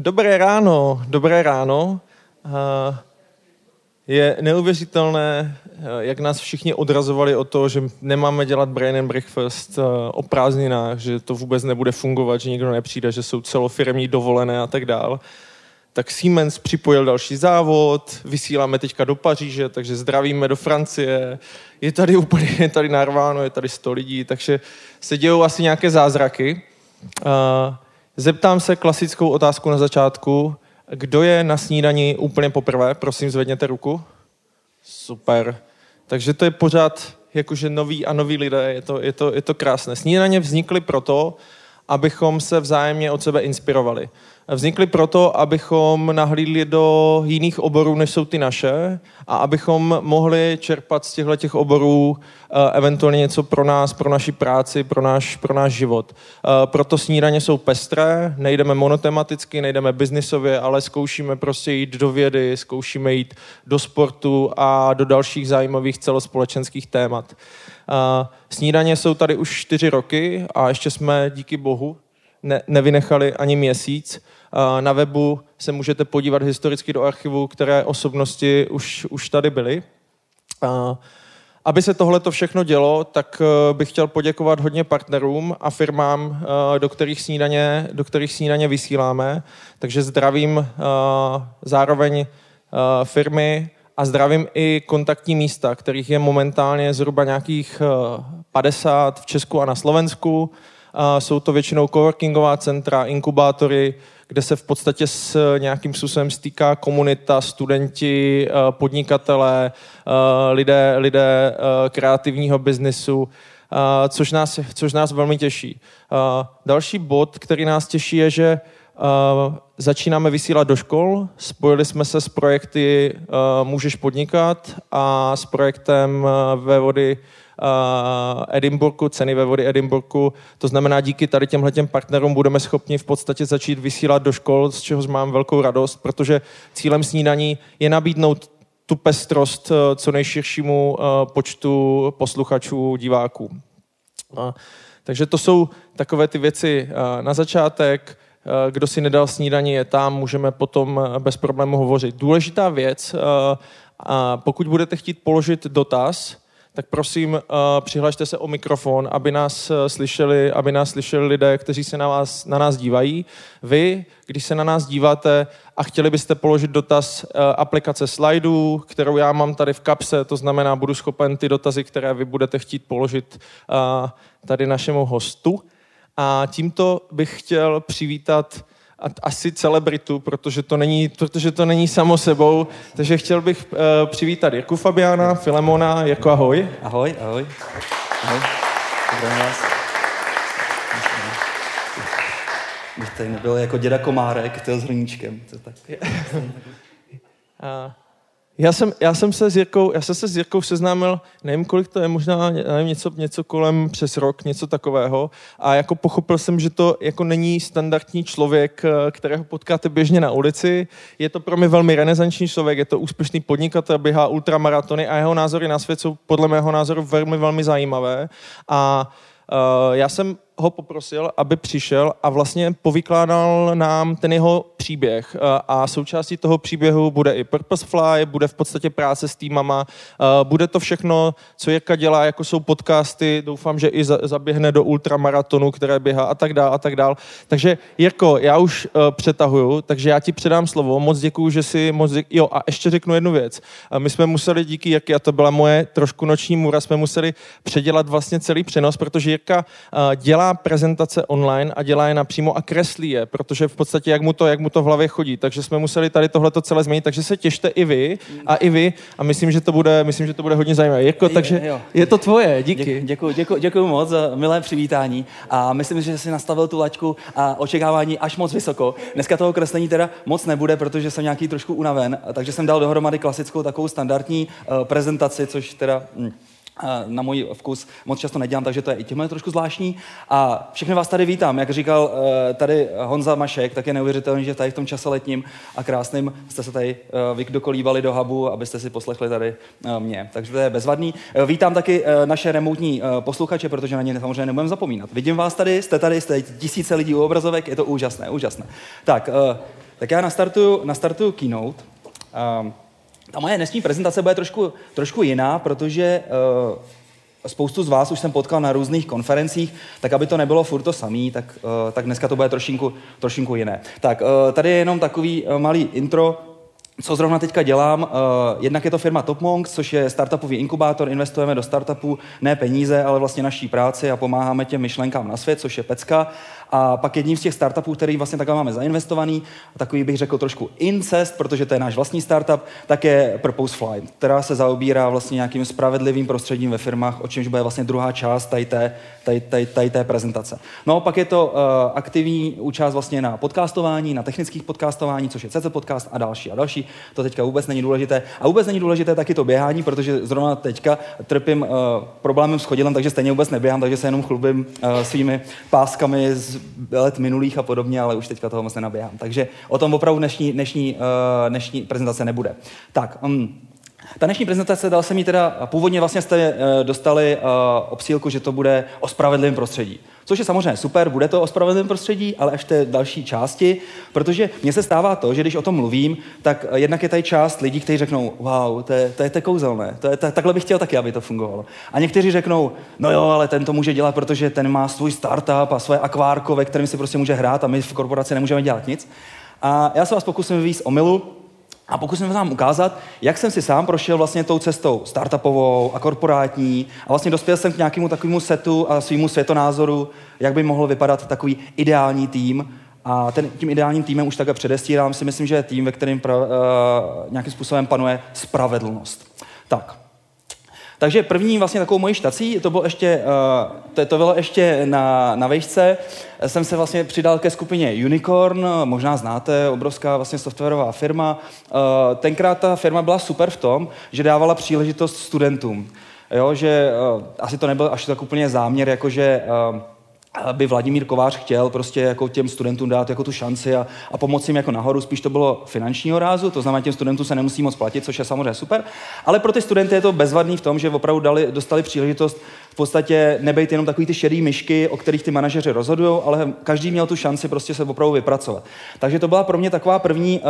Dobré ráno, dobré ráno. Je neuvěřitelné, jak nás všichni odrazovali o to, že nemáme dělat brain and breakfast o prázdninách, že to vůbec nebude fungovat, že nikdo nepřijde, že jsou celofirmní dovolené a tak dál. Tak Siemens připojil další závod, vysíláme teďka do Paříže, takže zdravíme do Francie. Je tady úplně, je tady narváno, je tady 100 lidí, takže se dějou asi nějaké zázraky. Zeptám se klasickou otázku na začátku. Kdo je na snídani úplně poprvé? Prosím, zvedněte ruku. Super. Takže to je pořád jakože noví a noví lidé. Je to, je to, je to krásné. Snídaně vznikly proto, abychom se vzájemně od sebe inspirovali vznikly proto, abychom nahlídli do jiných oborů, než jsou ty naše a abychom mohli čerpat z těchto těch oborů uh, eventuálně něco pro nás, pro naši práci, pro náš, pro náš život. Uh, proto snídaně jsou pestré, nejdeme monotematicky, nejdeme biznisově, ale zkoušíme prostě jít do vědy, zkoušíme jít do sportu a do dalších zajímavých celospolečenských témat. Uh, snídaně jsou tady už čtyři roky a ještě jsme díky bohu ne, nevynechali ani měsíc. Na webu se můžete podívat historicky do archivu, které osobnosti už, už tady byly. Aby se tohle to všechno dělo, tak e, bych chtěl poděkovat hodně partnerům a firmám, e, do kterých snídaně, do kterých snídaně vysíláme. Takže zdravím e, zároveň firmy a zdravím i kontaktní místa, kterých je momentálně zhruba nějakých 50 v Česku a na Slovensku. Jsou to většinou coworkingová centra, inkubátory, kde se v podstatě s nějakým způsobem stýká komunita, studenti, eh, podnikatelé, eh, lidé, lidé eh, kreativního biznisu, což nás, což nás velmi těší. Další bod, který nás těší, je, že začínáme vysílat do škol. Spojili jsme se s projekty Můžeš podnikat a s projektem ve vody uh, Edinburghu, ceny ve vody Edinburghu. To znamená, díky tady těmhle těm partnerům budeme schopni v podstatě začít vysílat do škol, z čehož mám velkou radost, protože cílem snídaní je nabídnout tu pestrost uh, co nejširšímu uh, počtu posluchačů, diváků. Takže to jsou takové ty věci na začátek. Kdo si nedal snídaní, je tam, můžeme potom bez problému hovořit. Důležitá věc, pokud budete chtít položit dotaz, tak prosím uh, přihlašte se o mikrofon, aby nás uh, slyšeli, aby nás slyšeli lidé, kteří se na, vás, na nás dívají. Vy, když se na nás díváte a chtěli byste položit dotaz uh, aplikace slajdů, kterou já mám tady v kapse, to znamená, budu schopen ty dotazy, které vy budete chtít položit uh, tady našemu hostu. A tímto bych chtěl přivítat asi celebritu, protože to není, protože to není samo sebou. Takže chtěl bych uh, přivítat Jirku Fabiana, Filemona, jako ahoj. Ahoj, ahoj. Ahoj. Zdravím vás. Bych tady nebyl jako děda Komárek, to s hrníčkem. To tak. uh, já jsem, já jsem se s Jirkou, já jsem se s Jirkou seznámil, nevím, kolik to je, možná nevím, něco, něco kolem přes rok, něco takového. A jako pochopil jsem, že to jako není standardní člověk, eh, kterého potkáte běžně na ulici. Je to pro mě velmi renesanční člověk, je to úspěšný podnikatel, běhá ultramaratony a jeho názory na svět jsou podle mého názoru velmi, velmi zajímavé. A uh, já jsem ho poprosil, aby přišel a vlastně povykládal nám ten jeho příběh. Eh, a součástí toho příběhu bude i Purpose Fly, bude v podstatě práce s týmama, eh, bude to všechno, co Jirka dělá, jako jsou podcasty, doufám, že i zaběhne do ultramaratonu, které běhá a tak dál a tak dál. Takže Jirko, já už eh, přetahuju, takže já ti předám slovo, moc děkuju, že si moc děkuju. Jo a ještě řeknu jednu věc. My jsme museli díky Jirky, a to byla moje trošku noční můra, jsme museli předělat vlastně celý přenos, protože Jirka dělá prezentace online a dělá je napřímo a kreslí je, protože v podstatě jak mu to, jak mu to v hlavě chodí. Takže jsme museli tady tohleto celé změnit, takže se těšte i vy a i vy a myslím, že to bude, myslím, že to bude hodně zajímavé. Jirko, takže jo. je to tvoje, díky. Děkuji, děkuji, děkuji moc za milé přivítání a myslím, že si nastavil tu laťku a očekávání až moc vysoko. Dneska toho kreslení teda moc nebude, protože jsem nějaký trošku unaven, takže jsem dal dohromady klasickou takovou standardní uh, prezentaci, což teda... Hm, na můj vkus moc často nedělám, takže to je i tímhle trošku zvláštní. A všechny vás tady vítám. Jak říkal eh, tady Honza Mašek, tak je neuvěřitelný, že tady v tom čase letním a krásným jste se tady eh, vydokolívali do hubu, abyste si poslechli tady eh, mě. Takže to je bezvadný. Vítám taky naše remotní posluchače, protože na ně samozřejmě nebudeme zapomínat. Vidím vás tady, jste tady, jste tisíce lidí u obrazovek, je to úžasné, úžasné. Tak, Tak já nastartuju, nastartuju keynote. Ta moje dnešní prezentace bude trošku, trošku jiná, protože uh, spoustu z vás už jsem potkal na různých konferencích, tak aby to nebylo furt to samý, tak, uh, tak dneska to bude trošinku, trošinku jiné. Tak uh, tady je jenom takový uh, malý intro co zrovna teďka dělám, jednak je to firma TopMonks, což je startupový inkubátor, investujeme do startupů ne peníze, ale vlastně naší práci a pomáháme těm myšlenkám na svět, což je Pecka. A pak jedním z těch startupů, který vlastně takhle máme zainvestovaný, takový bych řekl trošku incest, protože to je náš vlastní startup, tak je Purpose Flight, která se zaobírá vlastně nějakým spravedlivým prostředím ve firmách, o čemž bude vlastně druhá část tady té, tady, tady, tady té prezentace. No pak je to uh, aktivní účast vlastně na podcastování, na technických podcastování, což je CC Podcast a další a další. To teďka vůbec není důležité. A vůbec není důležité taky to běhání, protože zrovna teďka trpím uh, problémem s chodidlem, takže stejně vůbec neběhám, takže se jenom chlubím uh, svými páskami z let minulých a podobně, ale už teďka toho moc nenaběhám. Takže o tom opravdu dnešní, dnešní, uh, dnešní prezentace nebude. Tak, um, ta dnešní prezentace, dal jsem ji teda, původně vlastně jste uh, dostali uh, obsílku, že to bude o spravedlivém prostředí. Což je samozřejmě super, bude to o spravedlivém prostředí, ale až té další části, protože mně se stává to, že když o tom mluvím, tak jednak je tady část lidí, kteří řeknou, wow, to je, to je, to kouzelné, to je, to, takhle bych chtěl taky, aby to fungovalo. A někteří řeknou, no jo, ale ten to může dělat, protože ten má svůj startup a svoje akvárko, ve kterém si prostě může hrát a my v korporaci nemůžeme dělat nic. A já se vás pokusím vyvíjet omylu, a pokusím vám ukázat, jak jsem si sám prošel vlastně tou cestou startupovou a korporátní a vlastně dospěl jsem k nějakému takovému setu a svýmu světonázoru, jak by mohl vypadat takový ideální tým. A ten, tím ideálním týmem už takhle předestírám si myslím, že je tým, ve kterém pra, uh, nějakým způsobem panuje spravedlnost. Tak, takže první vlastně takovou mojí štací, to bylo ještě, uh, to, to bylo ještě na, na vejšce, jsem se vlastně přidal ke skupině Unicorn, možná znáte, obrovská vlastně softwarová firma. Uh, tenkrát ta firma byla super v tom, že dávala příležitost studentům. Jo, že uh, asi to nebyl až tak úplně záměr, jakože aby Vladimír Kovář chtěl prostě jako těm studentům dát jako tu šanci a, a pomoci jim jako nahoru. Spíš to bylo finančního rázu, to znamená, těm studentům se nemusí moc platit, což je samozřejmě super. Ale pro ty studenty je to bezvadný v tom, že opravdu dali, dostali příležitost v podstatě nebejt jenom takový ty šedý myšky, o kterých ty manažeři rozhodují, ale každý měl tu šanci prostě se opravdu vypracovat. Takže to byla pro mě taková první uh,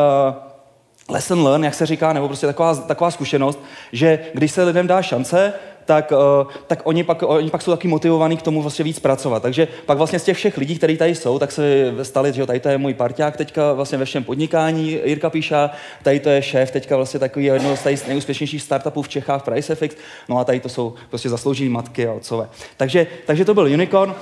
lesson learn, jak se říká, nebo prostě taková, taková zkušenost, že když se lidem dá šance, tak, uh, tak oni, pak, oni pak jsou taky motivovaní k tomu vlastně víc pracovat. Takže pak vlastně z těch všech lidí, kteří tady jsou, tak se stali, že tady to je můj parťák teďka vlastně ve všem podnikání, Jirka Píša, tady to je šéf teďka vlastně takový jedno z nejúspěšnějších startupů v Čechách, PriceFX, no a tady to jsou prostě zasloužilí matky a otcové. Takže, takže to byl Unicorn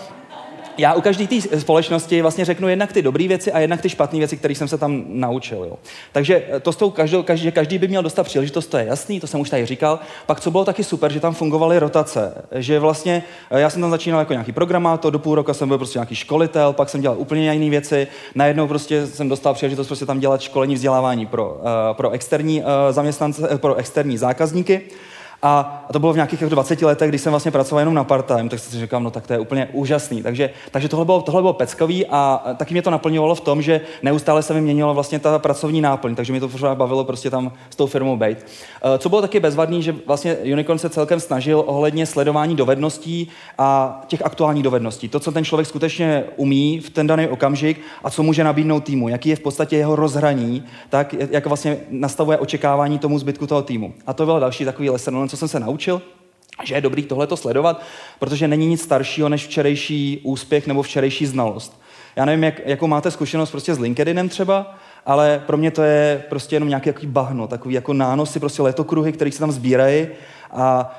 já u každé té společnosti vlastně řeknu jednak ty dobré věci a jednak ty špatné věci, které jsem se tam naučil. Jo. Takže eh, to s tou každou, každý, každý by měl dostat příležitost, to je jasný, to jsem už tady říkal. Pak co bylo taky super, že tam fungovaly rotace, že vlastně eh, já jsem tam začínal jako nějaký programátor, do půl roka jsem byl prostě nějaký školitel, pak jsem dělal úplně jiné věci, najednou prostě jsem dostal příležitost prostě tam dělat školení vzdělávání pro, uh, pro externí zaměstnance, pro externí zákazníky. A, a to bylo v nějakých 20 letech, když jsem vlastně pracoval jenom na part-time, tak si říkám, no tak to je úplně úžasný. Takže, takže tohle, bylo, tohle bylo peckový a taky mě to naplňovalo v tom, že neustále se mi měnilo vlastně ta pracovní náplň, takže mi to pořád bavilo prostě tam s tou firmou být. Eh, co bylo taky bezvadný, že vlastně Unicorn se celkem snažil ohledně sledování dovedností a těch aktuálních dovedností. To, co ten člověk skutečně umí v ten daný okamžik a co může nabídnout týmu, jaký je v podstatě jeho rozhraní, tak jak vlastně nastavuje očekávání tomu zbytku toho týmu. A to byl další takový lesson, co jsem se naučil, že je dobrý tohleto sledovat, protože není nic staršího než včerejší úspěch nebo včerejší znalost. Já nevím, jak, jakou máte zkušenost prostě s LinkedInem třeba, ale pro mě to je prostě jenom nějaký bahno, takový jako nánosy, prostě letokruhy, které se tam sbírají a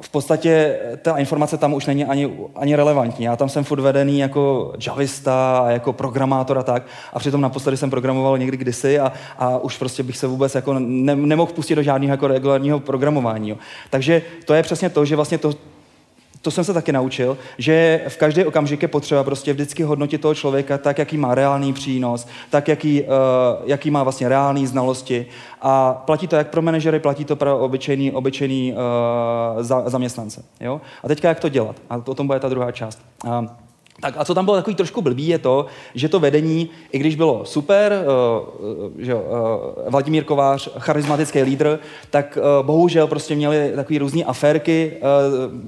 v podstatě ta informace tam už není ani, ani relevantní. Já tam jsem furt vedený jako javista a jako programátor a tak. A přitom naposledy jsem programoval někdy kdysi a, a už prostě bych se vůbec jako ne, nemohl pustit do žádného jako regulárního programování. Takže to je přesně to, že vlastně to, to jsem se taky naučil, že v každé okamžik je potřeba prostě vždycky hodnotit toho člověka tak, jaký má reálný přínos, tak, jaký, uh, jaký má vlastně reální znalosti. A platí to jak pro manažery, platí to pro obyčejný, obyčejný uh, za, zaměstnance. Jo? A teďka jak to dělat? A o tom bude ta druhá část. Uh, Tak a co tam bylo takový trošku blbý, je to, že to vedení, i když bylo super, uh, že uh, Vladimír Kovář, charismatický lídr, tak uh, bohužel prostě měli takové různé aférky, uh,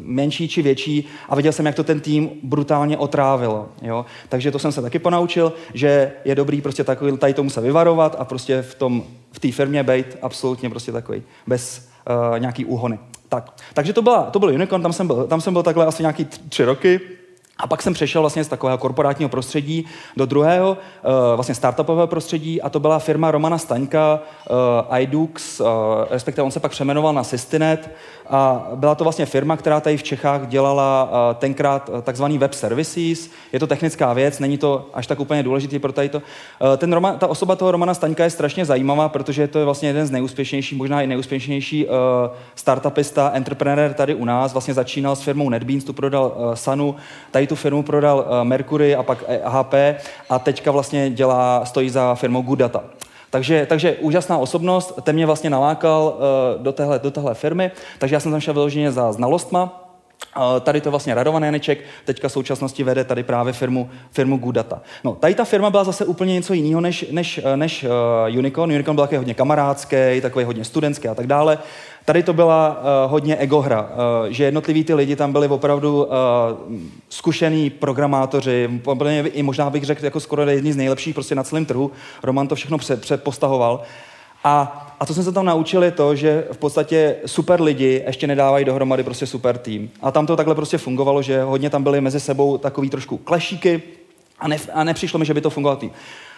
menší či větší, a viděl jsem, jak to ten tým brutálně otrávilo. Jo? Takže to jsem se taky ponaučil, že je dobrý prostě takový, tady tomu se vyvarovat a prostě v tom v té firmě být absolutně prostě takový, bez uh, nějaký úhony. Tak. Takže to, byla, to byl Unicorn, tam jsem byl, tam jsem byl takhle asi nějaký tři roky, a pak jsem přešel vlastně z takového korporátního prostředí do druhého, uh, vlastně startupového prostředí a to byla firma Romana Staňka, uh, iDux, uh, respektive on se pak přemenoval na Systinet a byla to vlastně firma, která tady v Čechách dělala tenkrát takzvaný web services. Je to technická věc, není to až tak úplně důležitý pro tady to. Ten Roman, ta osoba toho Romana Staňka je strašně zajímavá, protože to je vlastně jeden z nejúspěšnějších, možná i nejúspěšnější startupista, entrepreneur tady u nás. Vlastně začínal s firmou NetBeans, tu prodal Sanu, tady tu firmu prodal uh, Mercury a pak HP a teďka vlastně dělá, stojí za firmou Good Data. Takže, takže úžasná osobnost, ten mě vlastně nalákal uh, do, téhle, do téhle firmy, takže já jsem tam šel vyloženě za znalostma, Tady to vlastně Radovan Janeček, teďka v současnosti vede tady právě firmu, firmu Gudata. No, tady ta firma byla zase úplně něco jiného než, než, než uh, Unicorn. Unicorn byl takový hodně kamarádský, takový hodně studentský a tak dále. Tady to byla uh, hodně egohra, uh, že jednotliví ty lidi tam byli opravdu uh, zkušený programátoři, i možná bych řekl jako skoro jedni z nejlepších prostě na celém trhu. Roman to všechno přepostahoval. A, a co jsem se tam naučil je to, že v podstatě super lidi ještě nedávají dohromady prostě super tým. A tam to takhle prostě fungovalo, že hodně tam byli mezi sebou takový trošku klešíky a, ne, a nepřišlo mi, že by to fungovalo tým.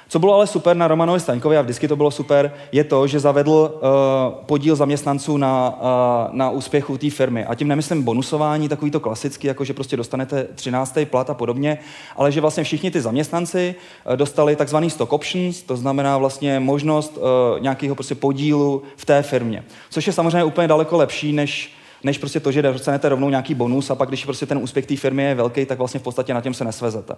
Co bylo ale super na Romanovi Staňkovi, a vždycky to bylo super, je to, že zavedl uh, podíl zaměstnanců na, uh, na úspěchu té firmy. A tím nemyslím bonusování, takový to klasický, jako že prostě dostanete 13. plat a podobně, ale že vlastně všichni ty zaměstnanci uh, dostali takzvaný stock options, to znamená vlastně možnost uh, nějakého prostě podílu v té firmě. Což je samozřejmě úplně daleko lepší, než než prostě to, že dostanete rovnou nějaký bonus a pak, když prostě ten úspěch té firmy je velký, tak vlastně v podstatě na těm se nesvezete.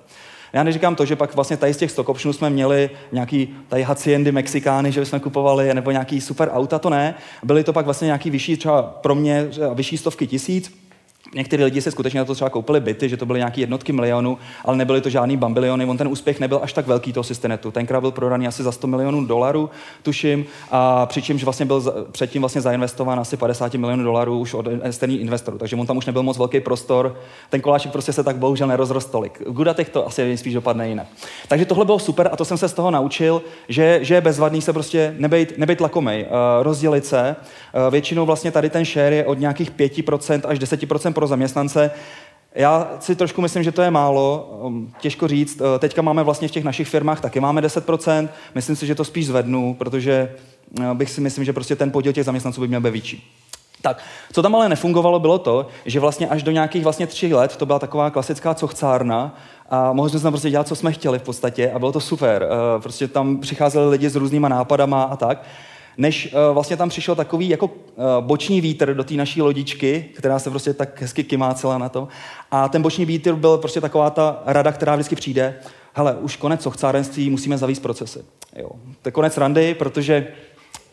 Já neříkám to, že pak vlastně tady z těch stock optionů jsme měli nějaký tady haciendy Mexikány, že jsme kupovali, nebo nějaký super auta, to ne. Byly to pak vlastně nějaký vyšší, třeba pro mě vyšší stovky tisíc, Někteří lidi se skutečně na to třeba koupili byty, že to byly nějaké jednotky milionů, ale nebyly to žádný bambiliony. On ten úspěch nebyl až tak velký toho systému. Tenkrát byl prodaný asi za 100 milionů dolarů, tuším, a přičemž vlastně byl předtím vlastně zainvestován asi 50 milionů dolarů už od externích investorů. Takže on tam už nebyl moc velký prostor. Ten koláček prostě se tak bohužel nerozrost tolik. V Gudatech to asi spíš dopadne jinak. Takže tohle bylo super a to jsem se z toho naučil, že, že je bezvadný se prostě nebejt, nebejt lakomej, uh, rozdělit se. Uh, většinou vlastně tady ten share je od nějakých 5% až 10% pro zaměstnance. Já si trošku myslím, že to je málo, um, těžko říct. Uh, teďka máme vlastně v těch našich firmách taky máme 10%, myslím si, že to spíš zvednu, protože uh, bych si myslím, že prostě ten podíl těch zaměstnanců by měl být větší. Tak, co tam ale nefungovalo, bylo to, že vlastně až do nějakých vlastně tři let to byla taková klasická cochcárna a mohli jsme tam prostě dělat, co jsme chtěli v podstatě a bylo to super. Uh, prostě tam přicházeli lidi s různýma nápadama a tak než uh, vlastně tam přišel takový jako uh, boční vítr do té naší lodičky, která se prostě tak hezky kymácela na to. A ten boční vítr byl prostě taková ta rada, která vždycky přijde. Hele, už konec sochcárenství, musíme zavíst procesy. Jo. To je konec randy, protože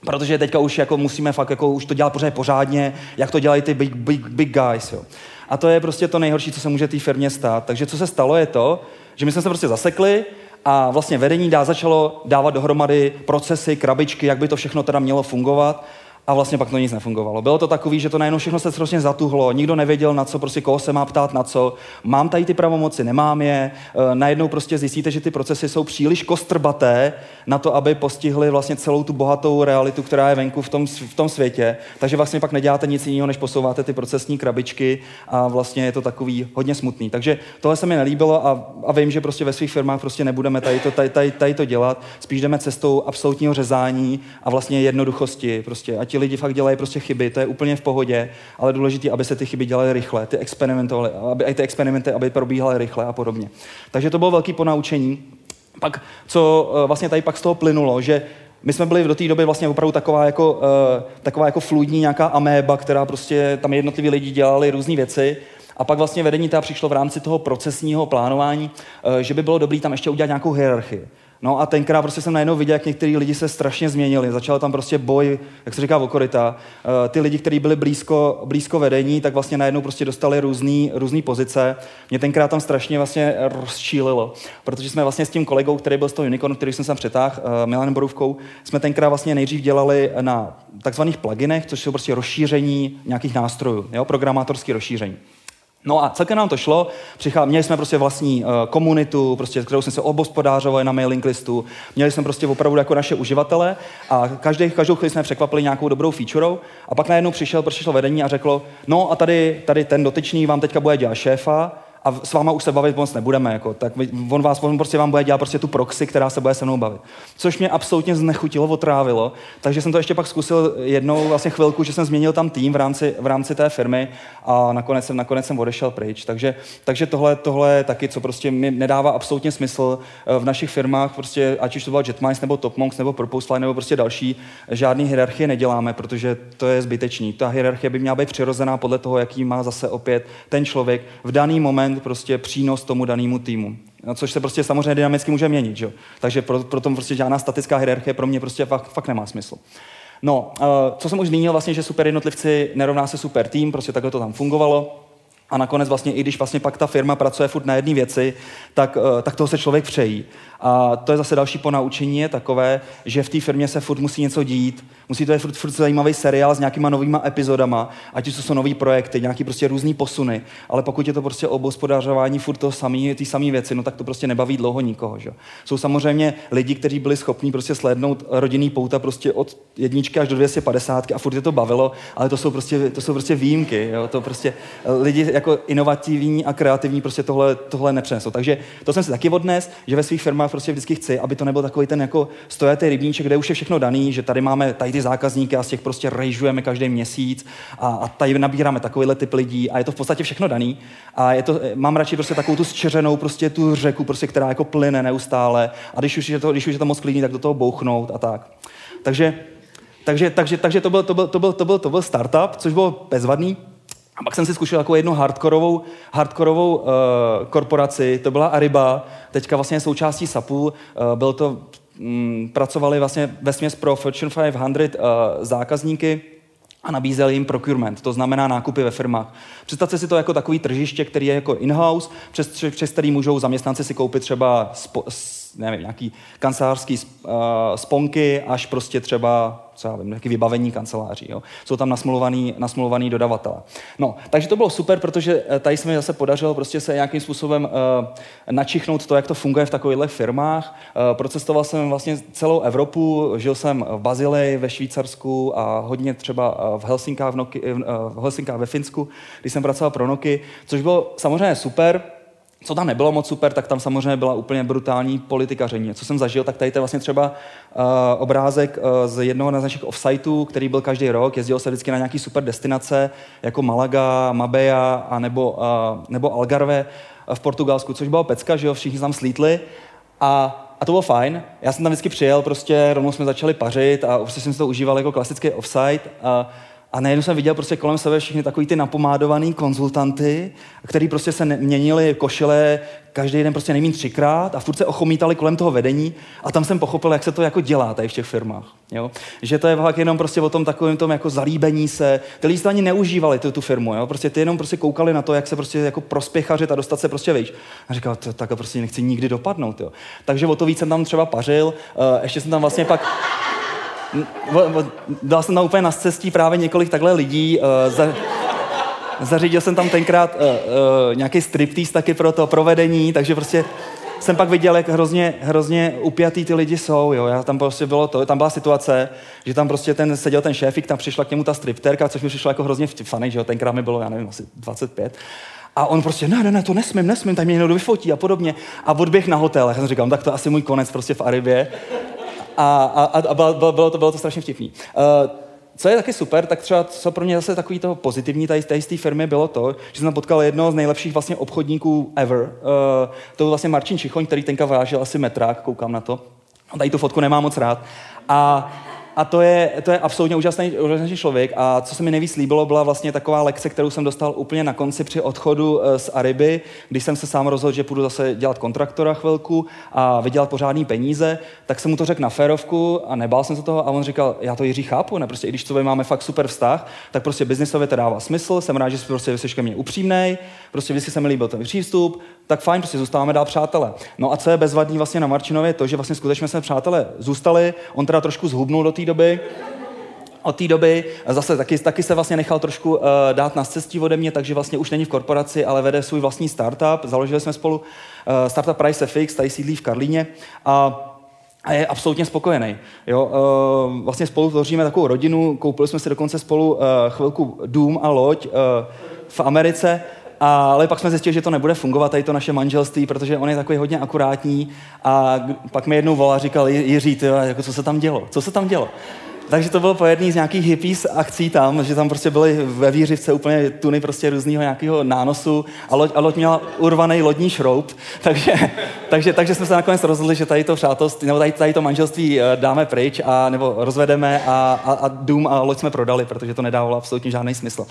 protože teďka už jako musíme fakt jako už to dělat pořádně pořádně, jak to dělají ty big, big, big guys. Jo. A to je prostě to nejhorší, co se může té firmě stát. Takže co se stalo je to, že my jsme se prostě zasekli, a vlastně vedení dá začalo dávat dohromady procesy, krabičky, jak by to všechno teda mělo fungovat a vlastně pak to nic nefungovalo. Bylo to takový, že to najednou všechno se strašně zatuhlo, nikdo nevěděl, na co, prostě koho se má ptát, na co. Mám tady ty pravomoci, nemám je. E, najednou prostě zjistíte, že ty procesy jsou příliš kostrbaté na to, aby postihly vlastně celou tu bohatou realitu, která je venku v tom, v tom světě. Takže vlastně pak neděláte nic jiného, než posouváte ty procesní krabičky a vlastně je to takový hodně smutný. Takže tohle se mi nelíbilo a, a vím, že prostě ve svých firmách prostě nebudeme tady to, tady, tady, tady to dělat. Spíš jdeme cestou absolutního řezání a vlastně jednoduchosti. Prostě ať ti lidi fakt dělají prostě chyby, to je úplně v pohodě, ale důležité, aby se ty chyby dělaly rychle, ty experimentovaly, aby i ty experimenty, aby probíhaly rychle a podobně. Takže to bylo velký ponaučení. Pak, co eh, vlastně tady pak z toho plynulo, že my jsme byli do té doby vlastně opravdu taková jako, uh, taková jako fluidní nějaká améba, která prostě tam jednotliví lidi dělali různé věci. A pak vlastně vedení ta přišlo v rámci toho procesního plánování, uh, že by bylo dobré tam ještě udělat nějakou hierarchii No a tenkrát prostě jsem najednou viděl, jak některý lidi se strašně změnili. Začal tam prostě boj, jak se říká, okorita. Uh, ty lidi, kteří byli blízko, blízko vedení, tak vlastně najednou prostě dostali různé pozice. Mě tenkrát tam strašně vlastně rozčílilo, protože jsme vlastně s tím kolegou, který byl z toho Unicornu, který jsem sem přetáhl, uh, Milanem Borůvkou, jsme tenkrát vlastně nejdřív dělali na takzvaných pluginech, což jsou prostě rozšíření nějakých nástrojů, jo, programátorské rozšíření. No a celkem nám to šlo. Přichá, měli jsme prostě vlastní uh, komunitu, prostě, kterou jsme se obospodářovali na mailing listu. Měli jsme prostě opravdu jako naše uživatele a každý, každou chvíli jsme překvapili nějakou dobrou featurou. A pak najednou přišel, přišlo vedení a řeklo, no a tady, tady ten dotyčný vám teďka bude dělat šéfa a s váma už se bavit moc nebudeme, jako, tak on, vás, on prostě vám bude dělat prostě tu proxy, která se bude se mnou bavit. Což mě absolutně znechutilo, otrávilo, takže jsem to ještě pak zkusil jednou vlastně chvilku, že jsem změnil tam tým v rámci, v rámci té firmy a nakonec jsem, nakonec jsem odešel pryč. Takže, takže tohle, tohle je taky, co prostě mi nedává absolutně smysl eh, v našich firmách, prostě, ať už to byla Jetmines nebo Topmonks nebo Proposefly nebo prostě další, žádný hierarchie neděláme, protože to je zbytečný. Ta hierarchie by měla být přirozená podle toho, jaký má zase opět ten člověk v daný moment moment prostě přínos tomu danému týmu. No, což se prostě samozřejmě dynamicky může měnit. Že? Takže pro, pro tom prostě žádná statická hierarchie pro mě prostě fakt, fakt nemá smysl. No, uh, co jsem už zmínil, vlastně, že super jednotlivci nerovná se super tým, prostě takhle to tam fungovalo. A nakonec vlastně, i když vlastně pak ta firma pracuje furt na jedné věci, tak, uh, tak toho se člověk přejí. A to je zase další ponaučení, je takové, že v té firmě se furt musí něco dít, musí to být furt, furt zajímavý seriál s nějakýma novýma epizodama, ať už to jsou nový projekty, nějaký prostě různý posuny, ale pokud je to prostě o hospodařování furt to samý, ty samé věci, no tak to prostě nebaví dlouho nikoho. Že? Jsou samozřejmě lidi, kteří byli schopni prostě slednout rodinný pouta prostě od jedničky až do 250 a furt je to bavilo, ale to jsou prostě, to jsou prostě výjimky. Jo? To prostě lidi jako inovativní a kreativní prostě tohle, tohle nepřenesou. Takže to jsem si taky odnes, že ve svých firmách prostě vždycky chci, aby to nebyl takový ten jako stojatý rybníček, kde už je všechno daný, že tady máme tady ty zákazníky a z těch prostě rejžujeme každý měsíc a, a tady nabíráme takovýhle typ lidí a je to v podstatě všechno daný. A je to, mám radši prostě takovou tu zčeřenou prostě tu řeku, prostě, která jako plyne neustále a když už je to, když už je to moc klidný, tak do toho bouchnout a tak. Takže takže, takže, takže to, byl, to, byl, to, byl, to, byl, to byl startup, což bylo bezvadný. A pak jsem si zkušel jako jednu hardkorovou, hardkorovou uh, korporaci, to byla Ariba, teďka vlastně součástí SAPu, uh, byl to, um, pracovali vlastně ve směs pro Fortune 500 uh, zákazníky, a nabízeli jim procurement, to znamená nákupy ve firmách. Představte si to jako takový tržiště, který je jako in-house, přes, přes který můžou zaměstnanci si koupit třeba spo, nevím, nějaký kancelářský uh, sponky, až prostě třeba co já vím, nějaké vybavení kanceláří. Jo. Jsou tam nasmluvaný, nasmluvaný dodavatele. No, takže to bylo super, protože eh, tady se mi zase podařilo prostě se nějakým způsobem uh, načichnout to, jak to funguje v takovýchhle firmách. Uh, procestoval jsem vlastně celou Evropu, žil jsem v Bazileji, ve Švýcarsku a hodně třeba v Helsinkách, v, v Helsinkách ve Finsku, když jsem pracoval pro Noky, což bylo samozřejmě super, co tam nebylo moc super, tak tam samozřejmě byla úplně brutální politikaření. Co jsem zažil, tak tady to je vlastně třeba uh, obrázek uh, z jednoho z našich offsiteů, který byl každý rok. Jezdil se vždycky na nějaký super destinace, jako Malaga, Mabea a nebo, uh, nebo Algarve v Portugalsku, což byla pecka, že jo, všichni tam slítli. A a to bylo fajn. Já jsem tam vždycky přijel, prostě rovnou jsme začali pařit a prostě jsem si to užíval jako klasický offsite. A, a najednou jsem viděl prostě kolem sebe všichni takový ty napomádovaný konzultanty, který prostě se měnili košile každý den prostě nejmín třikrát a furt se ochomítali kolem toho vedení a tam jsem pochopil, jak se to jako dělá tady v těch firmách. Jo? Že to je fakt jenom prostě o tom takovém tom jako zalíbení se. Ty lidi ani neužívali tu, tu firmu, jo? prostě ty jenom prostě koukali na to, jak se prostě jako prospěchařit a dostat se prostě vejš. A říkal, tak prostě nechci nikdy dopadnout. Jo? Takže o to víc jsem tam třeba pařil, uh, ještě jsem tam vlastně pak dal jsem tam úplně na cestí právě několik takhle lidí. Uh, za, zařídil jsem tam tenkrát uh, uh, nějaký striptease taky pro to provedení, takže prostě jsem pak viděl, jak hrozně, hrozně upjatý ty lidi jsou. Jo. Já tam prostě bylo to, tam byla situace, že tam prostě ten, seděl ten šéfik, tam přišla k němu ta stripterka, což mi přišlo jako hrozně funny, že jo, tenkrát mi bylo, já nevím, asi 25. A on prostě, ne, ne, ne, to nesmím, nesmím, tady mě někdo vyfotí a podobně. A odběh na hotel. Já jsem říkal, no, tak to asi můj konec prostě v Aribě a, a, a bylo, bylo, to, bylo to strašně vtipný. Uh, co je taky super, tak třeba co pro mě zase takový toho pozitivní tady, tady z té firmy bylo to, že jsem potkal jednoho z nejlepších vlastně obchodníků ever. Uh, to byl vlastně Martin Čichoň, který tenka vážil asi metrák, koukám na to. Tady tu fotku nemám moc rád. A a to je, to je absolutně úžasný, úžasný člověk. A co se mi nejvíc líbilo, byla vlastně taková lekce, kterou jsem dostal úplně na konci při odchodu eh, z Ariby, když jsem se sám rozhodl, že půjdu zase dělat kontraktora chvilku a vydělat pořádný peníze, tak jsem mu to řekl na férovku a nebál jsem se toho a on říkal, já to Jiří chápu, ne, prostě i když to máme fakt super vztah, tak prostě biznisově to dává smysl, jsem rád, že jsi prostě jsi ke mně upřímnej, prostě vždycky se mi líbil ten přístup, tak fajn, prostě zůstáváme dál přátelé. No a co je bezvadný vlastně na Marčinově, to, že vlastně skutečně jsme přátelé zůstali, on teda trošku zhubnul do té doby, od té doby zase taky, taky se vlastně nechal trošku uh, dát na cestí ode mě, takže vlastně už není v korporaci, ale vede svůj vlastní startup. Založili jsme spolu uh, startup Price FX, tady sídlí v Karlíně. A a je absolutně spokojený. Jo, uh, vlastně spolu tvoříme takovou rodinu, koupili jsme si dokonce spolu uh, chvilku dům a loď uh, v Americe, ale pak jsme zjistili, že to nebude fungovat, tady to naše manželství, protože on je takový hodně akurátní a pak mi jednou volá, říkal, Jiří, ty, jako co se tam dělo? Co se tam dělo? Takže to bylo po jedné z nějakých hippies akcí tam, že tam prostě byly ve výřivce úplně tuny prostě různého nějakého nánosu a loď, a loď měla urvaný lodní šroub, takže, takže, takže jsme se nakonec rozhodli, že tady to přátelství, nebo tady, tady to manželství eh, dáme pryč a nebo rozvedeme a, a, a dům a loď jsme prodali, protože to nedávalo absolutně žádný smysl.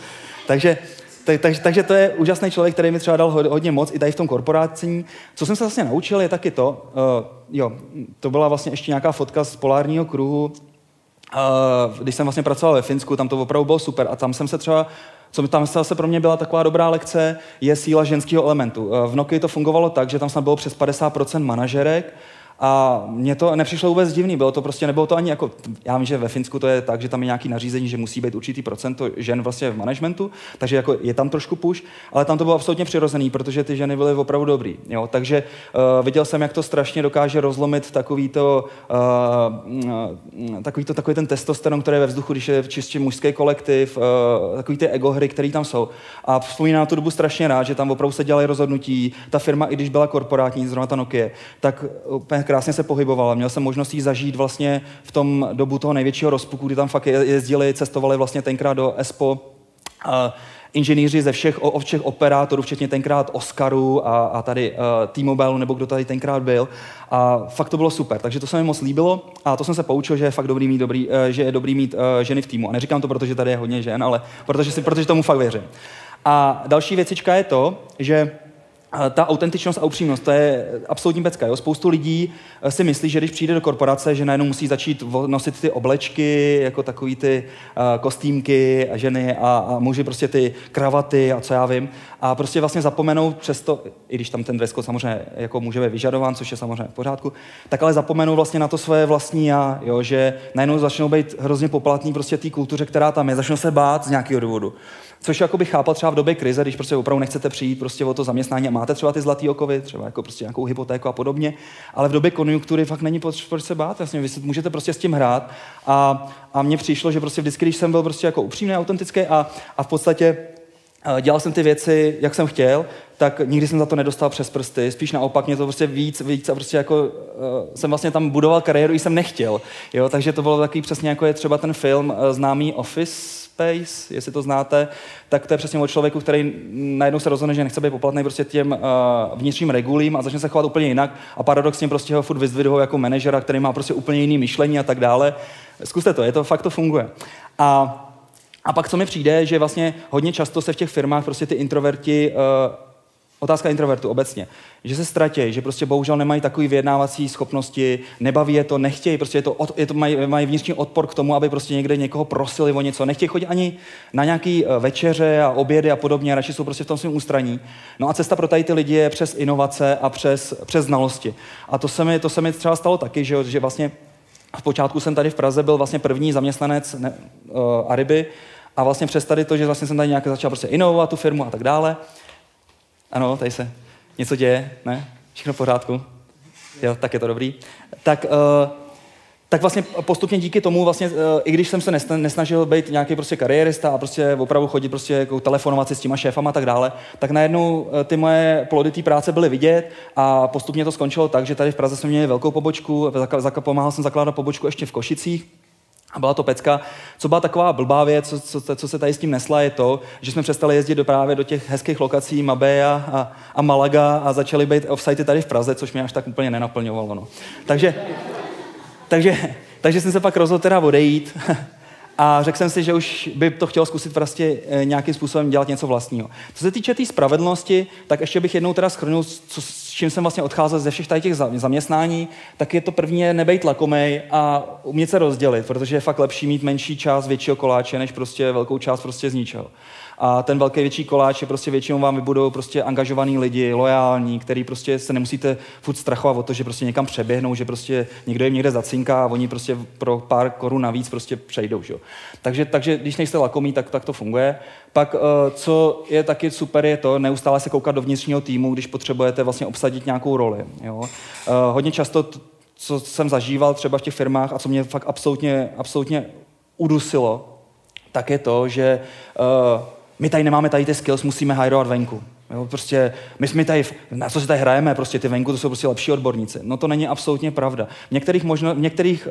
Takže tak, tak, takže to je úžasný člověk, který mi třeba dal hodně moc i tady v tom korporaci. Co jsem se vlastně naučil, je taky to, uh, jo, to byla vlastně ještě nějaká fotka z polárního kruhu, uh, když jsem vlastně pracoval ve Finsku, tam to opravdu bylo super a tam jsem se třeba co tam zase pro mě byla taková dobrá lekce, je síla ženského elementu. Uh, v Nokia to fungovalo tak, že tam snad bylo přes 50% manažerek a mně to nepřišlo vůbec divný, bylo to prostě, nebylo to ani jako, já vím, že ve Finsku to je tak, že tam je nějaký nařízení, že musí být určitý procento žen vlastně v managementu, takže jako je tam trošku push, ale tam to bylo absolutně přirozený, protože ty ženy byly opravdu dobrý. Jo? Takže uh, viděl jsem, jak to strašně dokáže rozlomit takový to, uh, takový, to, takový ten testosteron, který je ve vzduchu, když je čistě mužský kolektiv, uh, takový ty ego hry, které tam jsou. A vzpomínám tu dobu strašně rád, že tam opravdu se dělaly rozhodnutí. Ta firma, i když byla korporátní, zrovna ta Nokia, tak úplně krásně se pohybovala. Měl jsem možnost jí zažít vlastně v tom dobu toho největšího rozpuku, kdy tam fakt jezdili, cestovali vlastně tenkrát do ESPO. A inženýři ze všech, od všech operátorů, včetně tenkrát Oscaru a, a tady uh, T-Mobile, nebo kdo tady tenkrát byl. A fakt to bylo super, takže to se mi moc líbilo a to jsem se poučil, že je fakt dobrý mít, dobrý, uh, že je dobrý mít uh, ženy v týmu. A neříkám to, protože tady je hodně žen, ale protože, si, protože tomu fakt věřím. A další věcička je to, že ta autentičnost a upřímnost, to je absolutní pecka. Jo? Spoustu lidí eh, si myslí, že když přijde do korporace, že najednou musí začít nosit ty oblečky, jako takový ty uh, kostýmky a ženy a, a muži prostě ty kravaty a co já vím. A prostě vlastně zapomenou přesto, i když tam ten dress code samozřejmě jako může být vyžadován, což je samozřejmě v pořádku, tak ale zapomenou vlastně na to svoje vlastní já, jo? že najednou začnou být hrozně poplatní prostě té kultuře, která tam je, začnou se bát z nějakého důvodu. Což jako bych chápal třeba v době krize, když prostě opravdu nechcete přijít prostě o to zaměstnání a máte třeba ty zlatý okovy, třeba jako prostě nějakou hypotéku a podobně, ale v době konjunktury fakt není proč se bát, jasně, vy můžete prostě s tím hrát a, a mně přišlo, že prostě vždycky, když jsem byl prostě jako upřímný, autentický a, a v podstatě eh, dělal jsem ty věci, jak jsem chtěl, tak nikdy jsem za to nedostal přes prsty. Spíš naopak mě to prostě víc, víc a prostě jako uh, jsem vlastně tam budoval kariéru, i jsem nechtěl. Jo? Takže to bylo takový přesně jako je třeba ten film uh, známý Office, Space, jestli to znáte, tak to je přesně o člověku, který najednou se rozhodne, že nechce být poplatný prostě těm uh, vnitřním regulím a začne se chovat úplně jinak a paradoxně prostě ho furt vyzdvihují jako manažera, který má prostě úplně jiný myšlení a tak dále. Zkuste to, je to, fakt to funguje. A, a pak co mi přijde, že vlastně hodně často se v těch firmách prostě ty introverti uh, Otázka introvertu obecně. Že se ztratí, že prostě bohužel nemají takové vyjednávací schopnosti, nebaví je to, nechtějí, prostě je to, je to mají, mají vnitřní odpor k tomu, aby prostě někde někoho prosili o něco. Nechtějí chodit ani na nějaký eh, večeře a obědy a podobně, radši jsou prostě v tom svém ústraní. No a cesta pro tady ty lidi je přes inovace a přes, přes znalosti. A to se mi, to se mi třeba stalo taky, že, že vlastně v počátku jsem tady v Praze byl vlastně první zaměstnanec ne, uh, Ariby a vlastně přes tady to, že vlastně jsem tady nějak začal prostě inovovat tu firmu a tak dále, ano, tady se něco děje, ne? Všechno v pořádku? Jo, tak je to dobrý. Tak, uh, tak vlastně postupně díky tomu, vlastně, uh, i když jsem se nesnažil být nějaký prostě kariérista a prostě opravdu chodit prostě jako telefonovat si s těma šéfama a tak dále, tak najednou uh, ty moje plody té práce byly vidět a postupně to skončilo tak, že tady v Praze jsme měli velkou pobočku, pomáhal jsem zakládat pobočku ještě v Košicích, a byla to pecka. Co byla taková blbá věc, co, co, co se tady s tím nesla, je to, že jsme přestali jezdit do právě do těch hezkých lokací Mabea a, a Malaga a začali být offsite tady v Praze, což mě až tak úplně nenaplňovalo. No. Takže, takže takže jsem se pak rozhodl teda odejít a řekl jsem si, že už by to chtěl zkusit prostě eh, nějakým způsobem dělat něco vlastního. Co se týče té tý spravedlnosti, tak ještě bych jednou teda schrnul, co, s čím jsem vlastně odcházel ze všech tady těch zaměstnání, tak je to první nebejt lakomej a umět se rozdělit, protože je fakt lepší mít menší část většího koláče, než prostě velkou část prostě z ničeho. A ten velký větší koláč je prostě většinou vám vybudou prostě angažovaný lidi, lojální, který prostě se nemusíte furt strachovat o to, že prostě někam přeběhnou, že prostě někdo jim někde zacinká a oni prostě pro pár korun navíc prostě přejdou. Že? Takže, takže když nejste lakomí, tak, tak to funguje. Pak, eh, co je taky super, je to neustále se koukat do vnitřního týmu, když potřebujete vlastně obsadit nějakou roli. Jo? Eh, hodně často, co jsem zažíval třeba v těch firmách a co mě fakt absolutně, absolutně udusilo, tak je to, že uh, my tady nemáme tady ty skills, musíme hajrovat venku. Jo, prostě my jsme tady, na co si tady hrajeme, prostě ty venku, to jsou prostě lepší odborníci. No to není absolutně pravda. V některých, možno, v některých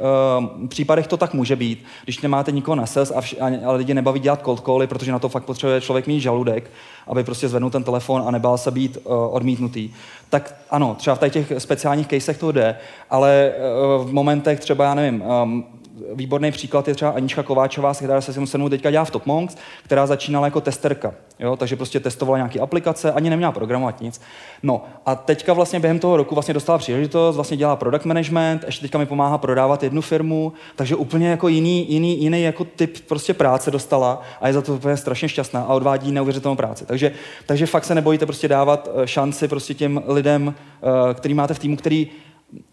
uh, případech to tak může být, když nemáte nikoho na sales a, vš- a, lidi nebaví dělat cold cally, protože na to fakt potřebuje člověk mít žaludek, aby prostě zvednul ten telefon a nebál se být uh, odmítnutý. Tak ano, třeba v těch speciálních casech to jde, ale uh, v momentech třeba, já nevím, um, výborný příklad je třeba Anička Kováčová, která se mnou teďka dělá v Top Monks, která začínala jako testerka. Jo? Takže prostě testovala nějaké aplikace, ani neměla programovat nic. No a teďka vlastně během toho roku vlastně dostala příležitost, vlastně dělá product management, ještě teďka mi pomáhá prodávat jednu firmu, takže úplně jako jiný, jiný, jiný jako typ prostě práce dostala a je za to úplně strašně šťastná a odvádí neuvěřitelnou práci. Takže, takže fakt se nebojíte prostě dávat eh, šanci prostě těm lidem, eh, který máte v týmu, který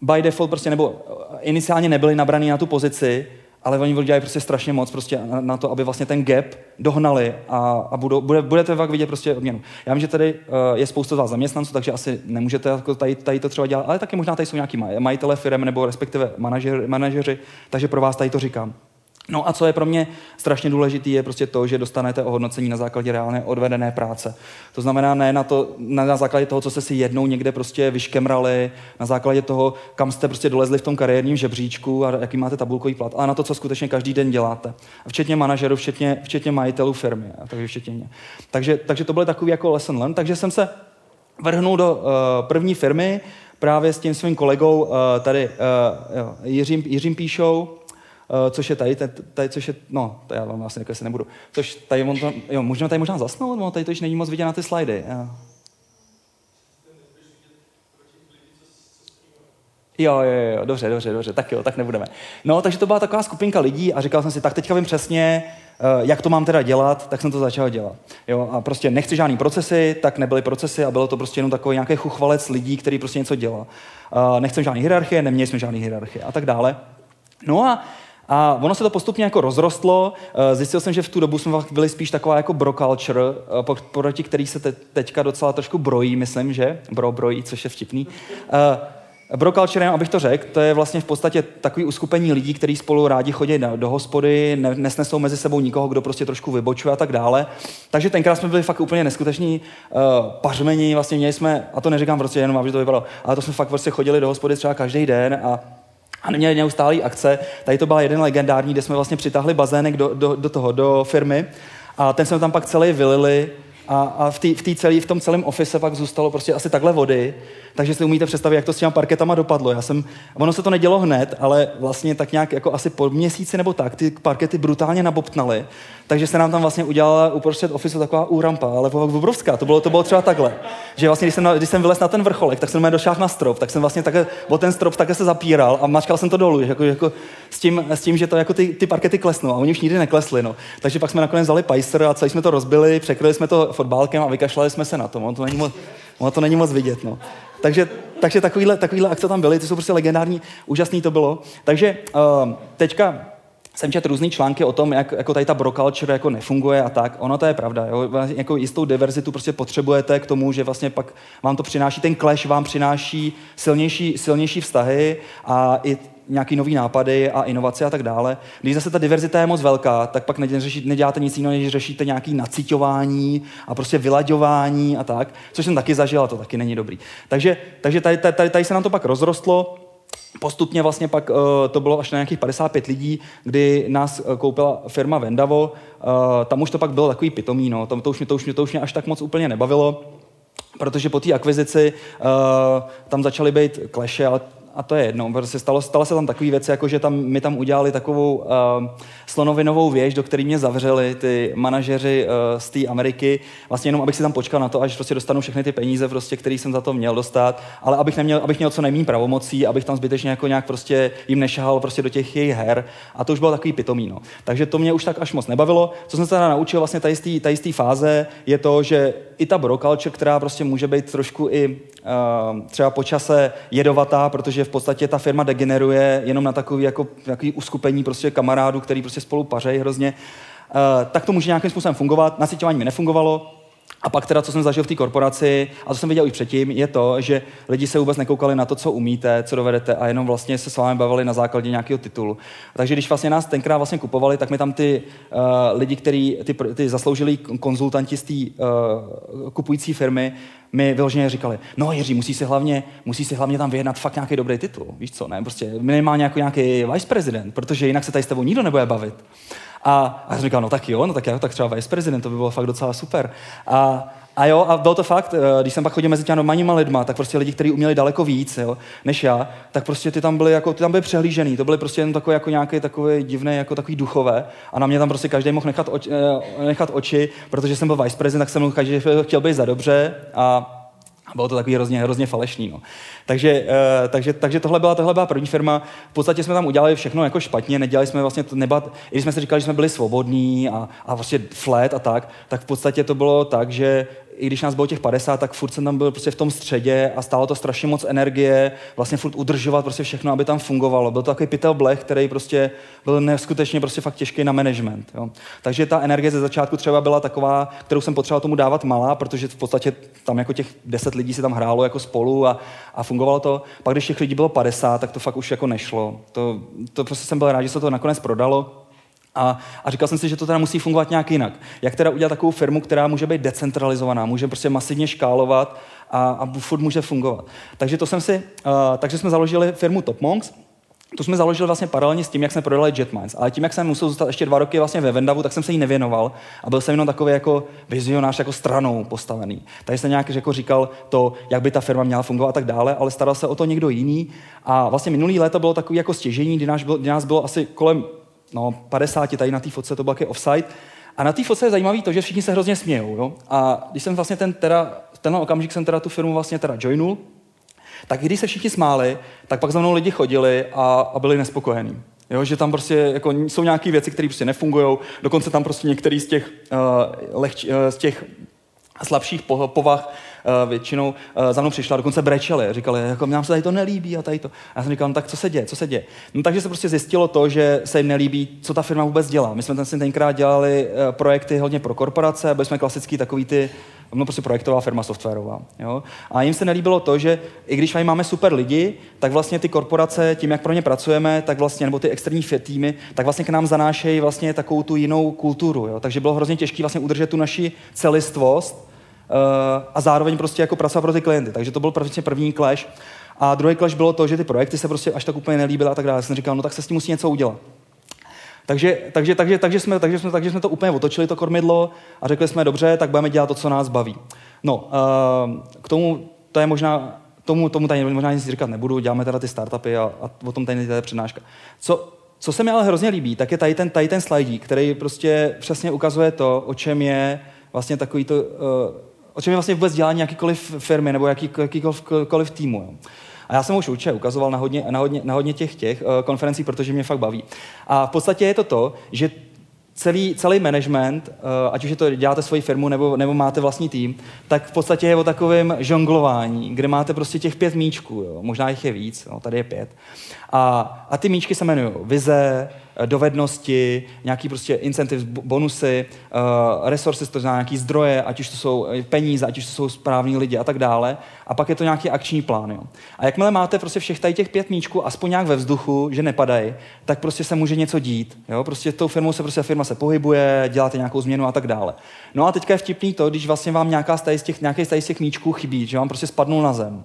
by default prostě, nebo iniciálně nebyli nabraný na tu pozici, ale oni dělají prostě strašně moc prostě na, na to, aby vlastně ten gap dohnali a, a budou, bude, budete fakt vidět prostě odměnu. Já vím, že tady uh, je spousta z vás zaměstnanců, takže asi nemůžete jako tady, tady to třeba dělat, ale taky možná tady jsou nějaký majitele firm nebo respektive manažer, manažeři, takže pro vás tady to říkám. No a co je pro mě strašně důležité, je prostě to, že dostanete ohodnocení na základě reálné odvedené práce. To znamená ne na, to, na základě toho, co jste si jednou někde prostě vyškemrali, na základě toho, kam jste prostě dolezli v tom kariérním žebříčku a jaký máte tabulkový plat, ale na to, co skutečně každý den děláte. Včetně manažerů, včetně, včetně majitelů firmy. Takže, včetně mě. Takže, takže to bylo takový jako lesson learned. Takže jsem se vrhnul do uh, první firmy, právě s tím svým kolegou uh, tady uh, Jiřím, Jiřím Píšou, což je tady, tady, což je, no, to já vám vlastně se nebudu, což tady, on to, jo, můžeme tady možná zasnout, no, tady to již není moc vidět na ty slajdy. Jo. Jo, jo, jo, dobře, dobře, dobře, tak jo, tak nebudeme. No, takže to byla taková skupinka lidí a říkal jsem si, tak teďka vím přesně, eh, jak to mám teda dělat, tak jsem to začal dělat. Jo, a prostě nechci žádný procesy, tak nebyly procesy a bylo to prostě jenom takový nějaký chuchvalec lidí, který prostě něco dělal. Nechcem žádný hierarchie, neměli jsme žádný hierarchie a tak dále. No a a ono se to postupně jako rozrostlo. Eh, zjistil jsem, že v tu dobu jsme byli spíš taková jako bro culture, eh, proti který se te, teďka docela trošku brojí, myslím, že? Bro brojí, což je vtipný. Eh, bro culture, abych to řekl, to je vlastně v podstatě takový uskupení lidí, kteří spolu rádi chodí do hospody, ne, nesnesou mezi sebou nikoho, kdo prostě trošku vybočuje a tak dále. Takže tenkrát jsme byli fakt úplně neskuteční uh, pařmení, vlastně měli jsme, a to neříkám prostě jenom, aby to vypadalo, ale to jsme fakt prostě chodili do hospody třeba každý den a a neměli neustálý akce. Tady to byla jeden legendární, kde jsme vlastně přitáhli bazének do, do, do toho, do firmy. A ten jsme tam pak celý vylili. A, a v, tý, v, tý celý, v tom celém office pak zůstalo prostě asi takhle vody takže si umíte představit, jak to s těma parketama dopadlo. Já jsem, ono se to nedělo hned, ale vlastně tak nějak jako asi po měsíci nebo tak, ty parkety brutálně nabobtnaly, takže se nám tam vlastně udělala uprostřed ofisu taková úrampa, ale obrovská. To bylo, to bylo třeba takhle. Že vlastně, když jsem, když jsem vylez na ten vrcholek, tak jsem došel na strop, tak jsem vlastně takhle, o ten strop také se zapíral a mačkal jsem to dolů, jako, jako s, tím, s tím, že to jako ty, ty parkety klesnou a oni už nikdy neklesly. No. Takže pak jsme nakonec vzali pajser a celý jsme to rozbili, překryli jsme to fotbálkem a vykašlali jsme se na to. No, to není moc, ono to není moc vidět. No. Takže, takže takovýhle, takovýhle akce tam byly, ty jsou prostě legendární, úžasný to bylo. Takže uh, teďka jsem četl různé články o tom, jak jako tady ta broculture jako nefunguje a tak. Ono to je pravda. Jo? Jako jistou diverzitu prostě potřebujete k tomu, že vlastně pak vám to přináší, ten clash vám přináší silnější, silnější vztahy a i nějaký nový nápady a inovace a tak dále. Když zase ta diverzita je moc velká, tak pak neřeší, neděláte nic jiného, než řešíte nějaký naciťování a prostě vylaďování a tak, což jsem taky zažil a to taky není dobrý. Takže, takže tady, tady, tady se nám to pak rozrostlo, Postupně vlastně pak uh, to bylo až na nějakých 55 lidí, kdy nás uh, koupila firma Vendavo. Uh, tam už to pak bylo takový pitomý, no. Tam to už, mě, to, už mě, to už mě až tak moc úplně nebavilo, protože po té akvizici uh, tam začaly být kleše, ale a to je jedno. Prostě stalo, stalo se tam takové věci, jako že tam, mi tam udělali takovou uh, slonovinovou věž, do které mě zavřeli ty manažeři uh, z té Ameriky, vlastně jenom abych si tam počkal na to, až prostě dostanu všechny ty peníze, prostě, které jsem za to měl dostat, ale abych, neměl, abych měl co nejméně pravomocí, abych tam zbytečně jako nějak prostě jim nešahal prostě do těch jejich her. A to už bylo takový pitomý. No. Takže to mě už tak až moc nebavilo. Co jsem se teda naučil vlastně tady z té fáze, je to, že i ta brokalče, která prostě může být trošku i uh, třeba po čase jedovatá, protože v podstatě ta firma degeneruje jenom na takový, jako, takový uskupení prostě kamarádů, který prostě spolu pařejí hrozně, uh, tak to může nějakým způsobem fungovat. Nasyťování mi nefungovalo, a pak teda, co jsem zažil v té korporaci, a to jsem viděl už předtím, je to, že lidi se vůbec nekoukali na to, co umíte, co dovedete a jenom vlastně se s vámi bavili na základě nějakého titulu. Takže když vlastně nás tenkrát vlastně kupovali, tak mi tam ty uh, lidi, který, ty, ty zasloužilí konzultanti z té uh, kupující firmy, mi vyloženě říkali, no Jiří, musí si hlavně, musí si hlavně tam vyjednat fakt nějaký dobrý titul, víš co, ne, prostě minimálně jako nějaký vice prezident, protože jinak se tady s tebou nikdo nebude bavit. A, a jsem říkal, no tak jo, no tak, já, tak třeba vice prezident, to by bylo fakt docela super. A, a jo, a bylo to fakt, eh, když jsem pak chodil mezi těmi normálníma lidma, tak prostě lidi, kteří uměli daleko víc, jo, než já, tak prostě ty tam byli jako, ty tam byli přehlížený, to byly prostě jen takové jako nějaké takové divné, jako takový duchové a na mě tam prostě každý mohl nechat, oči, eh, nechat oči, protože jsem byl vice prezident, tak jsem mohl každý chtěl být za dobře a a bylo to takový hrozně, hrozně falešný. No. Takže, uh, takže, takže tohle, byla, tohle byla první firma. V podstatě jsme tam udělali všechno jako špatně, nedělali jsme vlastně to nebat, i když jsme si říkali, že jsme byli svobodní a, a vlastně flat a tak, tak v podstatě to bylo tak, že i když nás bylo těch 50, tak furt jsem tam byl prostě v tom středě a stálo to strašně moc energie, vlastně furt udržovat prostě všechno, aby tam fungovalo. Byl to takový pytel blech, který prostě byl neskutečně prostě fakt těžký na management. Jo. Takže ta energie ze začátku třeba byla taková, kterou jsem potřeboval tomu dávat malá, protože v podstatě tam jako těch 10 lidí si tam hrálo jako spolu a, a fungovalo to. Pak když těch lidí bylo 50, tak to fakt už jako nešlo. To, to prostě jsem byl rád, že se to nakonec prodalo. A, a říkal jsem si, že to teda musí fungovat nějak jinak. Jak teda udělat takovou firmu, která může být decentralizovaná, může prostě masivně škálovat a, a furt může fungovat. Takže to jsem si, uh, takže jsme založili firmu Top Monks, to jsme založili vlastně paralelně s tím, jak jsme prodali Jetmines. Ale tím, jak jsem musel zůstat ještě dva roky vlastně ve Vendavu, tak jsem se jí nevěnoval a byl jsem jenom takový jako vizionář, jako stranou postavený. Takže jsem nějak jako říkal to, jak by ta firma měla fungovat a tak dále, ale staral se o to někdo jiný. A vlastně minulý léto bylo takový jako stěžení, kdy nás bylo, kdy nás bylo asi kolem no, 50, tady na té fotce to byl jaký offside. A na té fotce je zajímavý to, že všichni se hrozně smějou. Jo? A když jsem vlastně ten, teda, ten okamžik jsem teda tu firmu vlastně teda joinul, tak když se všichni smáli, tak pak za mnou lidi chodili a, a byli nespokojení. Jo, že tam prostě jako, jsou nějaké věci, které prostě nefungují, dokonce tam prostě některý z těch, uh, lehč, uh, z těch slabších povah většinou uh, za mnou přišla, dokonce brečeli, říkali, jako nám se tady to nelíbí a tady to. A já jsem říkal, no, tak co se děje, co se děje? No takže se prostě zjistilo to, že se jim nelíbí, co ta firma vůbec dělá. My jsme ten, tenkrát dělali uh, projekty hodně pro korporace, byli jsme klasický takový ty no prostě projektová firma softwarová. Jo? A jim se nelíbilo to, že i když máme super lidi, tak vlastně ty korporace, tím, jak pro ně pracujeme, tak vlastně, nebo ty externí týmy, tak vlastně k nám zanášejí vlastně takovou tu jinou kulturu. Jo? Takže bylo hrozně těžké vlastně udržet tu naši celistvost a zároveň prostě jako pracovat pro ty klienty. Takže to byl prostě první clash. A druhý clash bylo to, že ty projekty se prostě až tak úplně nelíbily a tak dále. Já jsem říkal, no tak se s tím musí něco udělat. Takže, takže, takže, takže, jsme, takže, jsme, takže jsme to úplně otočili, to kormidlo, a řekli jsme, dobře, tak budeme dělat to, co nás baví. No, uh, k tomu, to je možná, tomu, tomu tady možná nic říkat nebudu, děláme teda ty startupy a, a o tom tady je přednáška. Co, co se mi ale hrozně líbí, tak je tady ten, tady ten slidík, který prostě přesně ukazuje to, o čem je vlastně takový to, uh, o čem je vlastně vůbec dělání jakýkoliv firmy nebo jaký, jakýkoliv týmu. Jo. A já jsem už určitě ukazoval na hodně, na hodně, na hodně těch, těch uh, konferencí, protože mě fakt baví. A v podstatě je to to, že celý, celý management, uh, ať už je to děláte svoji firmu nebo, nebo máte vlastní tým, tak v podstatě je o takovém žonglování, kde máte prostě těch pět míčků, jo. možná jich je víc, no, tady je pět. A, a ty míčky se jmenují vize, dovednosti, nějaký prostě incentive, bonusy, uh, resources, to znamená nějaký zdroje, ať už to jsou eh, peníze, ať už to jsou správní lidi a tak dále. A pak je to nějaký akční plán. Jo. A jakmile máte prostě všech tady těch pět míčků aspoň nějak ve vzduchu, že nepadají, tak prostě se může něco dít. Jo. Prostě tou firmou se prostě firma se pohybuje, děláte nějakou změnu a tak dále. No a teďka je vtipný to, když vlastně vám nějaká z těch, nějaký z těch míčků chybí, že vám prostě spadnul na zem.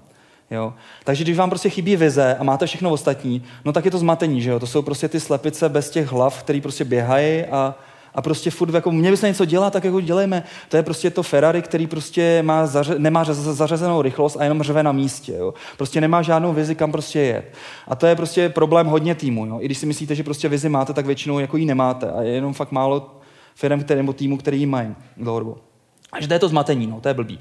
Jo? Takže když vám prostě chybí vize a máte všechno ostatní, no tak je to zmatení, že jo? To jsou prostě ty slepice bez těch hlav, které prostě běhají a, a prostě furt jako měli bychom něco dělat, tak jako dělejme. To je prostě to Ferrari, který prostě má zaře, nemá zařazenou rychlost a jenom řve na místě. Jo. Prostě nemá žádnou vizi, kam prostě jet. A to je prostě problém hodně týmu. Jo. I když si myslíte, že prostě vizi máte, tak většinou jako ji nemáte. A je jenom fakt málo firm, který, nebo týmu, který ji mají dlouhodobou. že to je to zmatení, no, to je blbý.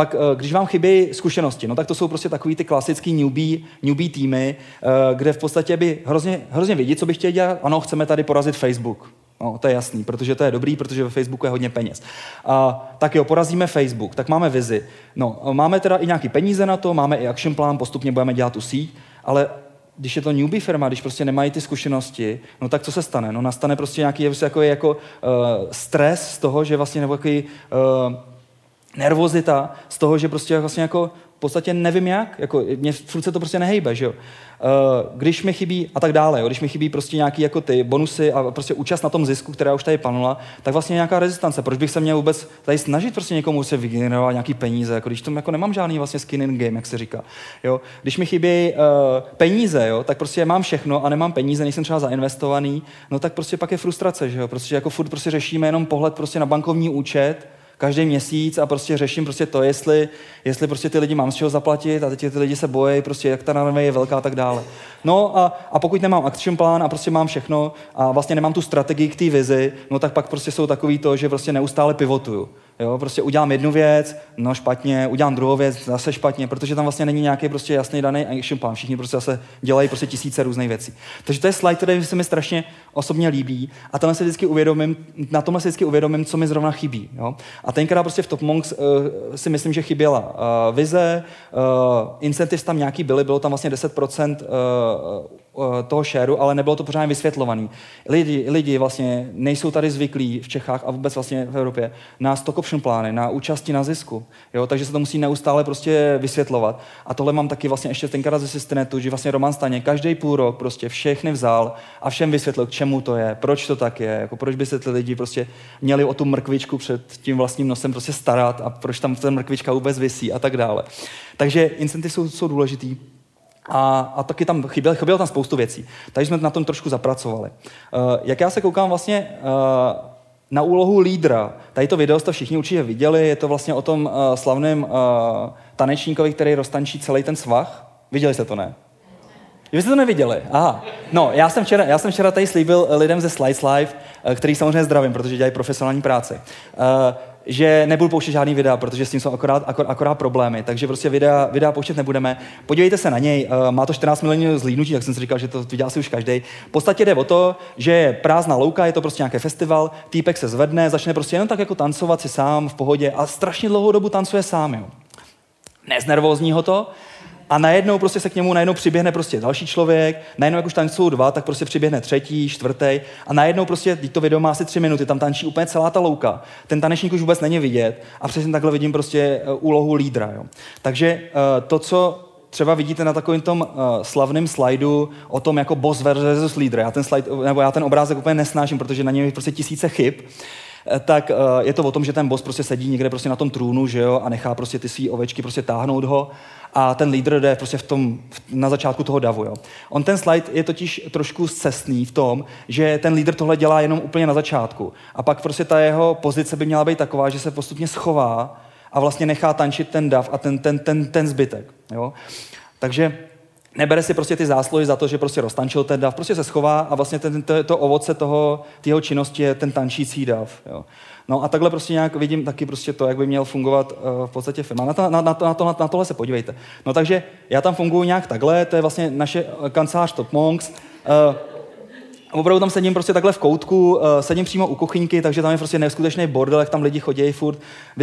Pak, eh, když vám chybí zkušenosti, no tak to jsou prostě takový ty klasický newbie, newbie týmy, eh, kde v podstatě by hrozně, hrozně vědět, co by chtěli dělat. Ano, chceme tady porazit Facebook. No, to je jasný, protože to je dobrý, protože ve Facebooku je hodně peněz. A, tak jo, porazíme Facebook, tak máme vizi. No, máme teda i nějaký peníze na to, máme i action plán, postupně budeme dělat tu síť, ale když je to newbie firma, když prostě nemají ty zkušenosti, no tak co se stane? No nastane prostě nějaký jako, jako uh, stres z toho, že vlastně nebo jaký uh, nervozita z toho, že prostě vlastně jako v podstatě nevím jak, jako mě furt se to prostě nehejbe, že jo. Uh, když mi chybí a tak dále, jo, když mi chybí prostě nějaký jako ty bonusy a prostě účast na tom zisku, která už tady panula, tak vlastně nějaká rezistance. Proč bych se měl vůbec tady snažit prostě někomu se vygenerovat nějaký peníze, jako když tam jako nemám žádný vlastně skin in game, jak se říká. Jo. Když mi chybí uh, peníze, jo, tak prostě mám všechno a nemám peníze, nejsem třeba zainvestovaný, no tak prostě pak je frustrace, že jo. Prostě jako furt prostě řešíme jenom pohled prostě na bankovní účet, každý měsíc a prostě řeším prostě to, jestli, jestli prostě ty lidi mám z čeho zaplatit a teď ty lidi se bojí, prostě jak ta narve je velká a tak dále. No a, a pokud nemám action plán a prostě mám všechno a vlastně nemám tu strategii k té vizi, no tak pak prostě jsou takový to, že prostě neustále pivotuju. Jo, prostě udělám jednu věc, no špatně, udělám druhou věc, zase špatně, protože tam vlastně není nějaký prostě jasný daný action plan. Všichni prostě zase dělají prostě tisíce různých věcí. Takže to je slide, který se mi strašně osobně líbí a tam si vždycky uvědomím, na tomhle si vždycky uvědomím, co mi zrovna chybí. Jo? A tenkrát prostě v Top Monks uh, si myslím, že chyběla uh, vize, uh, incentives tam nějaký byly, bylo tam vlastně 10% uh, toho shareu, ale nebylo to pořádně vysvětlovaný. Lidi, lidi vlastně nejsou tady zvyklí v Čechách a vůbec vlastně v Evropě na stock option plány, na účasti na zisku. Jo? Takže se to musí neustále prostě vysvětlovat. A tohle mám taky vlastně ještě tenkrát ze Systenetu, že vlastně Roman Staně každý půl rok prostě všechny vzal a všem vysvětlil, k čemu to je, proč to tak je, jako proč by se ty lidi prostě měli o tu mrkvičku před tím vlastním nosem prostě starat a proč tam ta mrkvička vůbec visí a tak dále. Takže incentivy jsou, jsou důležitý. A, a taky tam chyběl, chybělo tam spoustu věcí. Takže jsme na tom trošku zapracovali. Uh, jak já se koukám vlastně uh, na úlohu lídra, tady to video jste všichni určitě viděli, je to vlastně o tom uh, slavném uh, tanečníkovi, který roztančí celý ten svah. Viděli jste to, ne? Vy jste to neviděli? Aha. No, já jsem včera, já jsem včera tady slíbil lidem ze Slides Live, který samozřejmě zdravím, protože dělají profesionální práci. Uh, že nebudu pouštět žádný videa, protože s tím jsou akorát, akor, akorát problémy, takže prostě videa, videa pouštět nebudeme. Podívejte se na něj, uh, má to 14 milionů zlídnutí, tak jsem si říkal, že to viděl si už každý. V podstatě jde o to, že je prázdná louka, je to prostě nějaký festival, týpek se zvedne, začne prostě jenom tak jako tancovat si sám v pohodě a strašně dlouhou dobu tancuje sám. Jo. Neznervózní ho to, a najednou prostě se k němu najednou přiběhne prostě další člověk, najednou jak už tancují dva, tak prostě přiběhne třetí, čtvrtý a najednou prostě, teď to video má asi tři minuty, tam tančí úplně celá ta louka. Ten tanečník už vůbec není vidět a přesně takhle vidím prostě eh, úlohu lídra. Jo. Takže eh, to, co třeba vidíte na takovém tom uh, slavném slajdu o tom jako boss versus leader. Já ten slide, nebo já ten obrázek úplně nesnáším, protože na něm je prostě tisíce chyb. Tak je to o tom, že ten boss prostě sedí někde prostě na tom trůnu, že jo, a nechá prostě ty své ovečky prostě táhnout ho a ten lídr jde prostě v tom, na začátku toho davu. Jo. On ten slide je totiž trošku cestný v tom, že ten lídr tohle dělá jenom úplně na začátku. A pak prostě ta jeho pozice by měla být taková, že se postupně schová a vlastně nechá tančit ten dav a ten, ten, ten, ten zbytek. Jo. Takže nebere si prostě ty zásluhy za to, že prostě roztančil ten dav, prostě se schová a vlastně ten, to, to ovoce toho, jeho činnosti je ten tančící dav. Jo. No a takhle prostě nějak vidím taky prostě to, jak by měl fungovat uh, v podstatě firma. Na, to, na, na, to, na, to, na, tohle se podívejte. No takže já tam funguji nějak takhle, to je vlastně naše eh, kancelář Top Monks. Uh, opravdu tam sedím prostě takhle v koutku, uh, sedím přímo u kuchyňky, takže tam je prostě neskutečný bordel, jak tam lidi chodí furt.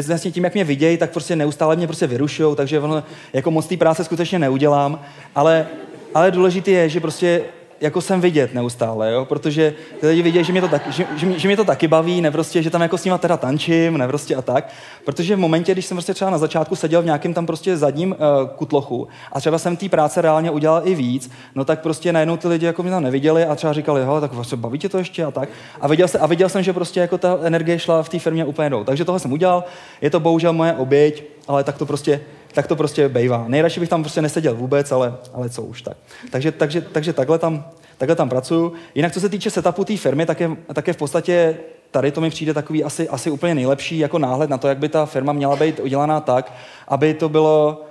Vlastně tím, jak mě vidějí, tak prostě neustále mě prostě vyrušují, takže ono, jako moc té práce skutečně neudělám, ale, ale důležité je, že prostě jako jsem vidět neustále, jo? protože ty lidi vidějí, že mě, to taky, že, že, že mě to taky baví, ne prostě, že tam jako s nima teda tančím, ne prostě a tak. Protože v momentě, když jsem prostě třeba na začátku seděl v nějakém tam prostě zadním uh, kutlochu a třeba jsem té práce reálně udělal i víc, no tak prostě najednou ty lidi jako mě tam neviděli a třeba říkali, jo, tak vlastně baví tě to ještě a tak. A viděl, jsem, a viděl jsem, že prostě jako ta energie šla v té firmě úplně dolů. Takže tohle jsem udělal, je to bohužel moje oběť, ale tak to prostě tak to prostě bejvá. Nejradši bych tam prostě neseděl vůbec, ale, ale co už tak. Takže, takže, takže takhle, tam, takhle tam pracuju. Jinak, co se týče setupu té firmy, tak je, tak je v podstatě tady to mi přijde takový asi, asi úplně nejlepší jako náhled na to, jak by ta firma měla být udělaná tak, aby to bylo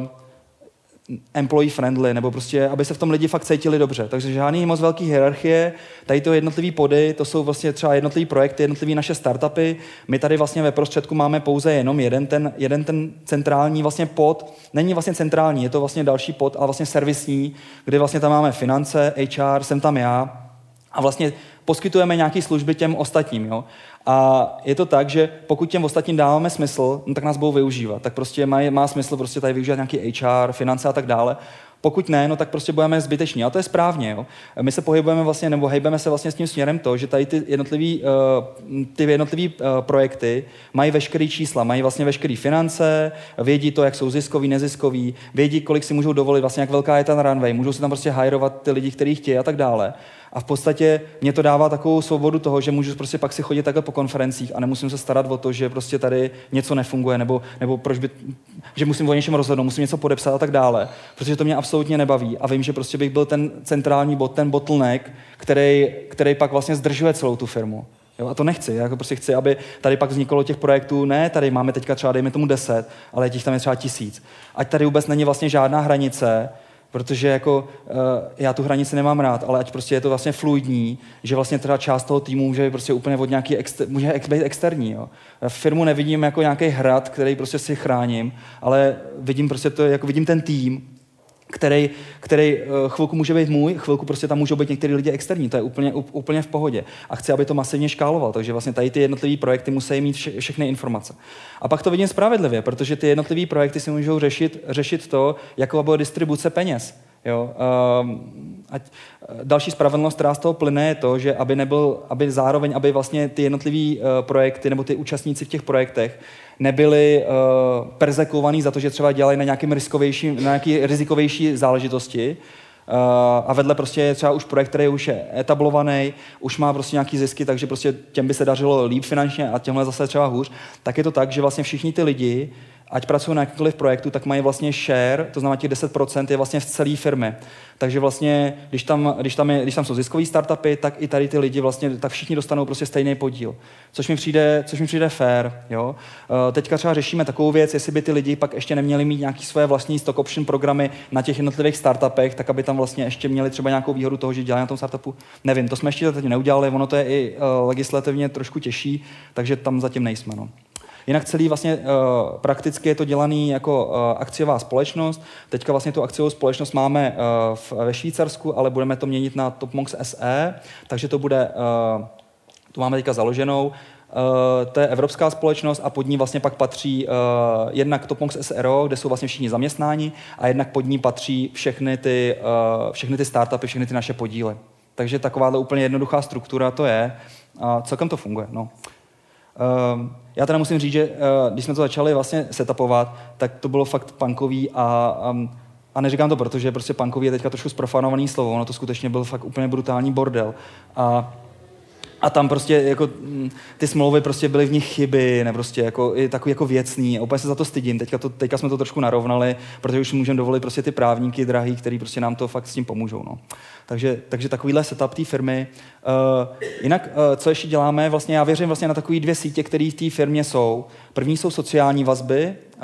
uh, employee friendly, nebo prostě, aby se v tom lidi fakt cítili dobře. Takže žádný moc velký hierarchie, tady to jednotlivý pody, to jsou vlastně třeba jednotlivý projekty, jednotlivý naše startupy. My tady vlastně ve prostředku máme pouze jenom jeden ten, jeden ten centrální vlastně pod, není vlastně centrální, je to vlastně další pod, ale vlastně servisní, kde vlastně tam máme finance, HR, jsem tam já, a vlastně poskytujeme nějaké služby těm ostatním. Jo? A je to tak, že pokud těm ostatním dáváme smysl, no, tak nás budou využívat. Tak prostě má, má smysl prostě tady využívat nějaký HR, finance a tak dále. Pokud ne, no tak prostě budeme zbyteční. A to je správně. Jo? My se pohybujeme vlastně, nebo hejbeme se vlastně s tím směrem to, že tady ty jednotlivý, uh, ty jednotlivý uh, projekty mají veškeré čísla, mají vlastně veškeré finance, vědí to, jak jsou ziskový, neziskový, vědí, kolik si můžou dovolit, vlastně jak velká je ten runway, můžou si tam prostě hajrovat ty lidi, kteří chtějí a tak dále. A v podstatě mě to dává takovou svobodu toho, že můžu prostě pak si chodit takhle po konferencích a nemusím se starat o to, že prostě tady něco nefunguje, nebo, nebo proč by, že musím o něčem rozhodnout, musím něco podepsat a tak dále. Protože to mě absolutně nebaví a vím, že prostě bych byl ten centrální bod, ten bottleneck, který, který pak vlastně zdržuje celou tu firmu. Jo, a to nechci. Já jako prostě chci, aby tady pak vzniklo těch projektů, ne, tady máme teďka třeba, dejme tomu deset, ale těch tam je třeba tisíc. Ať tady vůbec není vlastně žádná hranice, Protože jako uh, já tu hranici nemám rád, ale ať prostě je to vlastně fluidní, že vlastně teda část toho týmu může být prostě úplně od nějaký exter, může být externí. Jo. Firmu nevidím jako nějaký hrad, který prostě si chráním, ale vidím prostě to, jako vidím ten tým který, který eh, chvilku může být můj, chvilku prostě tam můžou být některý lidi externí, to je úplně, úplně v pohodě. A chci, aby to masivně škáloval, takže vlastně tady ty jednotlivé projekty musí mít vše, všechny informace. A pak to vidím spravedlivě, protože ty jednotlivé projekty si můžou řešit, řešit to, jaká bude distribuce peněz. Jo? Um, ať, další spravedlnost, která z toho plyne, je to, že aby nebyl, aby zároveň, aby vlastně ty jednotlivé uh, projekty nebo ty účastníci v těch projektech nebyli uh, perzekovaní za to, že třeba dělají na nějakým riskovější, na nějaký rizikovější záležitosti, Uh, a vedle prostě je třeba už projekt, který už je etablovaný, už má prostě nějaký zisky, takže prostě těm by se dařilo líp finančně a těmhle zase třeba hůř, tak je to tak, že vlastně všichni ty lidi ať pracují na jakýkoliv projektu, tak mají vlastně share, to znamená těch 10% je vlastně v celé firmy. Takže vlastně, když tam, když tam, je, když tam jsou ziskové startupy, tak i tady ty lidi vlastně, tak všichni dostanou prostě stejný podíl. Což mi přijde, což mi přijde fair. Jo? Eh, teďka třeba řešíme takovou věc, jestli by ty lidi pak ještě neměli mít nějaký své vlastní stock option programy na těch jednotlivých startupech, tak aby tam vlastně ještě měli třeba nějakou výhodu toho, že dělají na tom startupu. Nevím, to jsme ještě teď neudělali, ono to je i uh, legislativně trošku těžší, takže tam zatím nejsme. No. Jinak celý vlastně uh, prakticky je to dělaný jako uh, akciová společnost. Teďka vlastně tu akciovou společnost máme uh, v, ve Švýcarsku, ale budeme to měnit na Topmonks SE, takže to bude, uh, tu máme teďka založenou, Uh, to je evropská společnost a pod ní vlastně pak patří uh, jednak Topmonks SRO, kde jsou vlastně všichni zaměstnáni a jednak pod ní patří všechny ty, uh, všechny ty startupy, všechny ty naše podíly. Takže takováhle úplně jednoduchá struktura to je. A celkem to funguje. No. Uh, já teda musím říct, že uh, když jsme to začali vlastně setupovat, tak to bylo fakt punkový a, um, a neříkám to, protože prostě punkový je teďka trošku zprofanovaný slovo, ono to skutečně byl fakt úplně brutální bordel. A a tam prostě jako mm, ty smlouvy prostě byly v nich chyby, ne prostě jako, i takový jako věcný. A úplně se za to stydím. Teďka, to, teďka jsme to trošku narovnali, protože už můžeme dovolit prostě ty právníky drahý, který prostě nám to fakt s tím pomůžou. No. Takže, takže takovýhle setup té firmy. Uh, jinak, uh, co ještě děláme, vlastně já věřím vlastně na takové dvě sítě, které v té firmě jsou. První jsou sociální vazby, uh,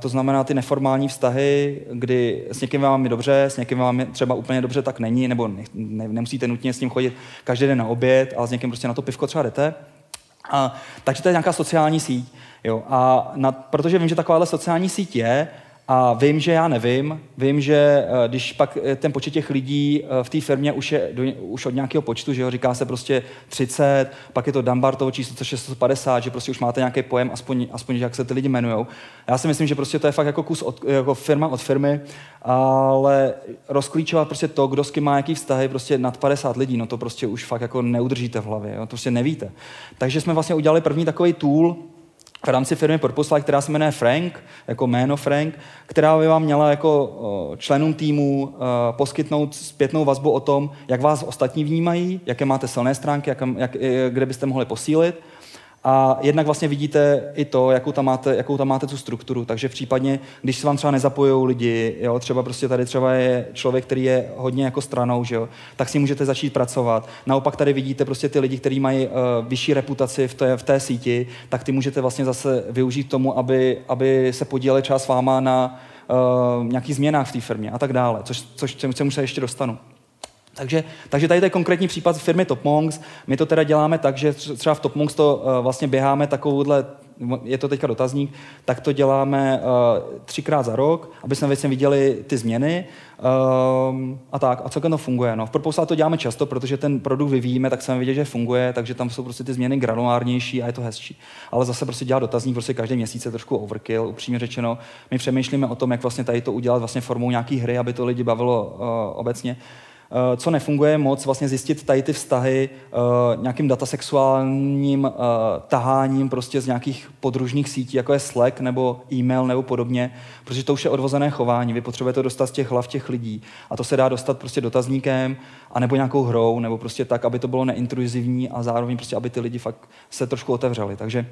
to znamená ty neformální vztahy, kdy s někým vám je dobře, s někým vám je třeba úplně dobře, tak není, nebo ne, ne, nemusíte nutně s ním chodit každý den na oběd, ale s někým prostě na to pivko třeba jdete. Uh, takže to je nějaká sociální síť. Jo, a na, protože vím, že takováhle sociální síť je, a vím, že já nevím, vím, že eh, když pak eh, ten počet těch lidí eh, v té firmě už je do, už od nějakého počtu, že jo, říká se prostě 30, pak je to Dumbartovo číslo, což je 150, že prostě už máte nějaký pojem, aspoň, aspoň jak se ty lidi jmenují. Já si myslím, že prostě to je fakt jako kus od, jako firma od firmy, ale rozklíčovat prostě to, kdo s kým má jaký vztahy, prostě nad 50 lidí, no to prostě už fakt jako neudržíte v hlavě, jo, to prostě nevíte. Takže jsme vlastně udělali první takový tool, v rámci firmy Purpose která se jmenuje Frank, jako jméno Frank, která by vám měla jako členům týmu poskytnout zpětnou vazbu o tom, jak vás ostatní vnímají, jaké máte silné stránky, jak, jak, kde byste mohli posílit. A jednak vlastně vidíte i to, jakou tam máte, jakou tam máte tu strukturu. Takže v případně, když se vám třeba nezapojují lidi, jo, třeba prostě tady třeba je člověk, který je hodně jako stranou, že jo, tak si můžete začít pracovat. Naopak tady vidíte prostě ty lidi, kteří mají uh, vyšší reputaci v té, v té síti, tak ty můžete vlastně zase využít tomu, aby, aby se podíleli třeba s váma na uh, nějakých změnách v té firmě a tak dále, což, což čemu se ještě dostanu. Takže, takže tady to je konkrétní případ firmy TopMonks. My to teda děláme tak, že třeba v TopMonks to uh, vlastně běháme takovouhle, je to teďka dotazník, tak to děláme uh, třikrát za rok, aby jsme vlastně viděli ty změny um, a tak. A co to funguje? No, v Proposal to děláme často, protože ten produkt vyvíjíme, tak chceme vidět, že funguje, takže tam jsou prostě ty změny granulárnější a je to hezčí. Ale zase prostě dělat dotazník prostě každý měsíc je trošku overkill, upřímně řečeno. My přemýšlíme o tom, jak vlastně tady to udělat vlastně formou nějaký hry, aby to lidi bavilo uh, obecně. Eh, co nefunguje moc, vlastně zjistit tady ty vztahy uh, nějakým datasexuálním uh, taháním prostě z nějakých podružných sítí, jako je Slack nebo e-mail nebo podobně, protože to už je odvozené chování. Vy potřebujete to dostat z těch hlav těch lidí. A to se dá dostat prostě dotazníkem, a nebo nějakou hrou, nebo prostě tak, aby to bylo neintruzivní a zároveň prostě, aby ty lidi fakt se trošku otevřeli. Takže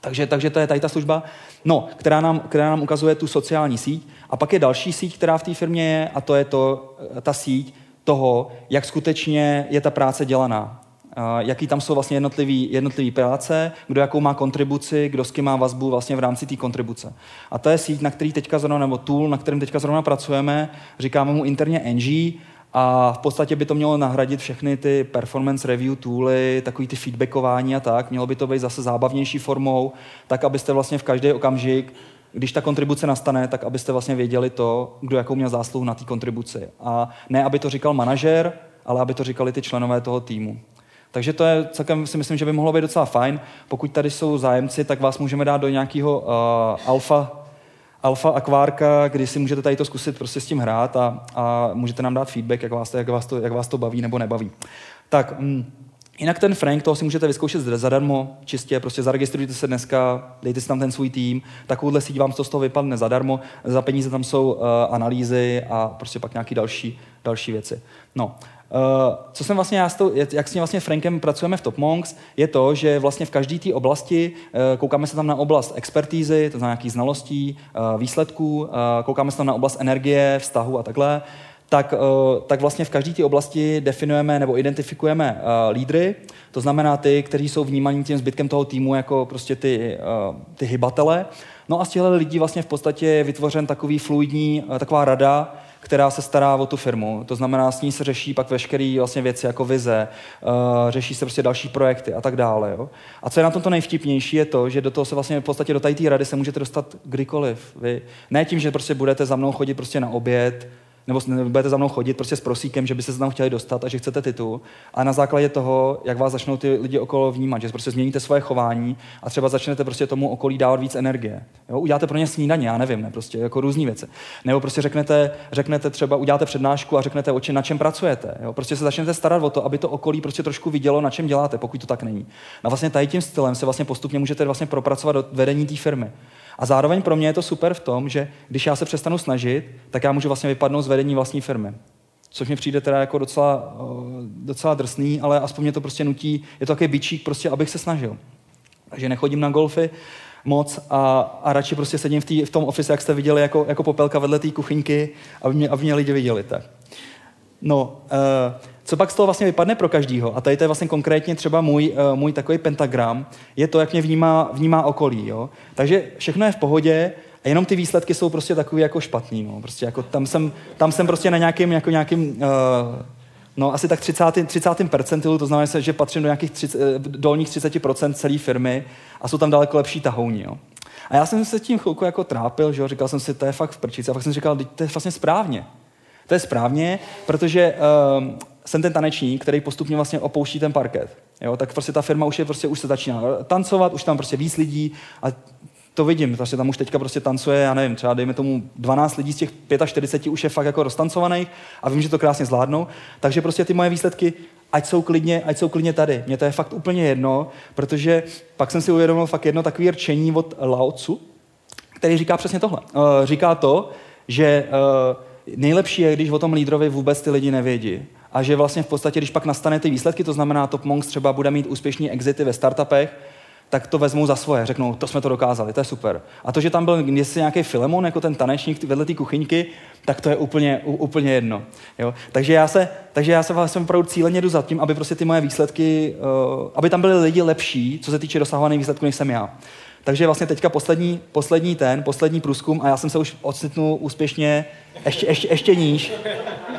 takže, takže to je tady ta služba, no, která, nám, která nám ukazuje tu sociální síť. A pak je další síť, která v té firmě je, a to je to, ta síť, toho, jak skutečně je ta práce dělaná. Jaký tam jsou vlastně jednotlivý, jednotlivý práce, kdo jakou má kontribuci, kdo s kým má vazbu vlastně v rámci té kontribuce. A to je síť, na který teďka zrovna, nebo tool, na kterém teďka zrovna pracujeme, říkáme mu interně NG, a v podstatě by to mělo nahradit všechny ty performance review tooly, takový ty feedbackování a tak. Mělo by to být zase zábavnější formou, tak abyste vlastně v každý okamžik když ta kontribuce nastane, tak abyste vlastně věděli to, kdo jakou měl zásluhu na té kontribuci. A ne, aby to říkal manažer, ale aby to říkali ty členové toho týmu. Takže to je celkem si myslím, že by mohlo být docela fajn. Pokud tady jsou zájemci, tak vás můžeme dát do nějakého uh, alfa, alfa akvárka, kdy si můžete tady to zkusit prostě s tím hrát a, a můžete nám dát feedback, jak vás, to, jak, vás to, jak vás to baví nebo nebaví. Tak, mm, Jinak ten Frank, toho si můžete vyzkoušet zadarmo, čistě, prostě zaregistrujte se dneska, dejte si tam ten svůj tým, takovouhle síť vám to z toho vypadne zadarmo, za peníze tam jsou uh, analýzy a prostě pak nějaké další, další věci. No, uh, co jsem vlastně já s tou, jak s tím vlastně Frankem pracujeme v TopMonks, je to, že vlastně v každé té oblasti uh, koukáme se tam na oblast expertízy, to znamená nějakých znalostí, uh, výsledků, koukáme se tam na oblast energie, vztahu a takhle tak, eh, tak vlastně v každé té oblasti definujeme nebo identifikujeme uh, lídry, to znamená ty, kteří jsou vnímaní tím zbytkem toho týmu jako prostě ty, uh, ty hybatele. No a z těchto lidí vlastně v podstatě je vytvořen takový fluidní, uh, taková rada, která se stará o tu firmu. To znamená, s ní se řeší pak veškeré vlastně věci jako vize, uh, řeší se prostě další projekty a tak dále. Jo? A co je na tomto nejvtipnější, je to, že do toho se vlastně v podstatě do té rady se můžete dostat kdykoliv. Vy. Ne tím, že prostě budete za mnou chodit prostě na oběd, nebo budete za mnou chodit prostě s prosíkem, že byste se tam chtěli dostat a že chcete titul. A na základě toho, jak vás začnou ty lidi okolo vnímat, že prostě změníte svoje chování a třeba začnete prostě tomu okolí dávat víc energie. Jo? Uděláte pro ně snídaně, já nevím, ne, prostě jako různé věci. Nebo prostě řeknete, řeknete třeba, uděláte přednášku a řeknete, oči, na čem pracujete. Jo? Prostě se začnete starat o to, aby to okolí prostě trošku vidělo, na čem děláte, pokud to tak není. A vlastně tady tím stylem se vlastně postupně můžete vlastně propracovat do vedení té firmy. A zároveň pro mě je to super v tom, že když já se přestanu snažit, tak já můžu vlastně vypadnout z vedení vlastní firmy. Což mi přijde teda jako docela, docela drsný, ale aspoň mě to prostě nutí, je to takový bičík, prostě, abych se snažil. Takže nechodím na golfy moc a, a radši prostě sedím v, tý, v tom office, jak jste viděli, jako, jako popelka vedle té kuchyňky, aby mě, aby mě lidi viděli. Tak. No, uh, co pak z toho vlastně vypadne pro každýho, a tady to je vlastně konkrétně třeba můj, uh, můj takový pentagram, je to, jak mě vnímá, vnímá okolí. Jo? Takže všechno je v pohodě, a jenom ty výsledky jsou prostě takový jako špatný. No. Prostě jako tam, jsem, tam jsem prostě na nějakým, jako nějakým uh, no asi tak 30, 30 percentilu, to znamená, že patřím do nějakých 30, dolních 30% celé firmy a jsou tam daleko lepší tahouni. Jo. A já jsem se tím chvilku jako trápil, že jo? říkal jsem si, to je fakt v prčici. A pak jsem říkal, to je vlastně správně. To je správně, protože uh, jsem ten tanečník, který postupně vlastně opouští ten parket. Jo, tak prostě ta firma už je prostě, už se začíná tancovat, už tam prostě víc lidí a to vidím, prostě tam už teďka prostě tancuje, já nevím, třeba dejme tomu 12 lidí z těch 45 už je fakt jako roztancovaných a vím, že to krásně zvládnou. Takže prostě ty moje výsledky, ať jsou klidně, ať jsou klidně tady. Mně to je fakt úplně jedno, protože pak jsem si uvědomil fakt jedno takové rčení od Lao Tzu, který říká přesně tohle. Uh, říká to, že uh, nejlepší je, když o tom lídrovi vůbec ty lidi nevědí. A že vlastně v podstatě, když pak nastane ty výsledky, to znamená Top Monks třeba bude mít úspěšný exity ve startupech, tak to vezmou za svoje, řeknou, to jsme to dokázali, to je super. A to, že tam byl jestli nějaký Filemon, jako ten tanečník vedle té kuchyňky, tak to je úplně, úplně jedno. Jo? Takže já se, takže já se vlastně opravdu cíleně jdu za tím, aby prostě ty moje výsledky, uh, aby tam byly lidi lepší, co se týče dosahovaných výsledků, než jsem já. Takže vlastně teďka poslední, poslední ten, poslední průzkum a já jsem se už ocitnul úspěšně ještě, ještě, ještě níž.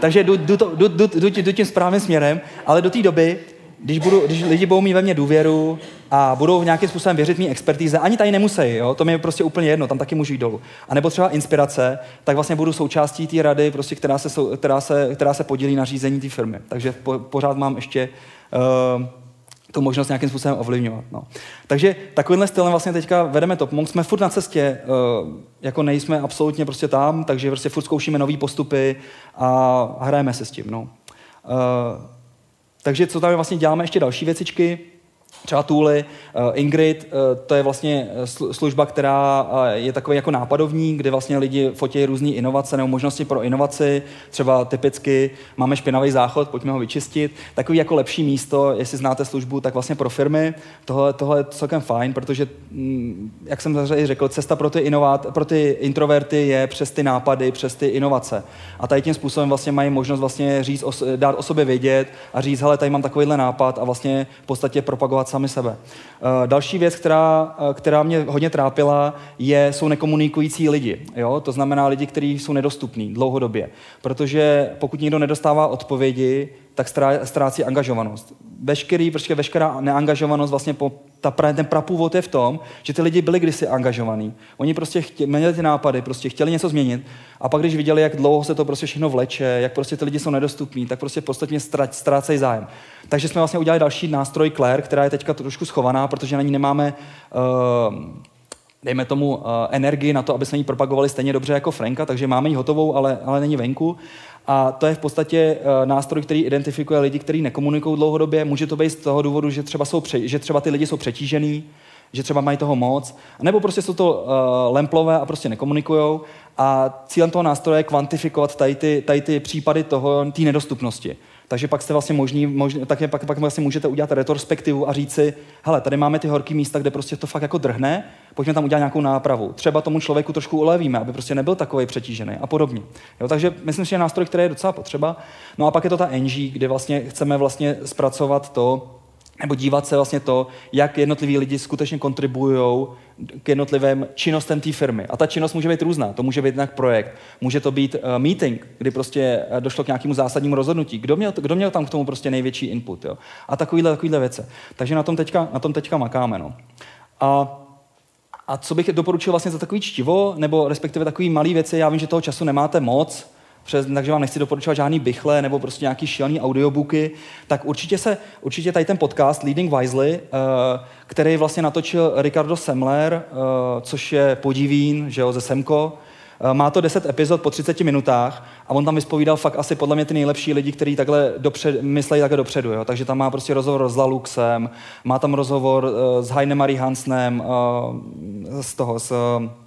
Takže jdu, jdu, jdu, jdu, jdu, jdu tím správným směrem, ale do té doby když, budu, když lidi budou mít ve mně důvěru a budou nějakým způsobem věřit mý expertíze, ani tady nemusí, jo? to mi je prostě úplně jedno, tam taky můžu jít dolů. A nebo třeba inspirace, tak vlastně budu součástí té rady, prostě, která, se, která, se, která se podílí na řízení té firmy. Takže po, pořád mám ještě uh, tu možnost nějakým způsobem ovlivňovat. No. Takže takovýmhle stylem vlastně teďka vedeme Top Monk. Jsme furt na cestě, uh, jako nejsme absolutně prostě tam, takže prostě furt zkoušíme nové postupy a hrajeme se s tím. No. Uh, takže co tam vlastně děláme, ještě další věcičky, třeba Tooly, eh, Ingrid, eh, to je vlastně eh, služba, která je takový jako nápadovní, kde vlastně lidi fotí různé inovace nebo možnosti pro inovaci, třeba typicky máme špinavý záchod, pojďme ho vyčistit, takový jako lepší místo, jestli znáte službu, tak vlastně pro firmy, tohle, tohle je celkem fajn, protože, mm, jak jsem řekl, cesta pro ty, inovat, pro ty introverty je přes ty nápady, přes ty inovace. A tady tím způsobem vlastně mají možnost vlastně říct, dát o sobě vědět a říct, hele, tady mám takovýhle nápad. A vlastně v podstatě propagovat sami sebe. Eh, další věc, která, eh, která mě hodně trápila, je, jsou nekomunikující lidi. Jo? To znamená lidi, kteří jsou nedostupní dlouhodobě. Protože pokud někdo nedostává odpovědi, tak ztrácí angažovanost. Veškerý, prostě veškerá neangažovanost, vlastně po, ta, ten prapůvod je v tom, že ty lidi byli kdysi angažovaní. Oni prostě chtěli, měli ty nápady, prostě chtěli něco změnit a pak, když viděli, jak dlouho se to prostě všechno vleče, jak prostě ty lidi jsou nedostupní, tak prostě podstatně ztrácejí zájem. Takže jsme vlastně udělali další nástroj Claire, která je teďka trošku schovaná, protože na ní nemáme uh, dejme tomu, uh, energii na to, aby jsme ji propagovali stejně dobře jako Franka, takže máme ji hotovou, ale, ale není venku. A to je v podstatě uh, nástroj, který identifikuje lidi, kteří nekomunikují dlouhodobě. Může to být z toho důvodu, že třeba, jsou pře- že třeba ty lidi jsou přetížený, že třeba mají toho moc, nebo prostě jsou to uh, lemplové a prostě nekomunikují. A cílem toho nástroje je kvantifikovat tady ty, tady ty případy toho, té nedostupnosti. Takže pak jste vlastně možný, možný tak je, pak, pak vlastně můžete udělat retrospektivu a říct si, hele, tady máme ty horké místa, kde prostě to fakt jako drhne, pojďme tam udělat nějakou nápravu. Třeba tomu člověku trošku ulevíme, aby prostě nebyl takový přetížený a podobně. Jo, takže myslím, že je nástroj, který je docela potřeba. No a pak je to ta NG, kde vlastně chceme vlastně zpracovat to, nebo dívat se vlastně to, jak jednotliví lidi skutečně kontribují k jednotlivým činnostem té firmy. A ta činnost může být různá. To může být nějak projekt, může to být uh, meeting, kdy prostě uh, došlo k nějakému zásadnímu rozhodnutí. Kdo měl, kdo měl tam k tomu prostě největší input. Jo? A takovýhle, takovýhle věci. Takže na tom teďka, na tom teďka makáme. No. A a co bych doporučil vlastně za takový čtivo, nebo respektive takový malý věci, já vím, že toho času nemáte moc, přes, takže vám nechci doporučovat žádný bychle nebo prostě nějaký šílený audiobooky, tak určitě se, určitě tady ten podcast Leading Wisely, uh, který vlastně natočil Ricardo Semler, uh, což je podivín, že jo, ze Semko, uh, má to 10 epizod po 30 minutách a on tam vyspovídal fakt asi podle mě ty nejlepší lidi, kteří takhle dopřed, myslejí takhle dopředu. Jo? Takže tam má prostě rozhovor s Laluxem, má tam rozhovor uh, s Heinemary Hansnem, uh, z toho, s, uh,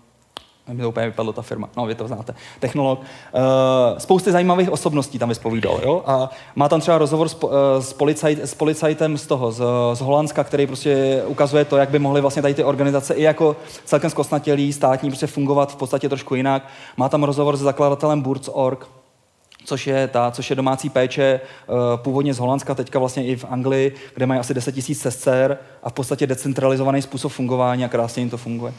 mi to úplně vypadlo ta firma, no vy to znáte, technolog. Uh, spousty zajímavých osobností tam vyspovídal, jo? A má tam třeba rozhovor s, uh, s, policajt, s policajtem z toho, z, z Holandska, který prostě ukazuje to, jak by mohly vlastně tady ty organizace i jako celkem zkosnatělý, státní, prostě fungovat v podstatě trošku jinak. Má tam rozhovor s zakladatelem Burz.org, což je ta, což je domácí péče uh, původně z Holandska, teďka vlastně i v Anglii, kde mají asi 10 tisíc sester a v podstatě decentralizovaný způsob fungování a krásně jim to funguje.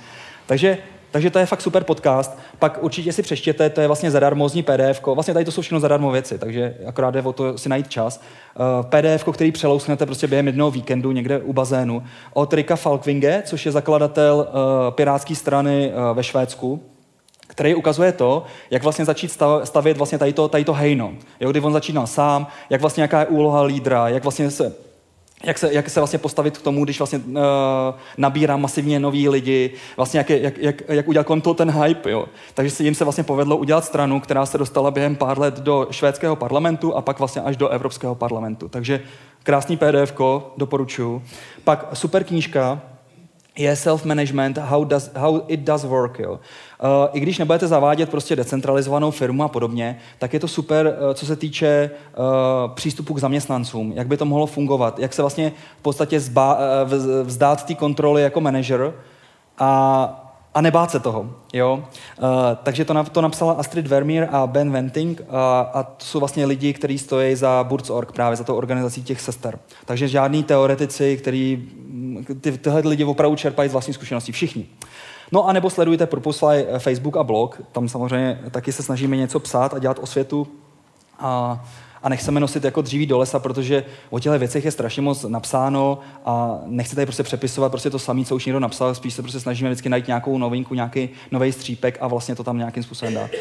Takže takže to je fakt super podcast. Pak určitě si přeštěte, to je vlastně zadarmozní PDF. Vlastně tady to jsou všechno zadarmo věci, takže akorát jde o to si najít čas. Uh, eh, PDF, který přelousknete prostě během jednoho víkendu někde u bazénu. Od Rika Falkvinge, což je zakladatel uh, pirátské strany uh, ve Švédsku, který ukazuje to, jak vlastně začít stavět vlastně tady to, tady to hejno. Jo, kdy on začínal sám, jak vlastně jaká je úloha lídra, jak vlastně se jak se, jak se vlastně postavit k tomu, když vlastně uh, nabírá masivně nový lidi, vlastně jak, jak, jak, jak udělat kolem toho ten hype. Jo. Takže se jim se vlastně povedlo udělat stranu, která se dostala během pár let do švédského parlamentu a pak vlastně až do Evropského parlamentu. Takže krásný PDF, doporučuji. Pak super knížka, je self-management, how, does, how it does work. Jo. Uh, I když nebudete zavádět prostě decentralizovanou firmu a podobně, tak je to super, uh, co se týče uh, přístupu k zaměstnancům, jak by to mohlo fungovat, jak se vlastně v podstatě zba, uh, vzdát té kontroly jako manager a a nebát se toho. Jo? Uh, takže to, na, to napsala Astrid Vermeer a Ben Venting a, a to jsou vlastně lidi, kteří stojí za Burz.org, právě za to organizací těch sester. Takže žádní teoretici, který ty, tyhle lidi opravdu čerpají z vlastní zkušeností. Všichni. No a nebo sledujte Purposefly eh, Facebook a blog, tam samozřejmě taky se snažíme něco psát a dělat osvětu. A a nechceme nosit jako dříví do lesa, protože o těchto věcech je strašně moc napsáno a nechci tady prostě přepisovat prostě to samé, co už někdo napsal, spíš se prostě snažíme vždycky najít nějakou novinku, nějaký nový střípek a vlastně to tam nějakým způsobem dát.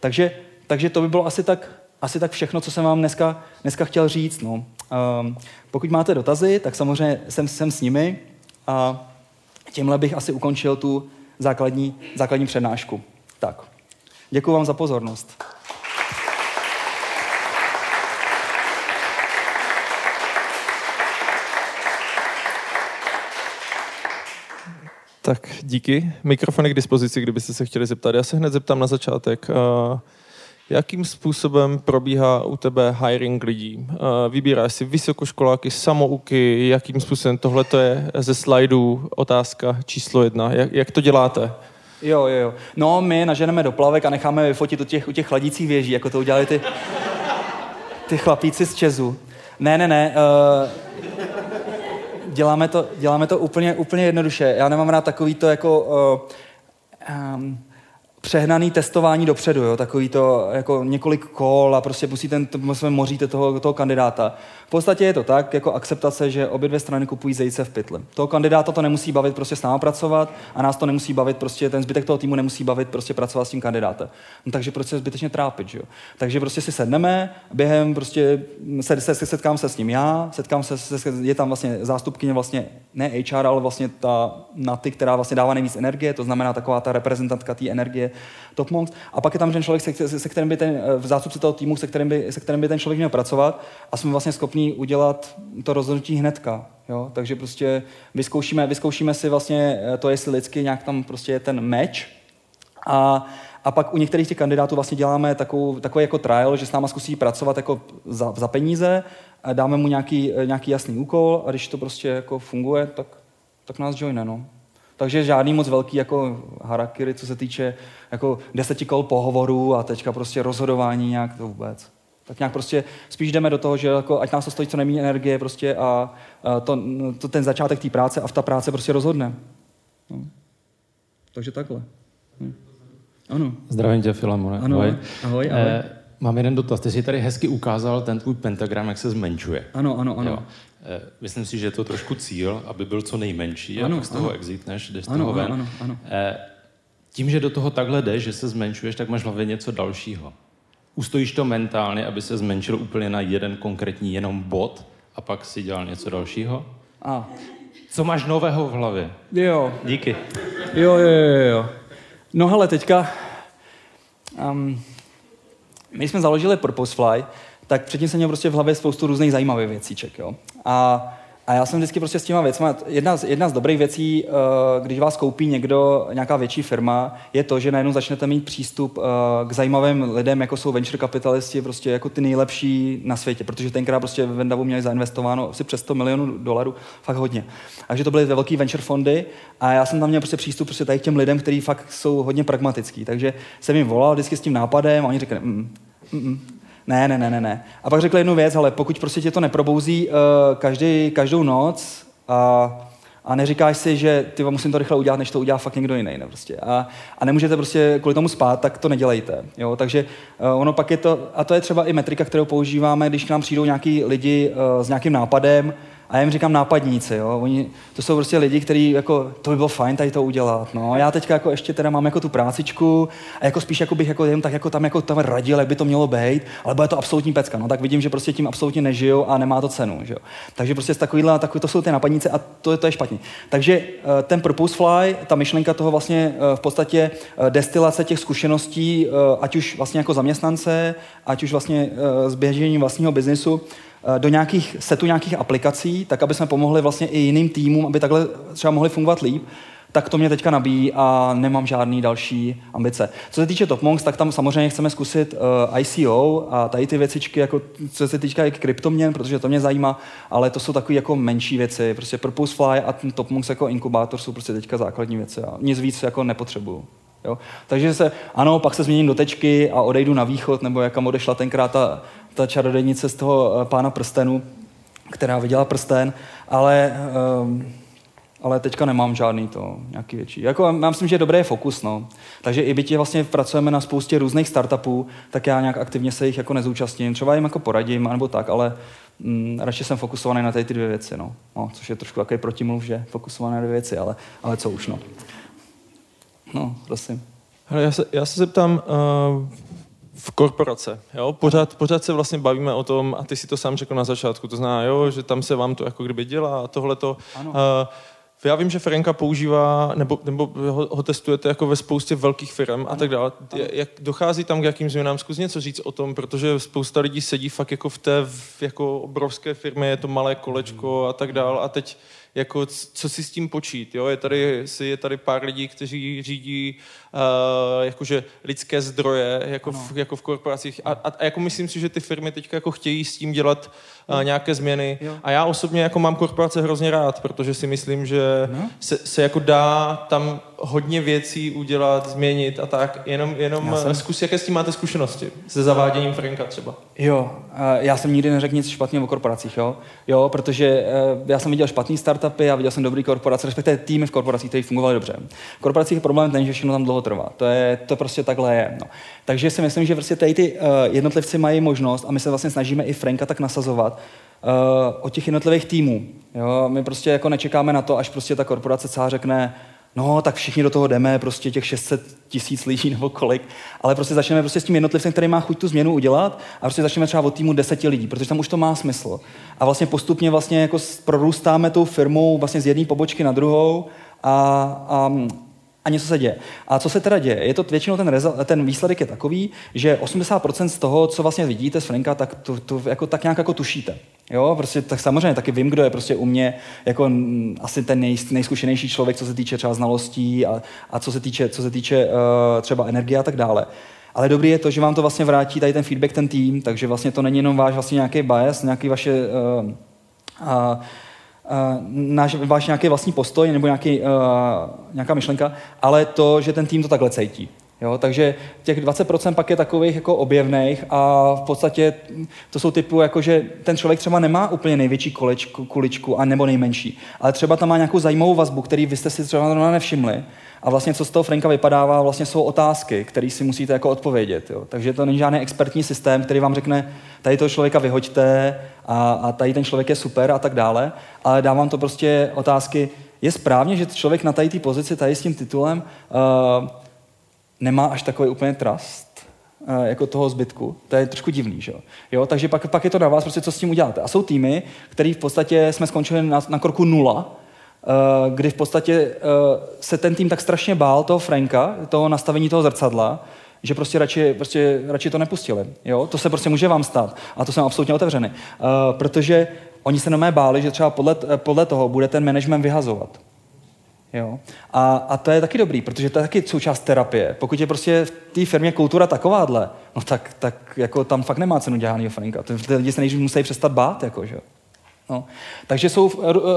Takže, takže to by bylo asi tak, asi tak všechno, co jsem vám dneska, dneska chtěl říct. No. Um, pokud máte dotazy, tak samozřejmě jsem, jsem s nimi a tímhle bych asi ukončil tu základní, základní přednášku. Tak, děkuji vám za pozornost. Tak díky. Mikrofon je k dispozici, kdybyste se chtěli zeptat. Já se hned zeptám na začátek. Jakým způsobem probíhá u tebe hiring lidí? Uh, vybíráš si vysokoškoláky, samouky, jakým způsobem tohle je ze slajdů otázka číslo jedna. Jak, jak to děláte? Jo, jo, jo. No, my naženeme do plavek a necháme vyfotit u těch, u těch chladících věží, jako to udělali ty, ty chlapíci z Česu. Ne, ne, ne. Uh, děláme to, děláme to úplně, úplně jednoduše. Já nemám rád takový to jako... Uh, um, přehnaný testování dopředu, jo? takový to jako několik kol a prostě musíte, moříte toho, toho kandidáta. Podstatě je to tak, jako akceptace, že obě dvě strany kupují zajíce v pytli. Toho kandidáta to nemusí bavit prostě s náma pracovat a nás to nemusí bavit, prostě ten zbytek toho týmu nemusí bavit prostě pracovat s tím kandidátem. No, takže prostě zbytečně trápit, že jo. Takže prostě si sedneme, během prostě se, se, se setkám se s ním já, setkám se, se, je tam vlastně zástupkyně vlastně ne HR, ale vlastně ta na ty, která vlastně dává nejvíc energie, to znamená taková ta reprezentantka té energie Top Monks. A pak je tam ten člověk, se, se kterým by ten v zástupci toho týmu, se kterým, by, se kterým by ten člověk měl pracovat a jsme vlastně schopni udělat to rozhodnutí hnedka. Jo? Takže prostě vyzkoušíme, vyzkoušíme si vlastně to, jestli lidsky nějak tam prostě je ten meč. A, a pak u některých těch kandidátů vlastně děláme takovou, takový jako trial, že s náma zkusí pracovat jako za, za peníze, a dáme mu nějaký, nějaký jasný úkol a když to prostě jako funguje, tak, tak nás joine. No. Takže žádný moc velký jako harakiri, co se týče jako deseti kol pohovorů a teďka prostě rozhodování nějak to vůbec. Tak nějak prostě spíš jdeme do toho, že jako, ať nás to stojí co nejméně energie prostě a, a to, to, ten začátek té práce a v ta práce prostě rozhodne. No. Takže takhle. No. Ano. Zdravím tě, Filamone. Ano, ahoj. ahoj, ahoj. Eh, mám jeden dotaz. Ty jsi tady hezky ukázal ten tvůj pentagram, jak se zmenšuje. Ano, ano, ano. Jo. Eh, myslím si, že je to trošku cíl, aby byl co nejmenší ano, a pak z toho ano. exitneš, jdeš z ano, toho ven. Ano, ano. Eh, tím, že do toho takhle jdeš, že se zmenšuješ, tak máš v hlavě něco dalšího. Ustojíš to mentálně, aby se zmenšil úplně na jeden konkrétní jenom bod a pak si dělal něco dalšího? A. Co máš nového v hlavě? Jo. Díky. Jo, jo, jo, jo. No hele, teďka... Um, my jsme založili Purposefly, tak předtím jsem měl prostě v hlavě spoustu různých zajímavých věcíček, jo. A, a já jsem vždycky prostě s těma věcmi, jedna, z, jedna z dobrých věcí, uh, když vás koupí někdo, nějaká větší firma, je to, že najednou začnete mít přístup uh, k zajímavým lidem, jako jsou venture kapitalisti, prostě jako ty nejlepší na světě, protože tenkrát prostě v Vendavu měli zainvestováno asi přes 100 milionů dolarů, fakt hodně. Takže to byly velký venture fondy a já jsem tam měl prostě přístup prostě tady k těm lidem, kteří fakt jsou hodně pragmatický. Takže jsem jim volal vždycky s tím nápadem a oni řekli, mm, mm, mm, ne, ne, ne, ne, ne. A pak řekl jednu věc, ale pokud prostě tě to neprobouzí uh, každý, každou noc a, a neříkáš si, že ty musím to rychle udělat, než to udělá fakt někdo jiný. Ne, prostě. a, a nemůžete prostě kvůli tomu spát, tak to nedělejte. Jo? Takže uh, ono pak je to, a to je třeba i metrika, kterou používáme, když k nám přijdou nějaký lidi uh, s nějakým nápadem, a já jim říkám nápadníci, jo. Oni, to jsou prostě lidi, kteří jako, to by bylo fajn tady to udělat, no. Já teďka jako ještě teda mám jako tu prácičku a jako spíš jako bych jako jen tak jako tam jako tam radil, jak by to mělo být, ale bude to absolutní pecka, no. Tak vidím, že prostě tím absolutně nežiju a nemá to cenu, že jo. Takže prostě takovýhle, takový, to jsou ty nápadníci a to, je to je špatně. Takže eh, ten Purpose Fly, ta myšlenka toho vlastně eh, v podstatě eh, destilace těch zkušeností, ať už vlastně jako zaměstnance, ať už vlastně s běžením vlastního biznesu, do nějakých setu nějakých aplikací, tak aby jsme pomohli vlastně i jiným týmům, aby takhle třeba mohli fungovat líp, tak to mě teďka nabíjí a nemám žádný další ambice. Co se týče TopMonks, tak tam samozřejmě chceme zkusit uh, ICO a tady ty věcičky, jako, co se týká i kryptoměn, protože to mě zajímá, ale to jsou takové jako menší věci. Prostě Purposefly a TopMonks jako inkubátor jsou prostě teďka základní věci a nic víc jako nepotřebuju. Jo? Takže se, ano, pak se změním do tečky a odejdu na východ, nebo jakam odešla tenkrát ta, ta čarodejnice z toho uh, pána prstenu, která viděla prsten, ale um, ale teďka nemám žádný to nějaký větší. Jako, já myslím, že dobrý je fokus, no. Takže i byť vlastně pracujeme na spoustě různých startupů, tak já nějak aktivně se jich jako nezúčastním. Třeba jim jako poradím, nebo tak, ale mm, radši jsem fokusovaný na ty dvě věci, no. no. Což je trošku takový protimluv, že fokusované na dvě věci, ale, ale co už, no. No, prosím. Hele, já, se, já se zeptám, uh, v korporace. Jo? Pořád, pořád se vlastně bavíme o tom, a ty si to sám řekl na začátku, to znamená, jo, že tam se vám to jako kdyby dělá a tohleto. Ano. Uh, já vím, že Franka používá, nebo, nebo ho, ho testujete jako ve spoustě velkých firm a tak dále. Jak dochází tam k jakým změnám? Zkus něco říct o tom, protože spousta lidí sedí fakt jako v té jako obrovské firmě, je to malé kolečko a tak dále a teď jako co si s tím počít. Jo? Je, tady, je tady pár lidí, kteří řídí uh, jakože lidské zdroje jako, v, jako v korporacích a, a, a jako myslím si, že ty firmy teďka jako chtějí s tím dělat uh, nějaké změny. Jo. A já osobně jako mám korporace hrozně rád, protože si myslím, že no. se, se jako dá tam hodně věcí udělat, změnit a tak. Jenom, jenom jsem... zkus, jaké s tím máte zkušenosti? Se zaváděním Franka třeba. Jo, já jsem nikdy neřekl nic špatného o korporacích, jo. Jo, protože eh, já jsem viděl špatný startupy a viděl jsem dobrý korporace, respektive týmy v korporacích, které fungovaly dobře. V korporacích je problém ten, že všechno tam dlouho trvá. To, je, to prostě takhle je. No. Takže si myslím, že prostě tady ty jednotlivci mají možnost a my se vlastně snažíme i Franka tak nasazovat, uh, od těch jednotlivých týmů. Jo? My prostě jako nečekáme na to, až prostě ta korporace celá řekne, no, tak všichni do toho jdeme, prostě těch 600 tisíc lidí nebo kolik, ale prostě začneme prostě s tím jednotlivcem, který má chuť tu změnu udělat a prostě začneme třeba od týmu deseti lidí, protože tam už to má smysl. A vlastně postupně vlastně jako prorůstáme tou firmou vlastně z jedné pobočky na druhou a, a a něco se děje. A co se teda děje? Je to většinou ten, rezal, ten výsledek je takový, že 80% z toho, co vlastně vidíte z Franka, tak to, to jako, tak nějak jako tušíte. Jo, prostě tak samozřejmě taky vím, kdo je prostě u mě jako asi ten nej, nejzkušenější člověk, co se týče třeba znalostí a, a co se týče, co se týče uh, třeba energie a tak dále. Ale dobrý je to, že vám to vlastně vrátí tady ten feedback, ten tým, takže vlastně to není jenom váš vlastně nějaký bias, nějaký vaše uh, uh, náš, váš nějaký vlastní postoj nebo nějaký, uh, nějaká myšlenka, ale to, že ten tým to takhle cítí. Jo, takže těch 20% pak je takových jako objevných a v podstatě to jsou typu, jako že ten člověk třeba nemá úplně největší kolečku, kuličku a nebo nejmenší, ale třeba tam má nějakou zajímavou vazbu, který vy jste si třeba nevšimli a vlastně co z toho Franka vypadává, vlastně jsou otázky, které si musíte jako odpovědět. Jo. Takže to není žádný expertní systém, který vám řekne, tady toho člověka vyhoďte a, a tady ten člověk je super a tak dále, ale dávám to prostě otázky, je správně, že člověk na tady té pozici, tady s tím titulem, uh, nemá až takový úplně trust uh, jako toho zbytku. To je trošku divný, že jo? Takže pak, pak je to na vás, prostě co s tím uděláte. A jsou týmy, který v podstatě jsme skončili na, na kroku nula, Eh, kdy v podstatě eh, se ten tým tak strašně bál toho Franka, toho nastavení toho zrcadla, že prostě radši, prostě radši to nepustili. Jo? To se prostě může vám stát. A to jsem absolutně otevřený. Uh, protože oni se na báli, že třeba podle, podle toho bude ten management vyhazovat. Jo? A, a to je taky dobrý, protože to je taky součást terapie. Pokud je prostě v té firmě kultura takováhle, no tak, tak jako tam fakt nemá cenu dělat Franka. Ty lidi se nejdřív musí přestat bát. Jako, že? No. Takže jsou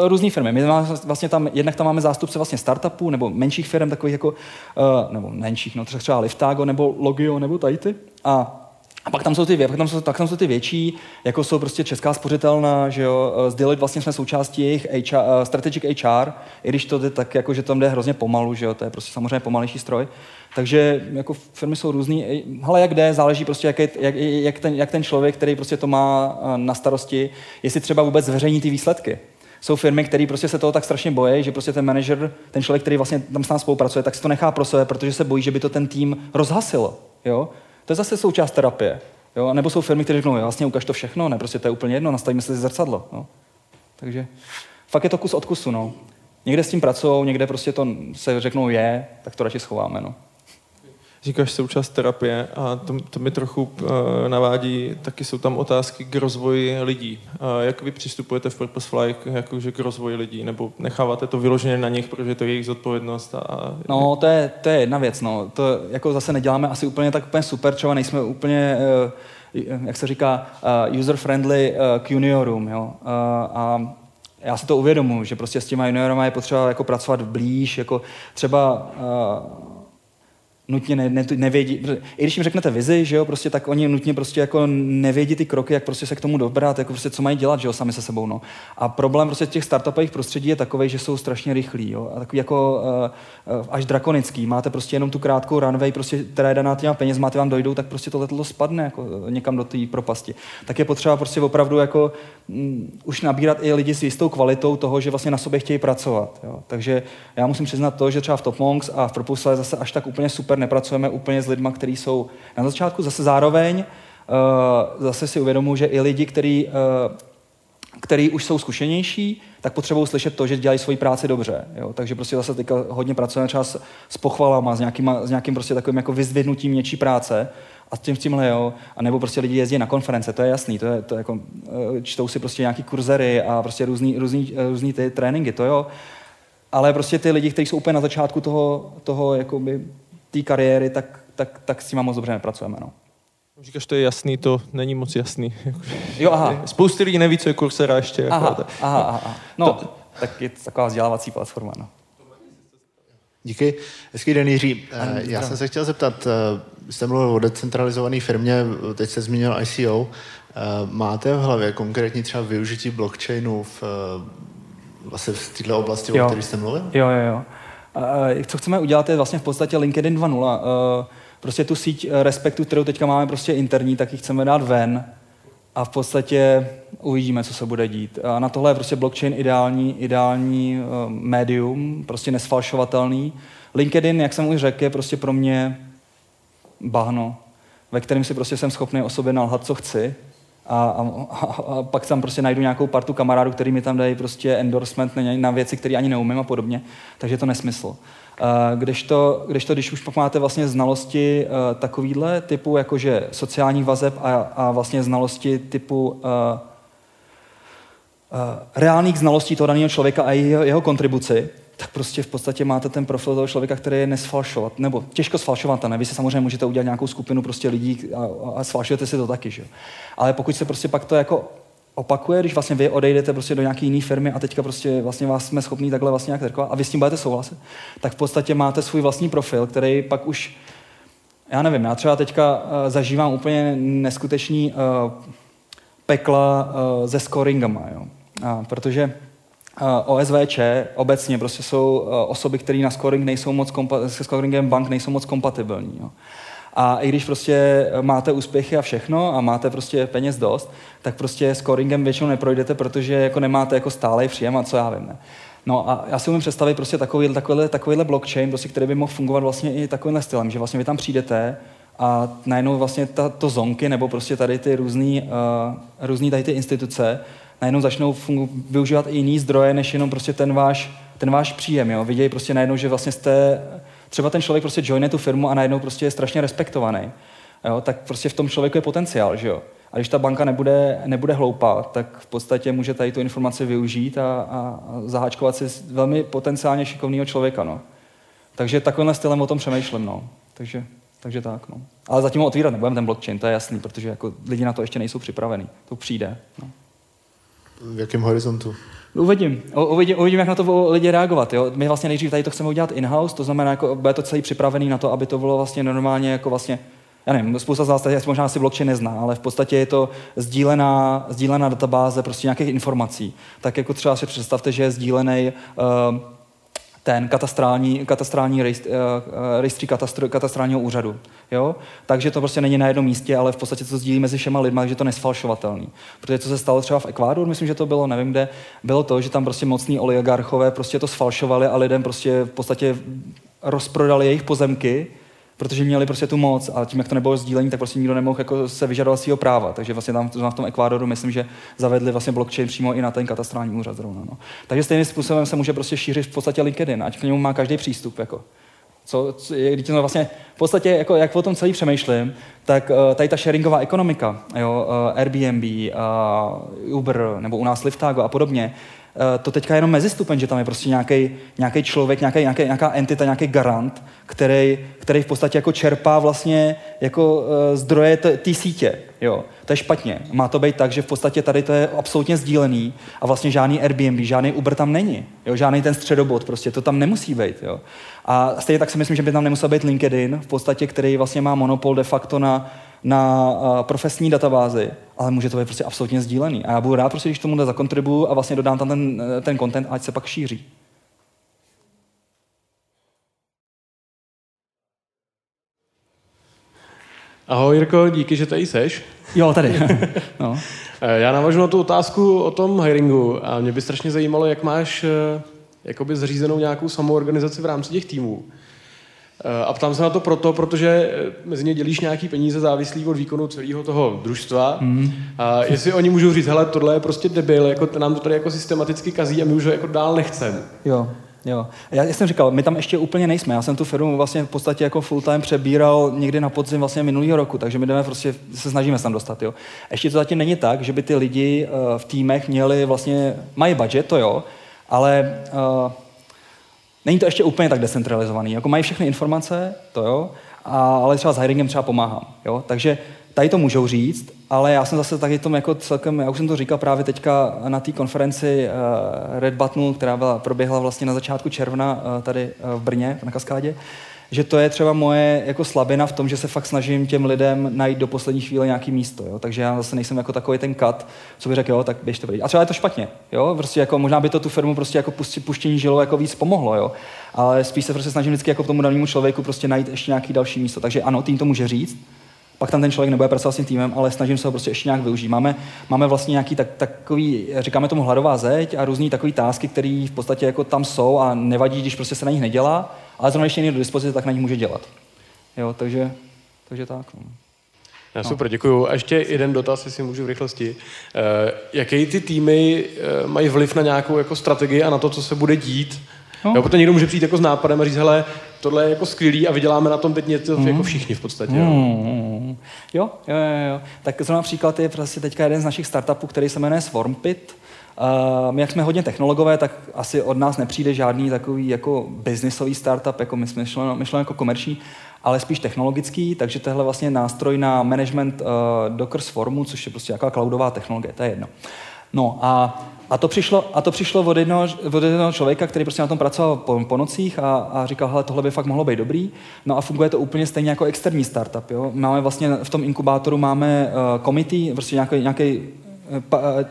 různé firmy. My máme vlastně tam, jednak tam máme zástupce vlastně startupů nebo menších firm, takových jako, uh, nebo menších, no třeba Liftago nebo Logio nebo tady ty. A a pak tam jsou ty, pak tam jsou, tak tam jsou ty větší, jako jsou prostě Česká spořitelná, že jo, z eh, Deloitte vlastně jsme součástí jejich HR, eh, strategic HR, i když to jde tak, jako, že tam jde hrozně pomalu, že jo, to je prostě samozřejmě pomalejší stroj. Takže jako firmy jsou různý, ale jak jde, záleží prostě, jak, je, jak, jak, ten, jak ten člověk, který prostě to má eh, na starosti, jestli třeba vůbec zveřejní ty výsledky. Jsou firmy, které prostě se toho tak strašně bojí, že prostě ten manager, ten člověk, který vlastně tam s námi spolupracuje, tak si to nechá pro sebe, protože se bojí, že by to ten tým rozhasil. Jo? To je zase součást terapie. Jo? A nebo jsou firmy, které řeknou, vlastně ukaž to všechno, ne, prostě to je úplně jedno, nastavíme si zrcadlo. Jo? Takže fakt je to kus od kusu. No. Někde s tím pracují, někde prostě to se řeknou je, tak to radši schováme. No říkáš součást terapie a to, to mi trochu uh, navádí, taky jsou tam otázky k rozvoji lidí. Uh, jak vy přistupujete v Purposefly jakože k rozvoji lidí, nebo necháváte to vyloženě na nich, protože to je jejich zodpovědnost? A... No, to je, to je jedna věc, no. To jako zase neděláme asi úplně tak úplně super, třeba nejsme úplně, uh, jak se říká, uh, user-friendly uh, k juniorům, jo. Uh, a já si to uvědomuji, že prostě s těma juniorama je potřeba jako pracovat blíž, jako třeba uh, nutně ne, ne, nevědí, i když jim řeknete vizi, že jo, prostě tak oni nutně prostě jako nevědí ty kroky, jak prostě se k tomu dobrat, jako prostě co mají dělat, že jo, sami se sebou, no. A problém prostě těch startupových prostředí je takový, že jsou strašně rychlí, jo, a takový jako uh, až drakonický. Máte prostě jenom tu krátkou runway, prostě, která je daná těma peněz, máte vám dojdou, tak prostě to spadne jako někam do té propasti. Tak je potřeba prostě opravdu jako um, už nabírat i lidi s jistou kvalitou toho, že vlastně na sobě chtějí pracovat, jo. Takže já musím přiznat to, že třeba v Top Monks a v Propulse zase až tak úplně super nepracujeme úplně s lidmi, kteří jsou na začátku. Zase zároveň uh, zase si uvědomuji, že i lidi, kteří uh, který už jsou zkušenější, tak potřebují slyšet to, že dělají svoji práci dobře. Jo? Takže prostě zase teďka hodně pracujeme třeba s, s pochvalama, s, nějakýma, s nějakým prostě takovým jako vyzdvihnutím něčí práce a s tím s tímhle, jo. A nebo prostě lidi jezdí na konference, to je jasný, to je, to je jako, eh, čtou si prostě nějaký kurzery a prostě různý, různý, různý ty tréninky, to jo. Ale prostě ty lidi, kteří jsou úplně na začátku toho, toho jakoby, té kariéry, tak, tak, tak s tím moc dobře nepracujeme. No. Říkáš, to je jasný, to není moc jasný. Jo, aha. Spousty lidí neví, co je Coursera ještě. Aha, jako, aha, aha, aha. No, to... tak je to taková vzdělávací platforma. No. Díky. Hezký den, Jiří. Eh, já jsem se chtěl zeptat, eh, jste mluvil o decentralizované firmě, teď se zmínil ICO. Eh, máte v hlavě konkrétně třeba využití blockchainu v, vlastně v této oblasti, jo. o které jste mluvil? Jo, jo, jo. Co chceme udělat je vlastně v podstatě LinkedIn 2.0. Prostě tu síť eh, respektu, kterou teďka máme prostě interní, tak ji chceme dát ven a v podstatě uvidíme, co se bude dít. A na tohle je prostě blockchain ideální, ideální uh, médium, prostě nesfalšovatelný. LinkedIn, jak jsem už řekl, je prostě pro mě bahno, ve kterém si prostě jsem schopný o sobě nalhat, co chci a, a, a, pak tam prostě najdu nějakou partu kamarádů, který mi tam dají prostě endorsement na, na věci, které ani neumím a podobně. Takže je to nesmysl. Uh, kdežto, kdežto, když už pak máte vlastně znalosti uh, takovýhle typu, jakože sociálních vazeb a, a vlastně znalosti typu uh, reálných znalostí toho daného člověka a jeho, jeho kontribuci, tak prostě v podstatě máte ten profil toho člověka, který je nesfalšovat, nebo těžko sfalšovatelný. Vy si samozřejmě můžete udělat nějakou skupinu prostě lidí a, a sfalšujete si to taky, že? Ale pokud se prostě pak to jako opakuje, když vlastně vy odejdete prostě do nějaké jiné firmy a teďka prostě vlastně vás jsme schopní takhle vlastně nějak terkovat a vy s tím budete souhlasit, tak v podstatě máte svůj vlastní profil, který pak už, já nevím, já třeba teďka uh, zažívám úplně neskutečný uh, pekla uh, se scoringama, jo. A, protože OSVČ obecně prostě jsou osoby, které na scoring nejsou moc kompa- se scoringem bank nejsou moc kompatibilní. Jo. A i když prostě máte úspěchy a všechno a máte prostě peněz dost, tak prostě scoringem většinou neprojdete, protože jako nemáte jako stálej příjem a co já vím. Ne. No a já si umím představit prostě takový, takovýhle, takovýhle blockchain, prostě, který by mohl fungovat vlastně i takovýmhle stylem, že vlastně vy tam přijdete a najednou vlastně ta, to zonky nebo prostě tady ty různý, uh, různý tady ty instituce najednou začnou fungu- využívat i jiný zdroje, než jenom prostě ten váš, ten váš příjem. Jo? Vidějí prostě najednou, že vlastně jste, třeba ten člověk prostě joine tu firmu a najednou prostě je strašně respektovaný. Jo? Tak prostě v tom člověku je potenciál, že jo. A když ta banka nebude, nebude hloupá, tak v podstatě může tady tu informaci využít a, a, zaháčkovat si velmi potenciálně šikovného člověka. No. Takže takovýmhle stylem o tom přemýšlím. No. Takže, takže tak. No. Ale zatím ho otvírat nebudeme ten blockchain, to je jasný, protože jako lidi na to ještě nejsou připravení. To přijde. No. V jakém horizontu? Uvidím. uvidím. Uvidím, jak na to lidi reagovat. Jo? My vlastně nejdřív tady to chceme udělat in-house, to znamená, jako bude to celý připravený na to, aby to bylo vlastně normálně jako vlastně já nevím, spousta z vás možná si blockchain nezná, ale v podstatě je to sdílená, sdílená databáze prostě nějakých informací. Tak jako třeba si představte, že je sdílený uh, ten katastrální, katastrální rejst, uh, rejstřík katastr, katastrálního úřadu. Jo? Takže to prostě není na jednom místě, ale v podstatě to sdílí mezi všema lidma, takže to nesfalšovatelný. Protože co se stalo třeba v Ekvádoru, myslím, že to bylo, nevím kde, bylo to, že tam prostě mocní oligarchové prostě to sfalšovali a lidem prostě v podstatě rozprodali jejich pozemky, protože měli prostě tu moc a tím, jak to nebylo sdílení, tak prostě nikdo nemohl jako se vyžadovat svého práva. Takže vlastně tam v tom Ekvádoru myslím, že zavedli vlastně blockchain přímo i na ten katastrální úřad zrovna. No. Takže stejným způsobem se může prostě šířit v podstatě LinkedIn, ať k němu má každý přístup. Jako. Co, co, když to vlastně v podstatě, jako, jak o tom celý přemýšlím, tak uh, tady ta sharingová ekonomika, jo, uh, Airbnb, uh, Uber nebo u nás Liftago a podobně, to teďka je jenom mezistupeň, že tam je prostě nějaký člověk, nějaký, nějaký, nějaká entita, nějaký garant, který, který v podstatě jako čerpá vlastně jako uh, zdroje té sítě. Jo. To je špatně. Má to být tak, že v podstatě tady to je absolutně sdílený a vlastně žádný Airbnb, žádný Uber tam není. Jo. Žádný ten středobod, prostě to tam nemusí být. Jo. A stejně tak si myslím, že by tam nemusel být LinkedIn, v podstatě, který vlastně má monopol de facto na na uh, profesní databázi, ale může to být prostě absolutně sdílený. A já budu rád, prostě, když tomu zakontribuju a vlastně dodám tam ten, eh, ten content, ať se pak šíří. Ahoj Jirko, díky, že tady seš. Jo, tady. no. Eh, já navážu na tu otázku o tom hiringu a mě by strašně zajímalo, jak máš jakoby zřízenou nějakou samoorganizaci v rámci těch týmů. Eh, a ptám se na to proto, protože eh, mezi ně dělíš nějaký peníze závislý od výkonu celého toho družstva. Mm. A jestli oni můžou říct, hele, tohle je prostě debil, jako nám to tady jako systematicky kazí a my už ho jako dál nechceme. Jo. Jo. Já, já jsem říkal, my tam ještě úplně nejsme. Já jsem tu firmu vlastně v podstatě jako full time přebíral někdy na podzim vlastně minulého roku, takže my jdeme prostě, se snažíme se tam dostat. Jo. Ještě to zatím není tak, že by ty lidi uh, v týmech měli vlastně, mají budget, to jo, ale uh, Není to ještě úplně tak decentralizovaný. Jako mají všechny informace, to jo, a, ale třeba s hiringem třeba pomáhám. Jo? Takže tady to můžou říct, ale já jsem zase taky tom jako celkem, já už jsem to říkal právě teďka na té konferenci uh, Red Buttonu, která byla, proběhla vlastně na začátku června uh, tady uh, v Brně na Kaskádě, že to je třeba moje jako slabina v tom, že se fakt snažím těm lidem najít do poslední chvíle nějaký místo. Jo? Takže já zase nejsem jako takový ten kat, co by řekl, jo, tak běžte pryč. A třeba je to špatně. Jo? Prostě jako, možná by to tu firmu prostě jako puštění žilo jako víc pomohlo. Jo? Ale spíš se prostě snažím vždycky jako tomu danému člověku prostě najít ještě nějaký další místo. Takže ano, tým to může říct, pak tam ten člověk nebude pracovat s tím týmem, ale snažím se ho prostě ještě nějak využít. Máme, máme vlastně nějaký tak, takový, říkáme tomu hladová zeď a různý takový tásky, které v podstatě jako tam jsou a nevadí, když prostě se na nich nedělá, ale zrovna ještě někdo do dispozice, tak na nich může dělat. Jo, takže, takže tak. No. Já super, děkuju. A ještě jeden dotaz, jestli můžu v rychlosti. Uh, jaký ty týmy uh, mají vliv na nějakou jako strategii a na to, co se bude dít? No. Jo, protože někdo může přijít jako s nápadem a říct, hele, tohle je jako skvělý a vyděláme na tom teď něco mm. jako všichni v podstatě. Jo. Mm. Jo, jo, jo, jo. Tak zrovna příklad je prostě teďka jeden z našich startupů, který se jmenuje Swarmpit. My, jak jsme hodně technologové, tak asi od nás nepřijde žádný takový jako businessový startup, jako my jsme myšleno, myšleno jako komerční, ale spíš technologický, takže tohle vlastně nástroj na management uh, Docker Swarmu, což je prostě jaká cloudová technologie, to je jedno. No a a to přišlo, a to přišlo od, jednoho, od jednoho člověka, který prostě na tom pracoval po, po nocích a, a říkal, hele, tohle by fakt mohlo být dobrý. No a funguje to úplně stejně jako externí startup. Jo? Máme vlastně v tom inkubátoru máme uh, committee, prostě nějaký, nějaký uh,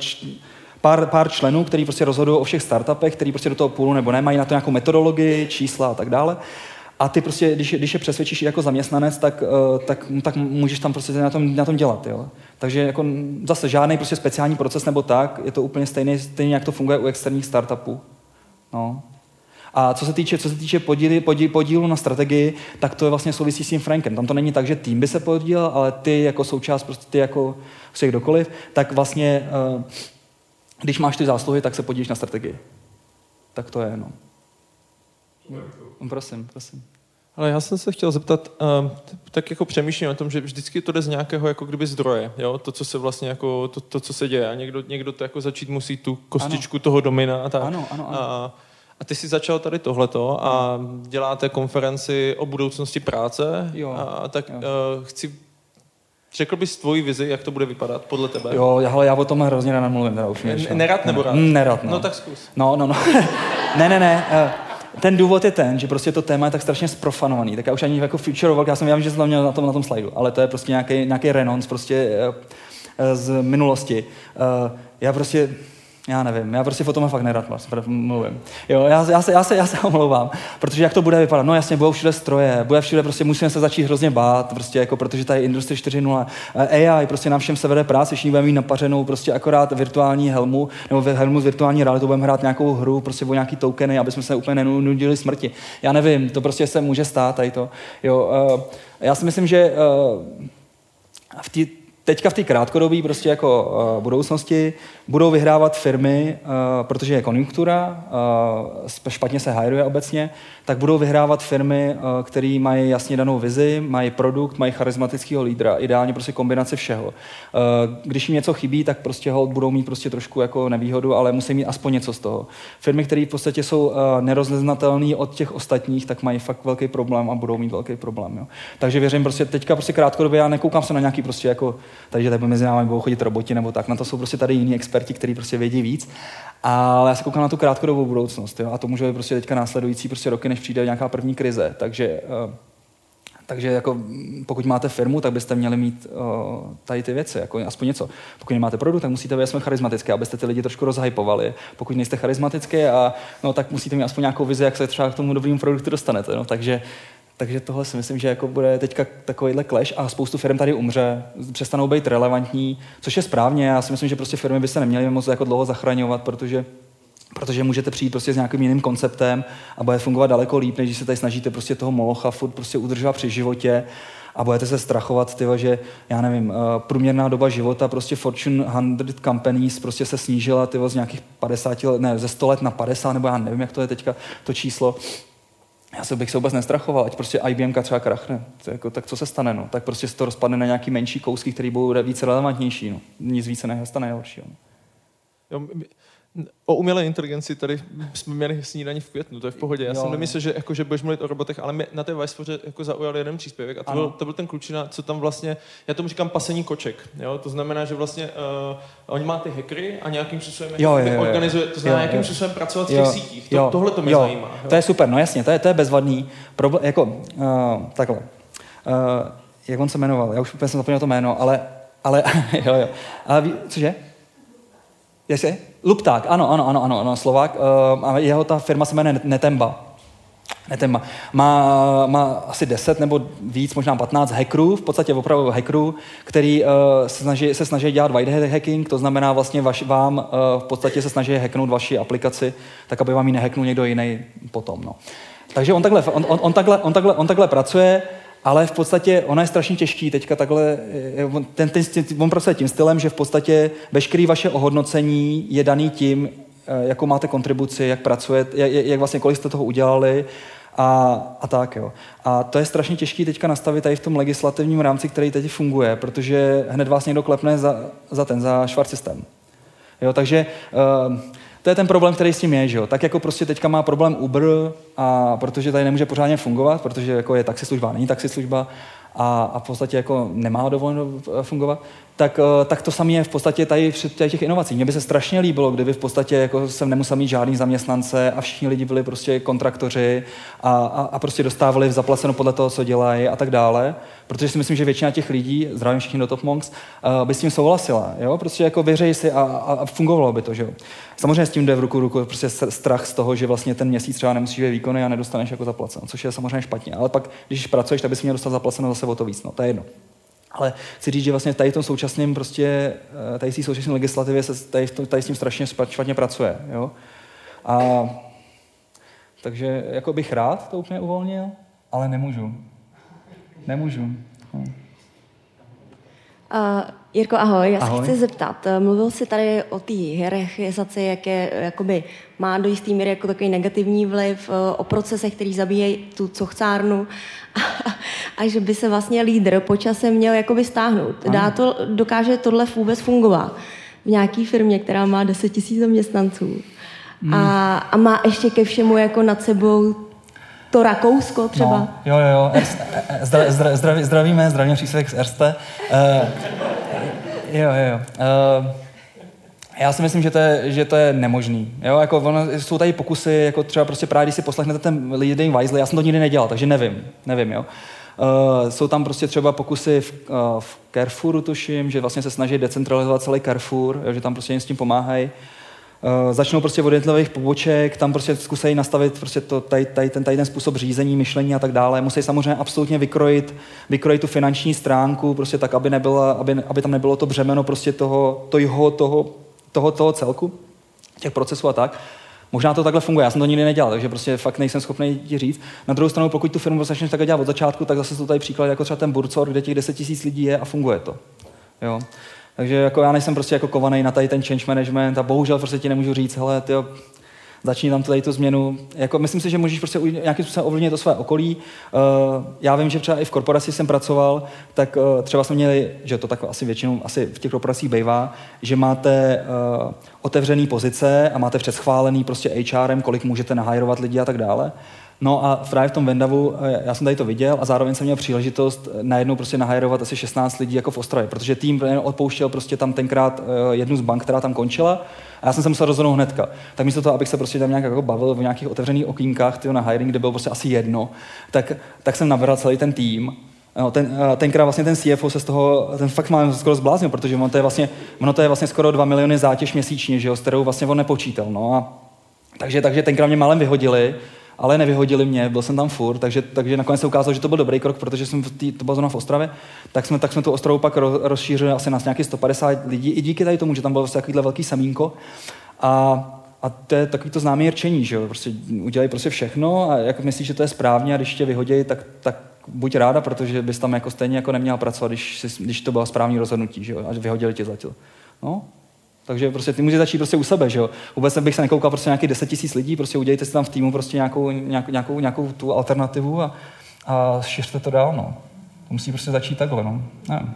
pár, pár členů, kteří prostě rozhodují o všech startupech, který prostě do toho půlu nebo nemají na to nějakou metodologii, čísla a tak dále. A ty prostě, když, když je přesvědčíš jako zaměstnanec, tak, uh, tak, tak můžeš tam prostě na tom, na tom dělat. Jo? Takže jako zase žádný prostě speciální proces nebo tak, je to úplně stejný, stejně jak to funguje u externích startupů. No. A co se týče, co se týče podíly, podíl, podílu na strategii, tak to je vlastně souvisí s tím Frankem. Tam to není tak, že tým by se podílel, ale ty jako součást, prostě ty jako prostě kdokoliv, tak vlastně, uh, když máš ty zásluhy, tak se podílíš na strategii. Tak to je, no. Prosím, prosím. Ale já jsem se chtěl zeptat, uh, tak jako přemýšlím o tom, že vždycky to jde z nějakého jako kdyby zdroje, jo? to, co se vlastně jako, to, to co se děje a někdo, někdo to jako začít musí tu kostičku ano. toho domina a tak. Ano, ano, ano. A, a ty jsi začal tady tohleto a děláte konferenci o budoucnosti práce jo. a tak jo. Uh, chci Řekl bys tvoji vizi, jak to bude vypadat podle tebe? Jo, já, já o tom hrozně rád mluvím. Teda už Nerad nebo rád? Nerad, no. No tak zkus. No, no, no. ne, ne, ne. Uh, ten důvod je ten, že prostě to téma je tak strašně sprofanovaný. Tak já už ani jako future já jsem, já vím, že jsem tam měl na tom, na tom slajdu, ale to je prostě nějaký, nějaký renonc prostě uh, z minulosti. Uh, já prostě, já nevím, já prostě o tom fakt nerad vlastně, mluvím. Jo, já, já, se, já, se, já se omlouvám, protože jak to bude vypadat? No jasně, budou všude stroje, bude všude, prostě musíme se začít hrozně bát, prostě jako, protože tady Industry 4.0, AI, prostě nám všem se vede práce, všichni budeme mít napařenou prostě akorát virtuální helmu, nebo helmu z virtuální realitou budeme hrát nějakou hru, prostě o nějaký tokeny, aby jsme se úplně nenudili smrti. Já nevím, to prostě se může stát tady to. Jo, uh, já si myslím, že uh, v té teďka v té krátkodobí prostě jako uh, budoucnosti budou vyhrávat firmy, uh, protože je konjunktura, uh, špatně se hajruje obecně, tak budou vyhrávat firmy, uh, které mají jasně danou vizi, mají produkt, mají charismatického lídra, ideálně prostě kombinace všeho. Uh, když jim něco chybí, tak prostě hold budou mít prostě trošku jako nevýhodu, ale musí mít aspoň něco z toho. Firmy, které v podstatě jsou uh, nerozeznatelné od těch ostatních, tak mají fakt velký problém a budou mít velký problém. Jo. Takže věřím prostě teďka prostě krátkodobě, já nekoukám se na nějaký prostě jako takže tady mezi námi budou chodit roboti nebo tak. Na to jsou prostě tady jiní experti, kteří prostě vědí víc. Ale já se koukám na tu krátkodobou budoucnost. Jo? A to může být prostě teďka následující prostě roky, než přijde nějaká první krize. Takže uh, takže jako, pokud máte firmu, tak byste měli mít uh, tady ty věci, jako aspoň něco. Pokud nemáte produkt, tak musíte být aspoň charismatické, abyste ty lidi trošku rozhypovali. Pokud nejste charismatické, a, no, tak musíte mít aspoň nějakou vizi, jak se třeba k tomu dobrému produktu dostanete. No. Takže takže tohle si myslím, že jako bude teďka takovýhle clash a spoustu firm tady umře, přestanou být relevantní, což je správně. Já si myslím, že prostě firmy by se neměly moc jako dlouho zachraňovat, protože protože můžete přijít prostě s nějakým jiným konceptem a bude fungovat daleko líp, než když se tady snažíte prostě toho molocha furt prostě udržovat při životě a budete se strachovat, tyva, že já nevím, eh, průměrná doba života prostě Fortune 100 companies prostě se snížila tyva, z nějakých 50 let, ne, ze 100 let na 50, nebo já nevím, jak to je teďka to číslo já se bych se vůbec nestrachoval, ať prostě IBM třeba krachne. To jako, tak co se stane? No? Tak prostě se to rozpadne na nějaký menší kousky, který budou více relevantnější. No? Nic více nestane horšího. No. Jo, O umělé inteligenci tady jsme měli snídaní v květnu, to je v pohodě. Já jo. jsem nemyslel, že, jako, že budeš mluvit o robotech, ale mě na té Vicefoře jako zaujal jeden příspěvek a to byl, to byl ten klučina, co tam vlastně, já tomu říkám pasení koček. Jo? To znamená, že vlastně uh, oni má ty hackery a nějakým způsobem jo, jo, jo, organizuje, to znamená, jo, nějakým způsobem pracovat v těch sítích. To, jo, tohle to mě jo. zajímá. Jo? To je super, no jasně, to je, to je bezvadný. Problém, jako, uh, takhle. Uh, jak on se jmenoval? Já už úplně jsem zapomněl to jméno, ale, ale jo, jo. A ví, cože? Jestli? Lupták, ano, ano, ano, ano, ano Slovák. Uh, a jeho ta firma se jmenuje Netemba. Netemba. Má, má asi 10 nebo víc, možná 15 hackerů, v podstatě opravdu hackerů, který uh, se, snaží, se snaží dělat white hacking, to znamená vlastně vaš, vám uh, v podstatě se snaží hacknout vaši aplikaci, tak aby vám ji nehacknul někdo jiný potom. No. Takže on takhle, on, on, on, takhle, on, takhle, on takhle pracuje, ale v podstatě ona je strašně těžký teďka takhle, ten, ten, on pracuje tím stylem, že v podstatě veškerý vaše ohodnocení je daný tím, eh, jakou máte kontribuci, jak pracujete, jak, jak vlastně kolik jste toho udělali a, a tak. Jo. A to je strašně těžký teďka nastavit tady v tom legislativním rámci, který teď funguje, protože hned vás někdo klepne za, za ten, za švart systém. Jo, takže uh, to je ten problém, který s tím je, že jo? Tak jako prostě teďka má problém Uber, a protože tady nemůže pořádně fungovat, protože jako je taxislužba, není taxislužba a, a v podstatě jako nemá dovoleno fungovat, tak, eh, tak to samé je v podstatě tady v těch inovací. Mně by se strašně líbilo, kdyby v podstatě jako jsem nemusel mít žádný zaměstnance a všichni lidi byli prostě kontraktoři a, a, a prostě dostávali zaplaceno podle toho, co dělají a tak dále. Protože si myslím, že většina těch lidí, zdravím všichni do Top Monks, uh, by s tím souhlasila. Jo? Prostě jako věřej si a, a, fungovalo by to. Že jo? Samozřejmě s tím jde v ruku ruku prostě strach z toho, že vlastně ten měsíc třeba nemusíš výkony a nedostaneš jako zaplaceno, což je samozřejmě špatně. Ale pak, když pracuješ, tak bys měl dostat zaplaceno zase o to víc. No, to je jedno. Ale chci říct, že vlastně tady v tom současném prostě, eh, tady v současné legislativě se tady, tady s tím strašně špatně pracuje. Jo? A takže jako bych rád to úplně uvolnil, ale nemůžu. Nemůžu. No. Uh, Jirko, ahoj. Já ahoj. se chci zeptat. Eh, mluvil jsi tady o té hierarchizaci, jak je, jakoby, má do jistý míry jako takový negativní vliv o procesech, který zabíjejí tu cochcárnu a že by se vlastně lídr po čase měl jakoby stáhnout. Dá to, dokáže tohle vůbec fungovat v nějaké firmě, která má 10 000 zaměstnanců hmm. a, a má ještě ke všemu jako nad sebou to Rakousko třeba. No, jo, jo, jo. zdra, zdra, zdraví, zdravíme, zdravíme příspěvek z Erste. Uh, jo, jo, jo. Uh, já si myslím, že to je, že to je nemožný. Jo? Jako ono, jsou tady pokusy, jako třeba prostě právě, když si poslechnete ten Leading Wisely, já jsem to nikdy nedělal, takže nevím, nevím, jo. Uh, jsou tam prostě třeba pokusy v, uh, v Carrefouru, tuším, že vlastně se snaží decentralizovat celý Carrefour, jo, že tam prostě jim s tím pomáhají. Uh, začnou prostě od jednotlivých poboček, tam prostě zkusí nastavit prostě to, tady, tady, ten, tady ten způsob řízení, myšlení a tak dále. Musí samozřejmě absolutně vykrojit, vykrojit tu finanční stránku, prostě tak, aby, nebyla, aby, aby tam nebylo to břemeno prostě toho, toho, toho toho, toho celku, těch procesů a tak. Možná to takhle funguje, já jsem to nikdy nedělal, takže prostě fakt nejsem schopný ti říct. Na druhou stranu, pokud tu firmu začneš takhle dělat od začátku, tak zase jsou tady příklady jako třeba ten Burcor, kde těch 10 tisíc lidí je a funguje to. Jo. Takže jako já nejsem prostě jako kovaný na tady ten change management a bohužel prostě ti nemůžu říct, hele, ty začni tam tady tu změnu. Jako, myslím si, že můžeš prostě nějakým způsobem ovlivnit to své okolí. Uh, já vím, že třeba i v korporaci jsem pracoval, tak uh, třeba jsme měli, že to tak asi většinou asi v těch korporacích bývá, že máte uh, otevřený pozice a máte předschválený prostě HRem, kolik můžete nahajrovat lidi a tak dále. No a právě v tom Vendavu, já jsem tady to viděl a zároveň jsem měl příležitost najednou prostě nahajrovat asi 16 lidí jako v Ostravě, protože tým odpouštěl prostě tam tenkrát jednu z bank, která tam končila a já jsem se musel rozhodnout hnedka. Tak místo toho, abych se prostě tam nějak jako bavil v nějakých otevřených okýnkách tyjo, na hiring, kde bylo prostě asi jedno, tak, tak jsem nabral celý ten tým No, ten, tenkrát vlastně ten CFO se z toho, ten fakt má skoro zbláznil, protože ono to je vlastně, ono to je vlastně skoro 2 miliony zátěž měsíčně, že jo, s kterou vlastně on nepočítal. No a, takže, takže tenkrát mě málem vyhodili, ale nevyhodili mě, byl jsem tam furt, takže, takže nakonec se ukázalo, že to byl dobrý krok, protože jsem v tý, to zóna v Ostravě, tak jsme, tak jsme tu Ostravu pak rozšířili asi na nějakých 150 lidí, i díky tady tomu, že tam bylo vlastně takovýhle velký samínko. A, a to je takový to známý rčení, že jo? Prostě udělají prostě všechno a jak myslíš, že to je správně a když tě vyhodí, tak, tak buď ráda, protože bys tam jako stejně jako neměla pracovat, když, když to bylo správný rozhodnutí, že jo? A vyhodili tě za to. No, takže prostě ty můžeš začít prostě u sebe, že jo. Vůbec bych se nekoukal prostě nějaký 10 tisíc lidí, prostě udělejte si tam v týmu prostě nějakou, nějakou, nějakou, nějakou tu alternativu a, a šiřte to dál, no. To musí prostě začít takhle, no. Ne.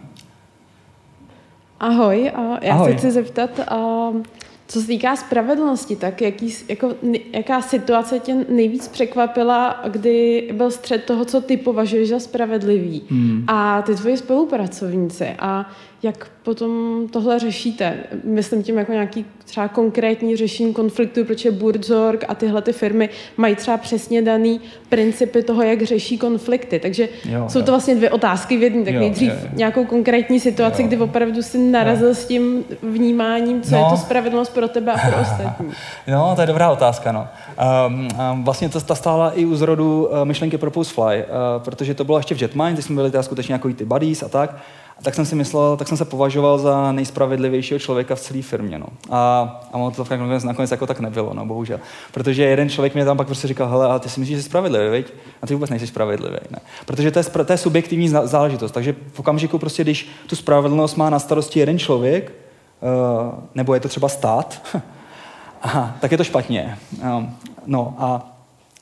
Ahoj, já Ahoj. se chci zeptat, co se týká spravedlnosti, tak jaký, jako, jaká situace tě nejvíc překvapila, kdy byl střed toho, co ty považuješ za spravedlivý hmm. a ty tvoji spolupracovníci a jak potom tohle řešíte? Myslím tím jako nějaký třeba konkrétní řešení konfliktu, protože Burzorg a tyhle ty firmy mají třeba přesně daný principy toho, jak řeší konflikty. Takže jo, jsou to vlastně dvě otázky v jedné. Tak jo, nejdřív jo, jo. nějakou konkrétní situaci, jo. kdy opravdu si narazil jo. s tím vnímáním, co no. je to spravedlnost pro tebe a pro ostatní. No, to je dobrá otázka. No. Um, um, vlastně to, ta stála i u zrodu uh, myšlenky Propose Fly, uh, protože to bylo ještě v Jetmind, kdy jsme byli teda skutečně jako ty buddies a tak tak jsem si myslel, tak jsem se považoval za nejspravedlivějšího člověka v celé firmě. No. A, a ono to nakonec, nakonec jako tak nebylo, no, bohužel. Protože jeden člověk mě tam pak prostě říkal, hele, ale ty si myslíš, že jsi spravedlivý, viď? A ty vůbec nejsi spravedlivý. Ne? Protože to je, to je subjektivní záležitost. Takže v okamžiku, prostě, když tu spravedlnost má na starosti jeden člověk, uh, nebo je to třeba stát, aha, tak je to špatně. Um, no a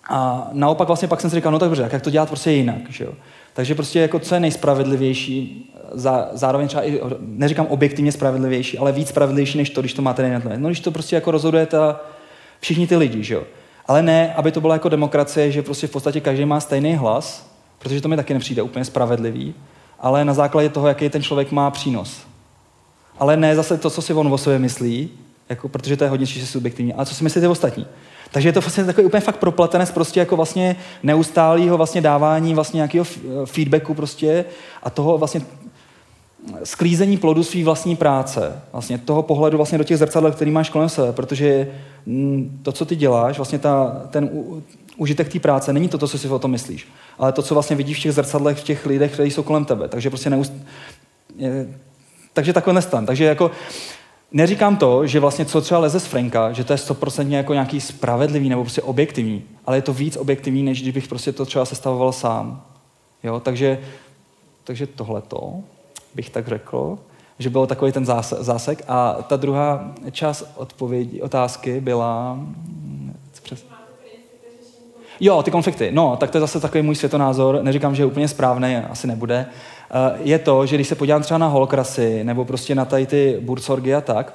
a naopak vlastně pak jsem si říkal, no tak dobře, jak to dělat prostě jinak, že jo? Takže prostě jako co je nejspravedlivější, za, zároveň třeba i, neříkám objektivně spravedlivější, ale víc spravedlivější než to, když to máte na No když to prostě jako rozhoduje ta, všichni ty lidi, že jo. Ale ne, aby to byla jako demokracie, že prostě v podstatě každý má stejný hlas, protože to mi taky nepřijde úplně spravedlivý, ale na základě toho, jaký ten člověk má přínos. Ale ne zase to, co si on o sobě myslí, jako, protože to je hodně čistě subjektivní, ale co si myslíte ostatní. Takže je to vlastně takový úplně fakt propletenec prostě jako vlastně neustálého vlastně dávání vlastně nějakého feedbacku prostě a toho vlastně sklízení plodu své vlastní práce, vlastně toho pohledu vlastně do těch zrcadel, který máš kolem sebe, protože mm, to, co ty děláš, vlastně ta, ten užitek té práce není to, to, co si o tom myslíš, ale to, co vlastně vidíš v těch zrcadlech, v těch lidech, kteří jsou kolem tebe. Takže prostě neust... Takže takhle nestan. Takže jako Neříkám to, že vlastně co třeba leze z Franka, že to je stoprocentně jako nějaký spravedlivý nebo prostě objektivní, ale je to víc objektivní, než kdybych prostě to třeba sestavoval sám. Jo, takže, takže tohleto bych tak řekl, že byl takový ten zásek. A ta druhá část odpovědi, otázky byla... Jo, ty konflikty. No, tak to je zase takový můj světonázor. Neříkám, že je úplně správný, asi nebude. Eh, je to, že když se podívám třeba na holkrasy nebo prostě na tady ty bursorgy a tak,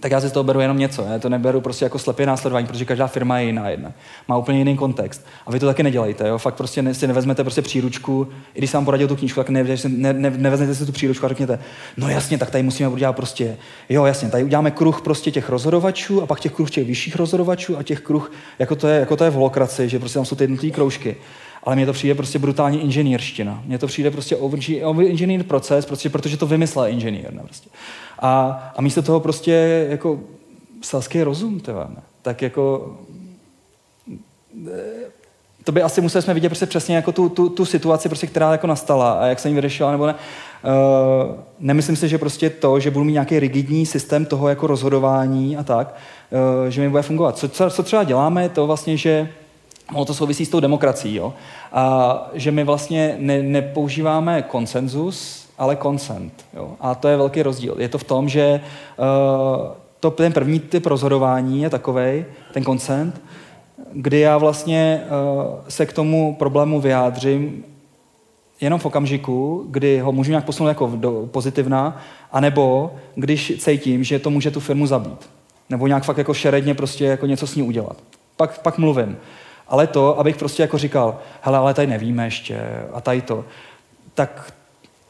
tak já si z toho beru jenom něco. Já to neberu prostě jako slepě následování, protože každá firma je jiná jedna. Má úplně jiný kontext. A vy to taky nedělejte. Jo? Fakt prostě ne, si nevezmete prostě příručku, i když jsem vám poradil tu knížku, tak ne, ne, ne, nevezmete si tu příručku a řekněte, no jasně, tak tady musíme udělat prostě, jo jasně, tady uděláme kruh prostě těch rozhodovačů a pak těch kruh těch vyšších rozhodovačů a těch kruh, jako to je, jako to je v holokraci, že prostě tam jsou ty jednotlivé kroužky ale mně to přijde prostě brutální inženýrština. Mně to přijde prostě over proces, prostě, protože to vymyslel inženýr. Ne, prostě. A, a místo toho prostě jako selský rozum, tyhle, ne? tak jako to by asi museli jsme vidět prostě přesně jako tu, tu, tu situaci, prostě, která jako nastala a jak se jí vyřešila nebo ne. Uh, nemyslím si, že prostě to, že budu mít nějaký rigidní systém toho jako rozhodování a tak, uh, že mi bude fungovat. Co, co, co třeba děláme, je to vlastně, že ono to souvisí s tou demokracií, jo? A že my vlastně ne, nepoužíváme konsenzus, ale consent. Jo? A to je velký rozdíl. Je to v tom, že uh, to, ten první typ rozhodování je takový, ten consent, kdy já vlastně uh, se k tomu problému vyjádřím jenom v okamžiku, kdy ho můžu nějak posunout jako do pozitivna, anebo když cítím, že to může tu firmu zabít. Nebo nějak fakt jako šeredně prostě jako něco s ní udělat. Pak, pak mluvím. Ale to, abych prostě jako říkal, hele, ale tady nevíme ještě a tady to, tak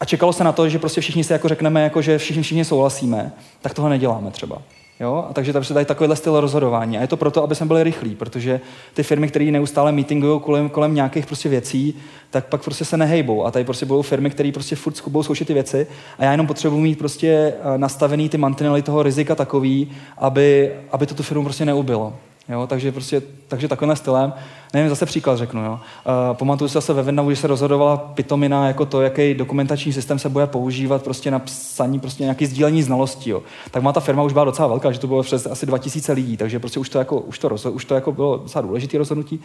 a čekalo se na to, že prostě všichni si jako řekneme, jako že všichni, všichni souhlasíme, tak toho neděláme třeba. Jo? A takže tam se dají takovýhle styl rozhodování. A je to proto, aby jsme byli rychlí, protože ty firmy, které neustále meetingují kolem, kolem nějakých prostě věcí, tak pak prostě se nehejbou. A tady prostě budou firmy, které prostě furt budou zkoušet ty věci. A já jenom potřebuji mít prostě eh, nastavený ty mantinely toho rizika takový, aby, aby to tu firmu prostě neubilo. Jo, takže, prostě, takže takovým stylem, nevím, zase příklad řeknu. Jo. Uh, pamatuju si zase ve Vietnamu, že se rozhodovala pitomina jako to, jaký dokumentační systém se bude používat prostě na psaní, prostě nějaký sdílení znalostí. Jo. Tak má ta firma už byla docela velká, že to bylo přes asi 2000 lidí, takže prostě už to, jako, už to, rozhod, už to jako bylo docela důležité rozhodnutí.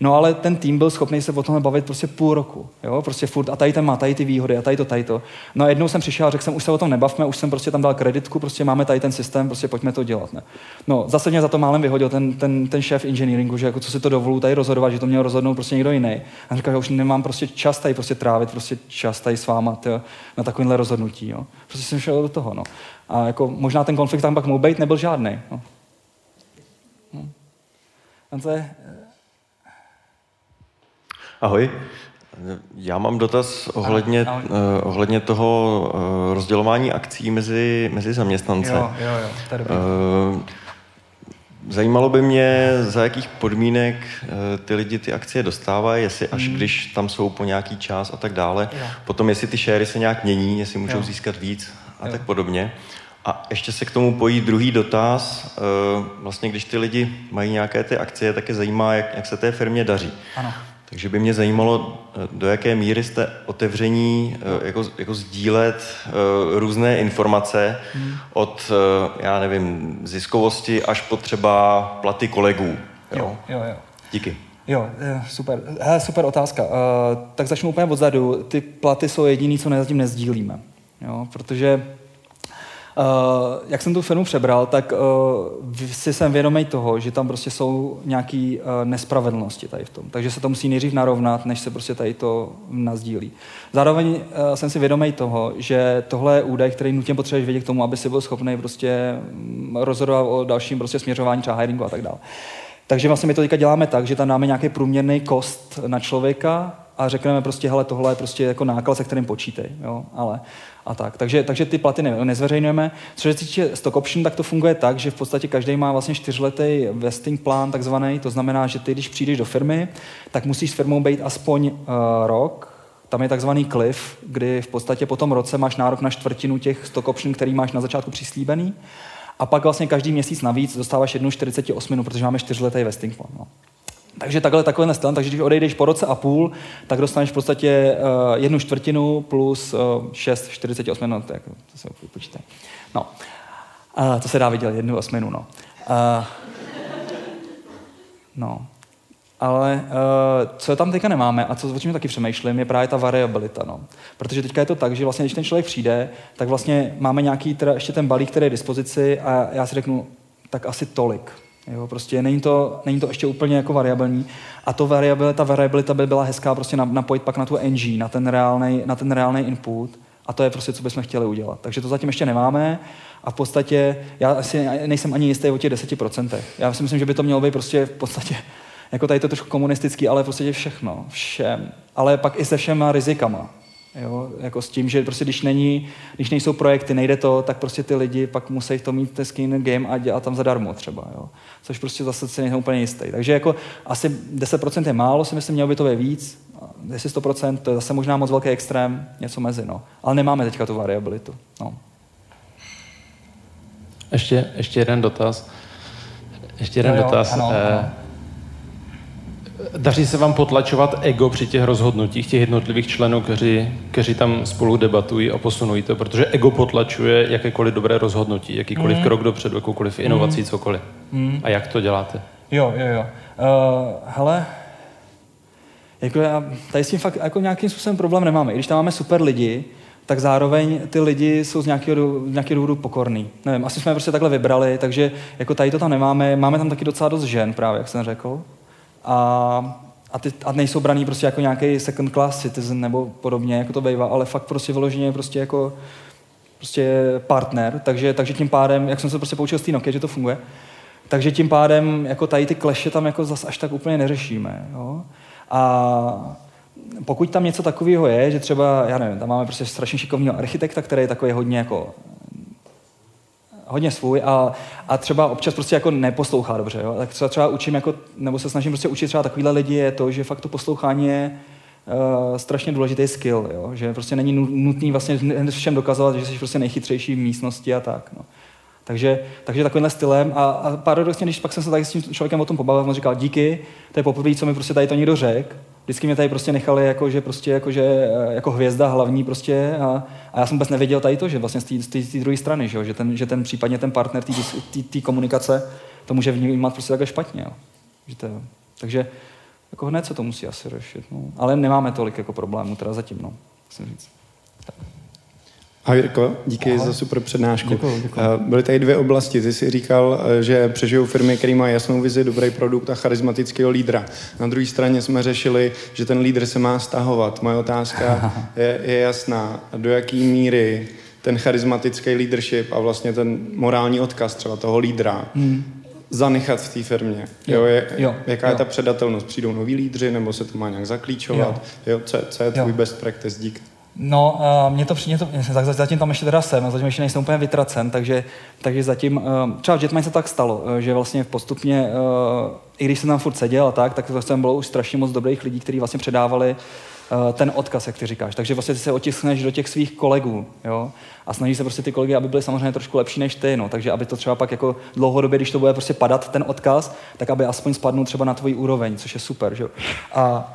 No ale ten tým byl schopný se o tom bavit prostě půl roku. Jo. Prostě furt, a tady ten má tady ty výhody, a tady to, tady to. No a jednou jsem přišel a řekl jsem, už se o tom nebavme, už jsem prostě tam dal kreditku, prostě máme tady ten systém, prostě pojďme to dělat. Ne. No, zase mě za to málem vyhodil ten, ten ten, šéf engineeringu, že jako co si to dovolů tady rozhodovat, že to měl rozhodnout prostě někdo jiný. A říkal, že už nemám prostě čas tady prostě trávit prostě čas tady s váma tyjo, na takovémhle rozhodnutí. Jo. Prostě jsem šel do toho. No. A jako možná ten konflikt tam pak mohl být, nebyl žádný. No. No. A to je... Ahoj. Já mám dotaz ohledně, ahoj, ahoj. Uh, ohledně toho uh, rozdělování akcí mezi, mezi zaměstnance. Jo, jo, jo. To je uh, Zajímalo by mě, za jakých podmínek eh, ty lidi ty akcie dostávají, jestli až hmm. když tam jsou po nějaký čas a tak dále. Jo. Potom, jestli ty šéry se nějak mění, jestli můžou jo. získat víc a jo. tak podobně. A ještě se k tomu pojí druhý dotaz. Eh, vlastně, když ty lidi mají nějaké ty akcie, tak je zajímá, jak, jak se té firmě daří. Ano. Takže by mě zajímalo, eh, do jaké míry jste otevření eh, jako, jako sdílet eh, různé informace hmm. od, já nevím, ziskovosti až po třeba platy kolegů. Jo, jo, jo. Díky. Jo, super. Hele, super otázka. Uh, tak začnu úplně odzadu. Ty platy jsou jediný, co zatím nezdílíme. Jo, protože Uh, jak jsem tu firmu přebral, tak uh, si jsem vědomý toho, že tam prostě jsou nějaké uh, nespravedlnosti tady v tom. Takže se to musí nejdřív narovnat, než se prostě tady to nazdílí. Zároveň uh, jsem si vědomý toho, že tohle je údaj, který nutně potřebuješ vědět k tomu, aby si byl schopný prostě mm, rozhodovat o dalším prostě směřování třeba hiringu a tak dále. Takže vlastně my to teďka děláme tak, že tam dáme nějaký průměrný kost na člověka a řekneme prostě, hele, tohle je prostě jako náklad, se kterým počítej, jo, ale a tak. Takže, takže ty platy ne, nezveřejňujeme. Co se týče stock option, tak to funguje tak, že v podstatě každý má vlastně čtyřletý vesting plán takzvaný, to znamená, že ty, když přijdeš do firmy, tak musíš s firmou být aspoň uh, rok, tam je takzvaný cliff, kdy v podstatě po tom roce máš nárok na čtvrtinu těch stock option, který máš na začátku přislíbený. A pak vlastně každý měsíc navíc dostáváš jednu 48, protože máme čtyřletý vesting plán. No. Takže takhle takový styl. Takže když odejdeš po roce a půl, tak dostaneš v podstatě uh, jednu čtvrtinu plus uh, 6, 48 no, tak to se počítá. No, uh, to se dá vidět, jednu osminu, no. Uh, no. Ale uh, co tam teďka nemáme a co o čem taky přemýšlím, je právě ta variabilita. No. Protože teďka je to tak, že vlastně, když ten člověk přijde, tak vlastně máme nějaký teda ještě ten balík, který je dispozici a já si řeknu, tak asi tolik. Jo, prostě není to, není to ještě úplně jako variabilní. A to variabilita, variabilita by byla hezká prostě napojit pak na tu NG, na ten reálný, na ten reálný input. A to je prostě, co bychom chtěli udělat. Takže to zatím ještě nemáme. A v podstatě, já asi nejsem ani jistý o těch 10%. Já si myslím, že by to mělo být prostě v podstatě, jako tady to trošku komunistický, ale prostě všechno, všem. Ale pak i se všema rizikama. Jo, jako s tím, že prostě když, není, když nejsou projekty, nejde to, tak prostě ty lidi pak musí to mít ten skin game a dělat tam zadarmo třeba. Jo. Což prostě zase si nejsem úplně jistý. Takže jako asi 10% je málo, si myslím, mělo by to být víc. Jestli 100%, to je zase možná moc velký extrém, něco mezi. No. Ale nemáme teďka tu variabilitu. No. Ještě, ještě jeden dotaz. Ještě jeden no jo, dotaz. Ano, eh, ano. Daří se vám potlačovat ego při těch rozhodnutích těch jednotlivých členů, kteří, kteří tam spolu debatují a posunují to, protože ego potlačuje jakékoliv dobré rozhodnutí, jakýkoliv mm. krok dopředu, jakoukoliv inovací, mm. cokoliv. Mm. A jak to děláte? Jo, jo, jo. Uh, hele, jako já, tady s tím fakt jako nějakým způsobem problém nemáme. I když tam máme super lidi, tak zároveň ty lidi jsou z nějakého, z nějakého důvodu pokorný. Nevím, asi jsme prostě takhle vybrali, takže jako tady to tam nemáme. Máme tam taky docela dost žen právě, jak jsem řekl. A, a, ty, a nejsou braný prostě jako nějaký second class citizen nebo podobně, jako to bývá, ale fakt prostě vyloženě prostě jako prostě partner, takže, takže tím pádem, jak jsem se prostě poučil z té Nokia, že to funguje, takže tím pádem jako tady ty kleše tam jako zas až tak úplně neřešíme. Jo? A pokud tam něco takového je, že třeba, já nevím, tam máme prostě strašně šikovného architekta, který je takový hodně jako hodně svůj a, a třeba občas prostě jako neposlouchá dobře, jo? tak třeba, třeba učím jako, nebo se snažím prostě učit třeba takovýhle lidi je to, že fakt to poslouchání je uh, strašně důležitý skill, jo? že prostě není nutný vlastně všem dokazovat, že jsi prostě nejchytřejší v místnosti a tak. No. Takže, takže takovýmhle stylem a, a paradoxně, když pak jsem se tady s tím člověkem o tom pobavil, on říkal, díky, to je poprvé, co mi prostě tady to někdo řekl, vždycky mě tady prostě nechali jako, že prostě jako, že, eh, jako hvězda hlavní prostě a, a já jsem vůbec nevěděl tady to, že vlastně z té druhé strany, že, že, ten, že ten případně ten partner té komunikace to může vnímat prostě takhle špatně. Jo. Že to, takže jako hned se to musí asi řešit. No. Ale nemáme tolik jako problémů teda zatím, no, musím říct. Tak. Ahoj Jirko, díky Ahoj. za super přednášku. Děkuji, děkuji. Eh, byly tady dvě oblasti. Ty jsi říkal, eh, že přežijou firmy, které mají jasnou vizi, dobrý produkt a charismatického lídra. Na druhé straně jsme řešili, že ten lídr se má stahovat. Moje otázka je, je jasná. Do jaký míry ten charismatický leadership a vlastně ten morální odkaz třeba toho lídra hmm zanechat v té firmě. Jo, je, jo, jaká jo. je ta předatelnost? Přijdou noví lídři, nebo se to má nějak zaklíčovat? Jo. Jo, co, co je tvůj jo. best practice? Dík. No, uh, mě to přijde, to, zatím tam ještě teda jsem, zatím ještě nejsem úplně vytracen, takže, takže zatím, uh, třeba v Jetmine se tak stalo, uh, že vlastně postupně, uh, i když jsem tam furt seděl a tak, tak jsem bylo už strašně moc dobrých lidí, kteří vlastně předávali uh, ten odkaz, jak ty říkáš. Takže vlastně ty se otiskneš do těch svých kolegů, jo, a snaží se prostě ty kolegy, aby byly samozřejmě trošku lepší než ty, no, takže aby to třeba pak jako dlouhodobě, když to bude prostě padat ten odkaz, tak aby aspoň spadnul třeba na tvůj úroveň, což je super, že jo. A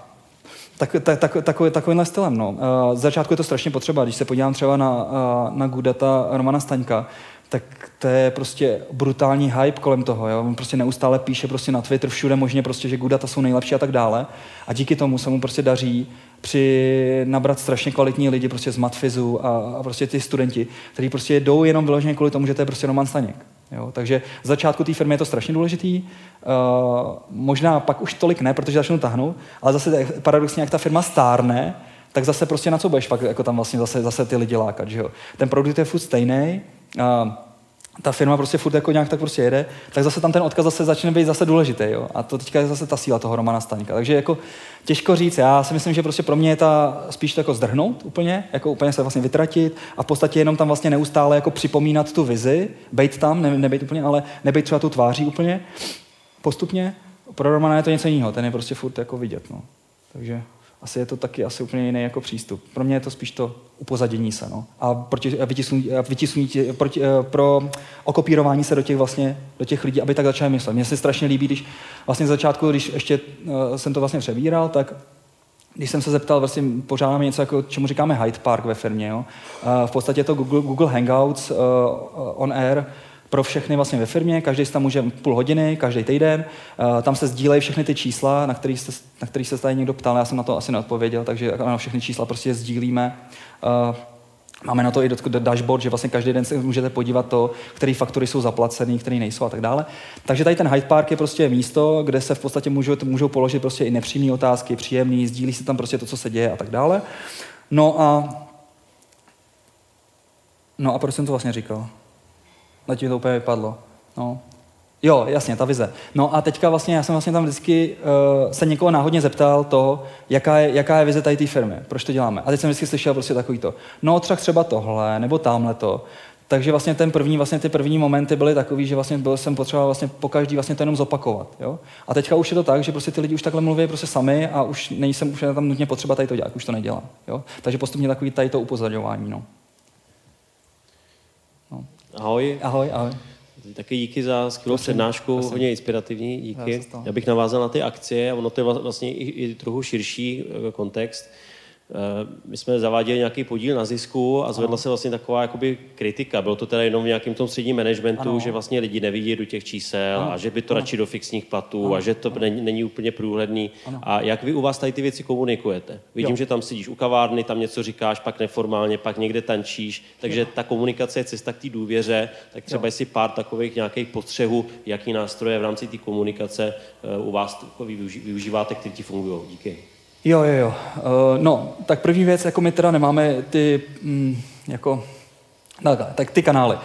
tak, tak, tak, takový, takovýmhle stylem. No. Uh, z začátku je to strašně potřeba. Když se podívám třeba na, uh, na Gudata Romana Staňka, tak to je prostě brutální hype kolem toho. Jo? On prostě neustále píše prostě na Twitter všude možně prostě, že Gudata jsou nejlepší a tak dále. A díky tomu se mu prostě daří při nabrat strašně kvalitní lidi prostě z Matfizu a, a prostě ty studenti, kteří prostě jdou jenom vyloženě kvůli tomu, že to je prostě Roman Staněk. Jo? Takže z začátku té firmy je to strašně důležitý, uh, možná pak už tolik ne, protože začnou tahnout, ale zase paradoxně, jak ta firma stárne, tak zase prostě na co budeš pak jako tam vlastně zase, zase ty lidi lákat, že jo? Ten produkt je furt stejný, uh, ta firma prostě furt jako nějak tak prostě jede, tak zase tam ten odkaz zase začne být zase důležitý. Jo? A to teďka je zase ta síla toho Romana Staňka. Takže jako těžko říct, já si myslím, že prostě pro mě je ta spíš jako zdrhnout úplně, jako úplně se vlastně vytratit a v podstatě jenom tam vlastně neustále jako připomínat tu vizi, být tam, ne, nebejt úplně, ale nebejt třeba tu tváří úplně, postupně. Pro Romana je to něco jiného, ten je prostě furt jako vidět. No. Takže asi je to taky asi úplně jiný jako přístup. Pro mě je to spíš to upozadění se. No. A, proti, vytisnutí, vytisnutí, proti, eh, pro okopírování se do těch, vlastně, do těch lidí, aby tak začali myslet. Mně se strašně líbí, když vlastně začátku, když ještě uh, jsem to vlastně přebíral, tak když jsem se zeptal, vlastně pořádáme něco, jako, čemu říkáme Hyde Park ve firmě. Jo? Uh, v podstatě je to Google, Google Hangouts uh, on air, pro všechny vlastně ve firmě, každý si tam může půl hodiny, každý týden, uh, tam se sdílejí všechny ty čísla, na který, se, na který se tady někdo ptal, já jsem na to asi neodpověděl, takže ano, všechny čísla prostě sdílíme. Uh, Máme na to i dashboard, že vlastně každý den se můžete podívat to, které faktory jsou zaplacené, které nejsou a tak dále. Takže tady ten Hyde Park je prostě místo, kde se v podstatě můžou, můžou položit prostě i nepřímé otázky, příjemný, sdílí se tam prostě to, co se děje a tak dále. No a No a proč jsem to vlastně říkal? Zatím to úplně vypadlo. No. Jo, jasně, ta vize. No a teďka vlastně, já jsem vlastně tam vždycky uh, se někoho náhodně zeptal to, jaká je, jaká je vize tady té firmy, proč to děláme. A teď jsem vždycky slyšel prostě takový to, no třeba třeba tohle, nebo tamhle to. Takže vlastně ten první, vlastně ty první momenty byly takový, že vlastně byl, jsem potřeboval vlastně po každý vlastně to jenom zopakovat. Jo? A teďka už je to tak, že prostě ty lidi už takhle mluví prostě sami a už nejsem už tam nutně potřeba tady to dělat, už to nedělám. Jo? Takže postupně takový tady to upozorňování. No. Ahoj. Ahoj, ahoj. Taky díky za skvělou přednášku, prosím. hodně inspirativní, díky. Já, Já bych navázal na ty akcie, ono to je vlastně i, i trochu širší eh, kontext. My jsme zaváděli nějaký podíl na zisku a zvedla ano. se vlastně taková jakoby kritika. Bylo to teda jenom v nějakém tom středním managementu, ano. že vlastně lidi nevidí do těch čísel ano. a že by to ano. radši do fixních platů ano. a že to ano. není, není úplně průhledný. Ano. A jak vy u vás tady ty věci komunikujete? Vidím, jo. že tam sedíš u kavárny, tam něco říkáš, pak neformálně, pak někde tančíš, takže jo. ta komunikace je cesta k té důvěře, tak třeba jo. jestli pár takových nějakých postřehů, jaký nástroje v rámci té komunikace uh, u vás využíváte, které ti fungují. Díky. Jo, jo, jo. Uh, no, tak první věc, jako my teda nemáme ty, mm, jako, tak, tak ty kanály. Uh,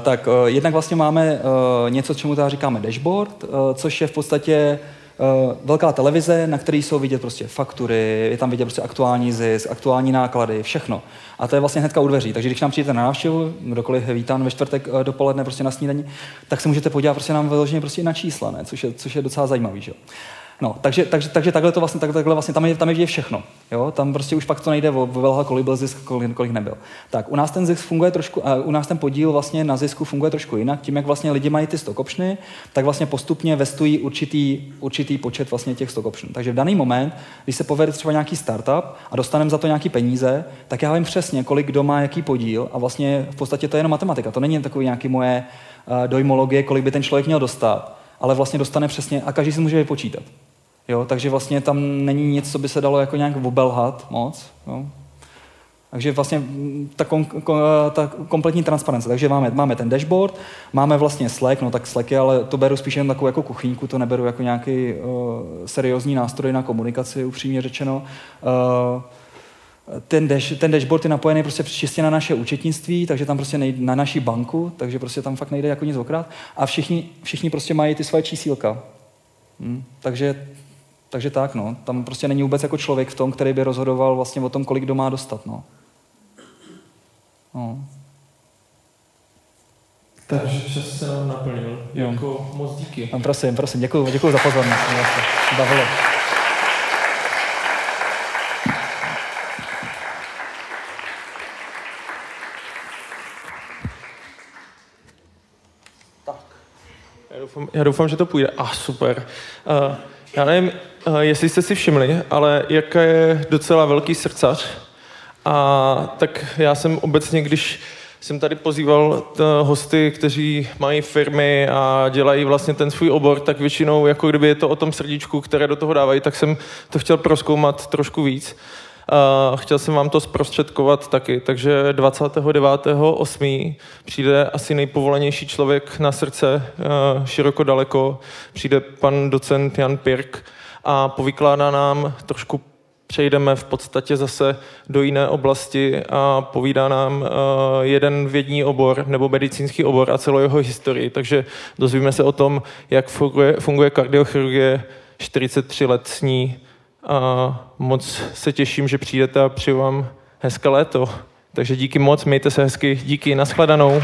tak uh, jednak vlastně máme uh, něco, čemu teda říkáme dashboard, uh, což je v podstatě uh, velká televize, na které jsou vidět prostě faktury, je tam vidět prostě aktuální zisk, aktuální náklady, všechno. A to je vlastně hnedka u dveří. Takže když nám přijdete na návštěvu, kdokoliv je vítán ve čtvrtek uh, dopoledne prostě na snídaní, tak se můžete podívat prostě nám vyloženě prostě na čísla, ne? Což, je, což je docela zajímavý. Že? No, takže, takže, takže takhle to vlastně, takhle, vlastně tam je, tam je všechno. Jo? Tam prostě už pak to nejde o, o kolik byl zisk, kolik, kolik nebyl. Tak, u nás ten zisk funguje trošku, uh, u nás ten podíl vlastně na zisku funguje trošku jinak. Tím, jak vlastně lidi mají ty stock optiony, tak vlastně postupně vestují určitý, určitý počet vlastně těch stock. Takže v daný moment, když se povede třeba nějaký startup a dostaneme za to nějaký peníze, tak já vím přesně, kolik kdo má jaký podíl a vlastně v podstatě to je jenom matematika. To není jen takový nějaký moje uh, dojmologie, kolik by ten člověk měl dostat, ale vlastně dostane přesně a každý si může vypočítat. Jo, takže vlastně tam není nic, co by se dalo jako nějak obelhat moc. Jo. Takže vlastně ta, kom, ta kompletní transparence. Takže máme, máme ten dashboard, máme vlastně Slack, no tak Slack je, ale to beru spíš jen takovou jako kuchyňku, to neberu jako nějaký uh, seriózní nástroj na komunikaci, upřímně řečeno. Uh, ten, dash, ten dashboard je napojený prostě čistě na naše účetnictví, takže tam prostě nejde, na naší banku, takže prostě tam fakt nejde jako nic okrát. A všichni, všichni prostě mají ty svoje čísílka. Hmm. Takže takže tak, no. Tam prostě není vůbec jako člověk v tom, který by rozhodoval vlastně o tom, kolik kdo má dostat, no. no. Takže čas se nám naplnil. Jo. Jako moc díky. No, prosím, prosím, děkuji, děkuji za pozornost. Bavilo. Tak. Já doufám, já doufám, že to půjde. A ah, super. Uh, já nevím, jestli jste si všimli, ale jaká je docela velký srdcař. A tak já jsem obecně, když jsem tady pozýval hosty, kteří mají firmy a dělají vlastně ten svůj obor, tak většinou, jako kdyby je to o tom srdíčku, které do toho dávají, tak jsem to chtěl proskoumat trošku víc. A chtěl jsem vám to zprostředkovat taky, takže 29.8. přijde asi nejpovolenější člověk na srdce široko daleko, přijde pan docent Jan Pirk a povykládá nám trošku přejdeme v podstatě zase do jiné oblasti a povídá nám jeden vědní obor nebo medicínský obor a celou jeho historii. Takže dozvíme se o tom, jak funguje, funguje kardiochirurgie 43 let s ní, a moc se těším, že přijdete a přeju vám hezké léto. Takže díky moc, mějte se hezky, díky, nashledanou.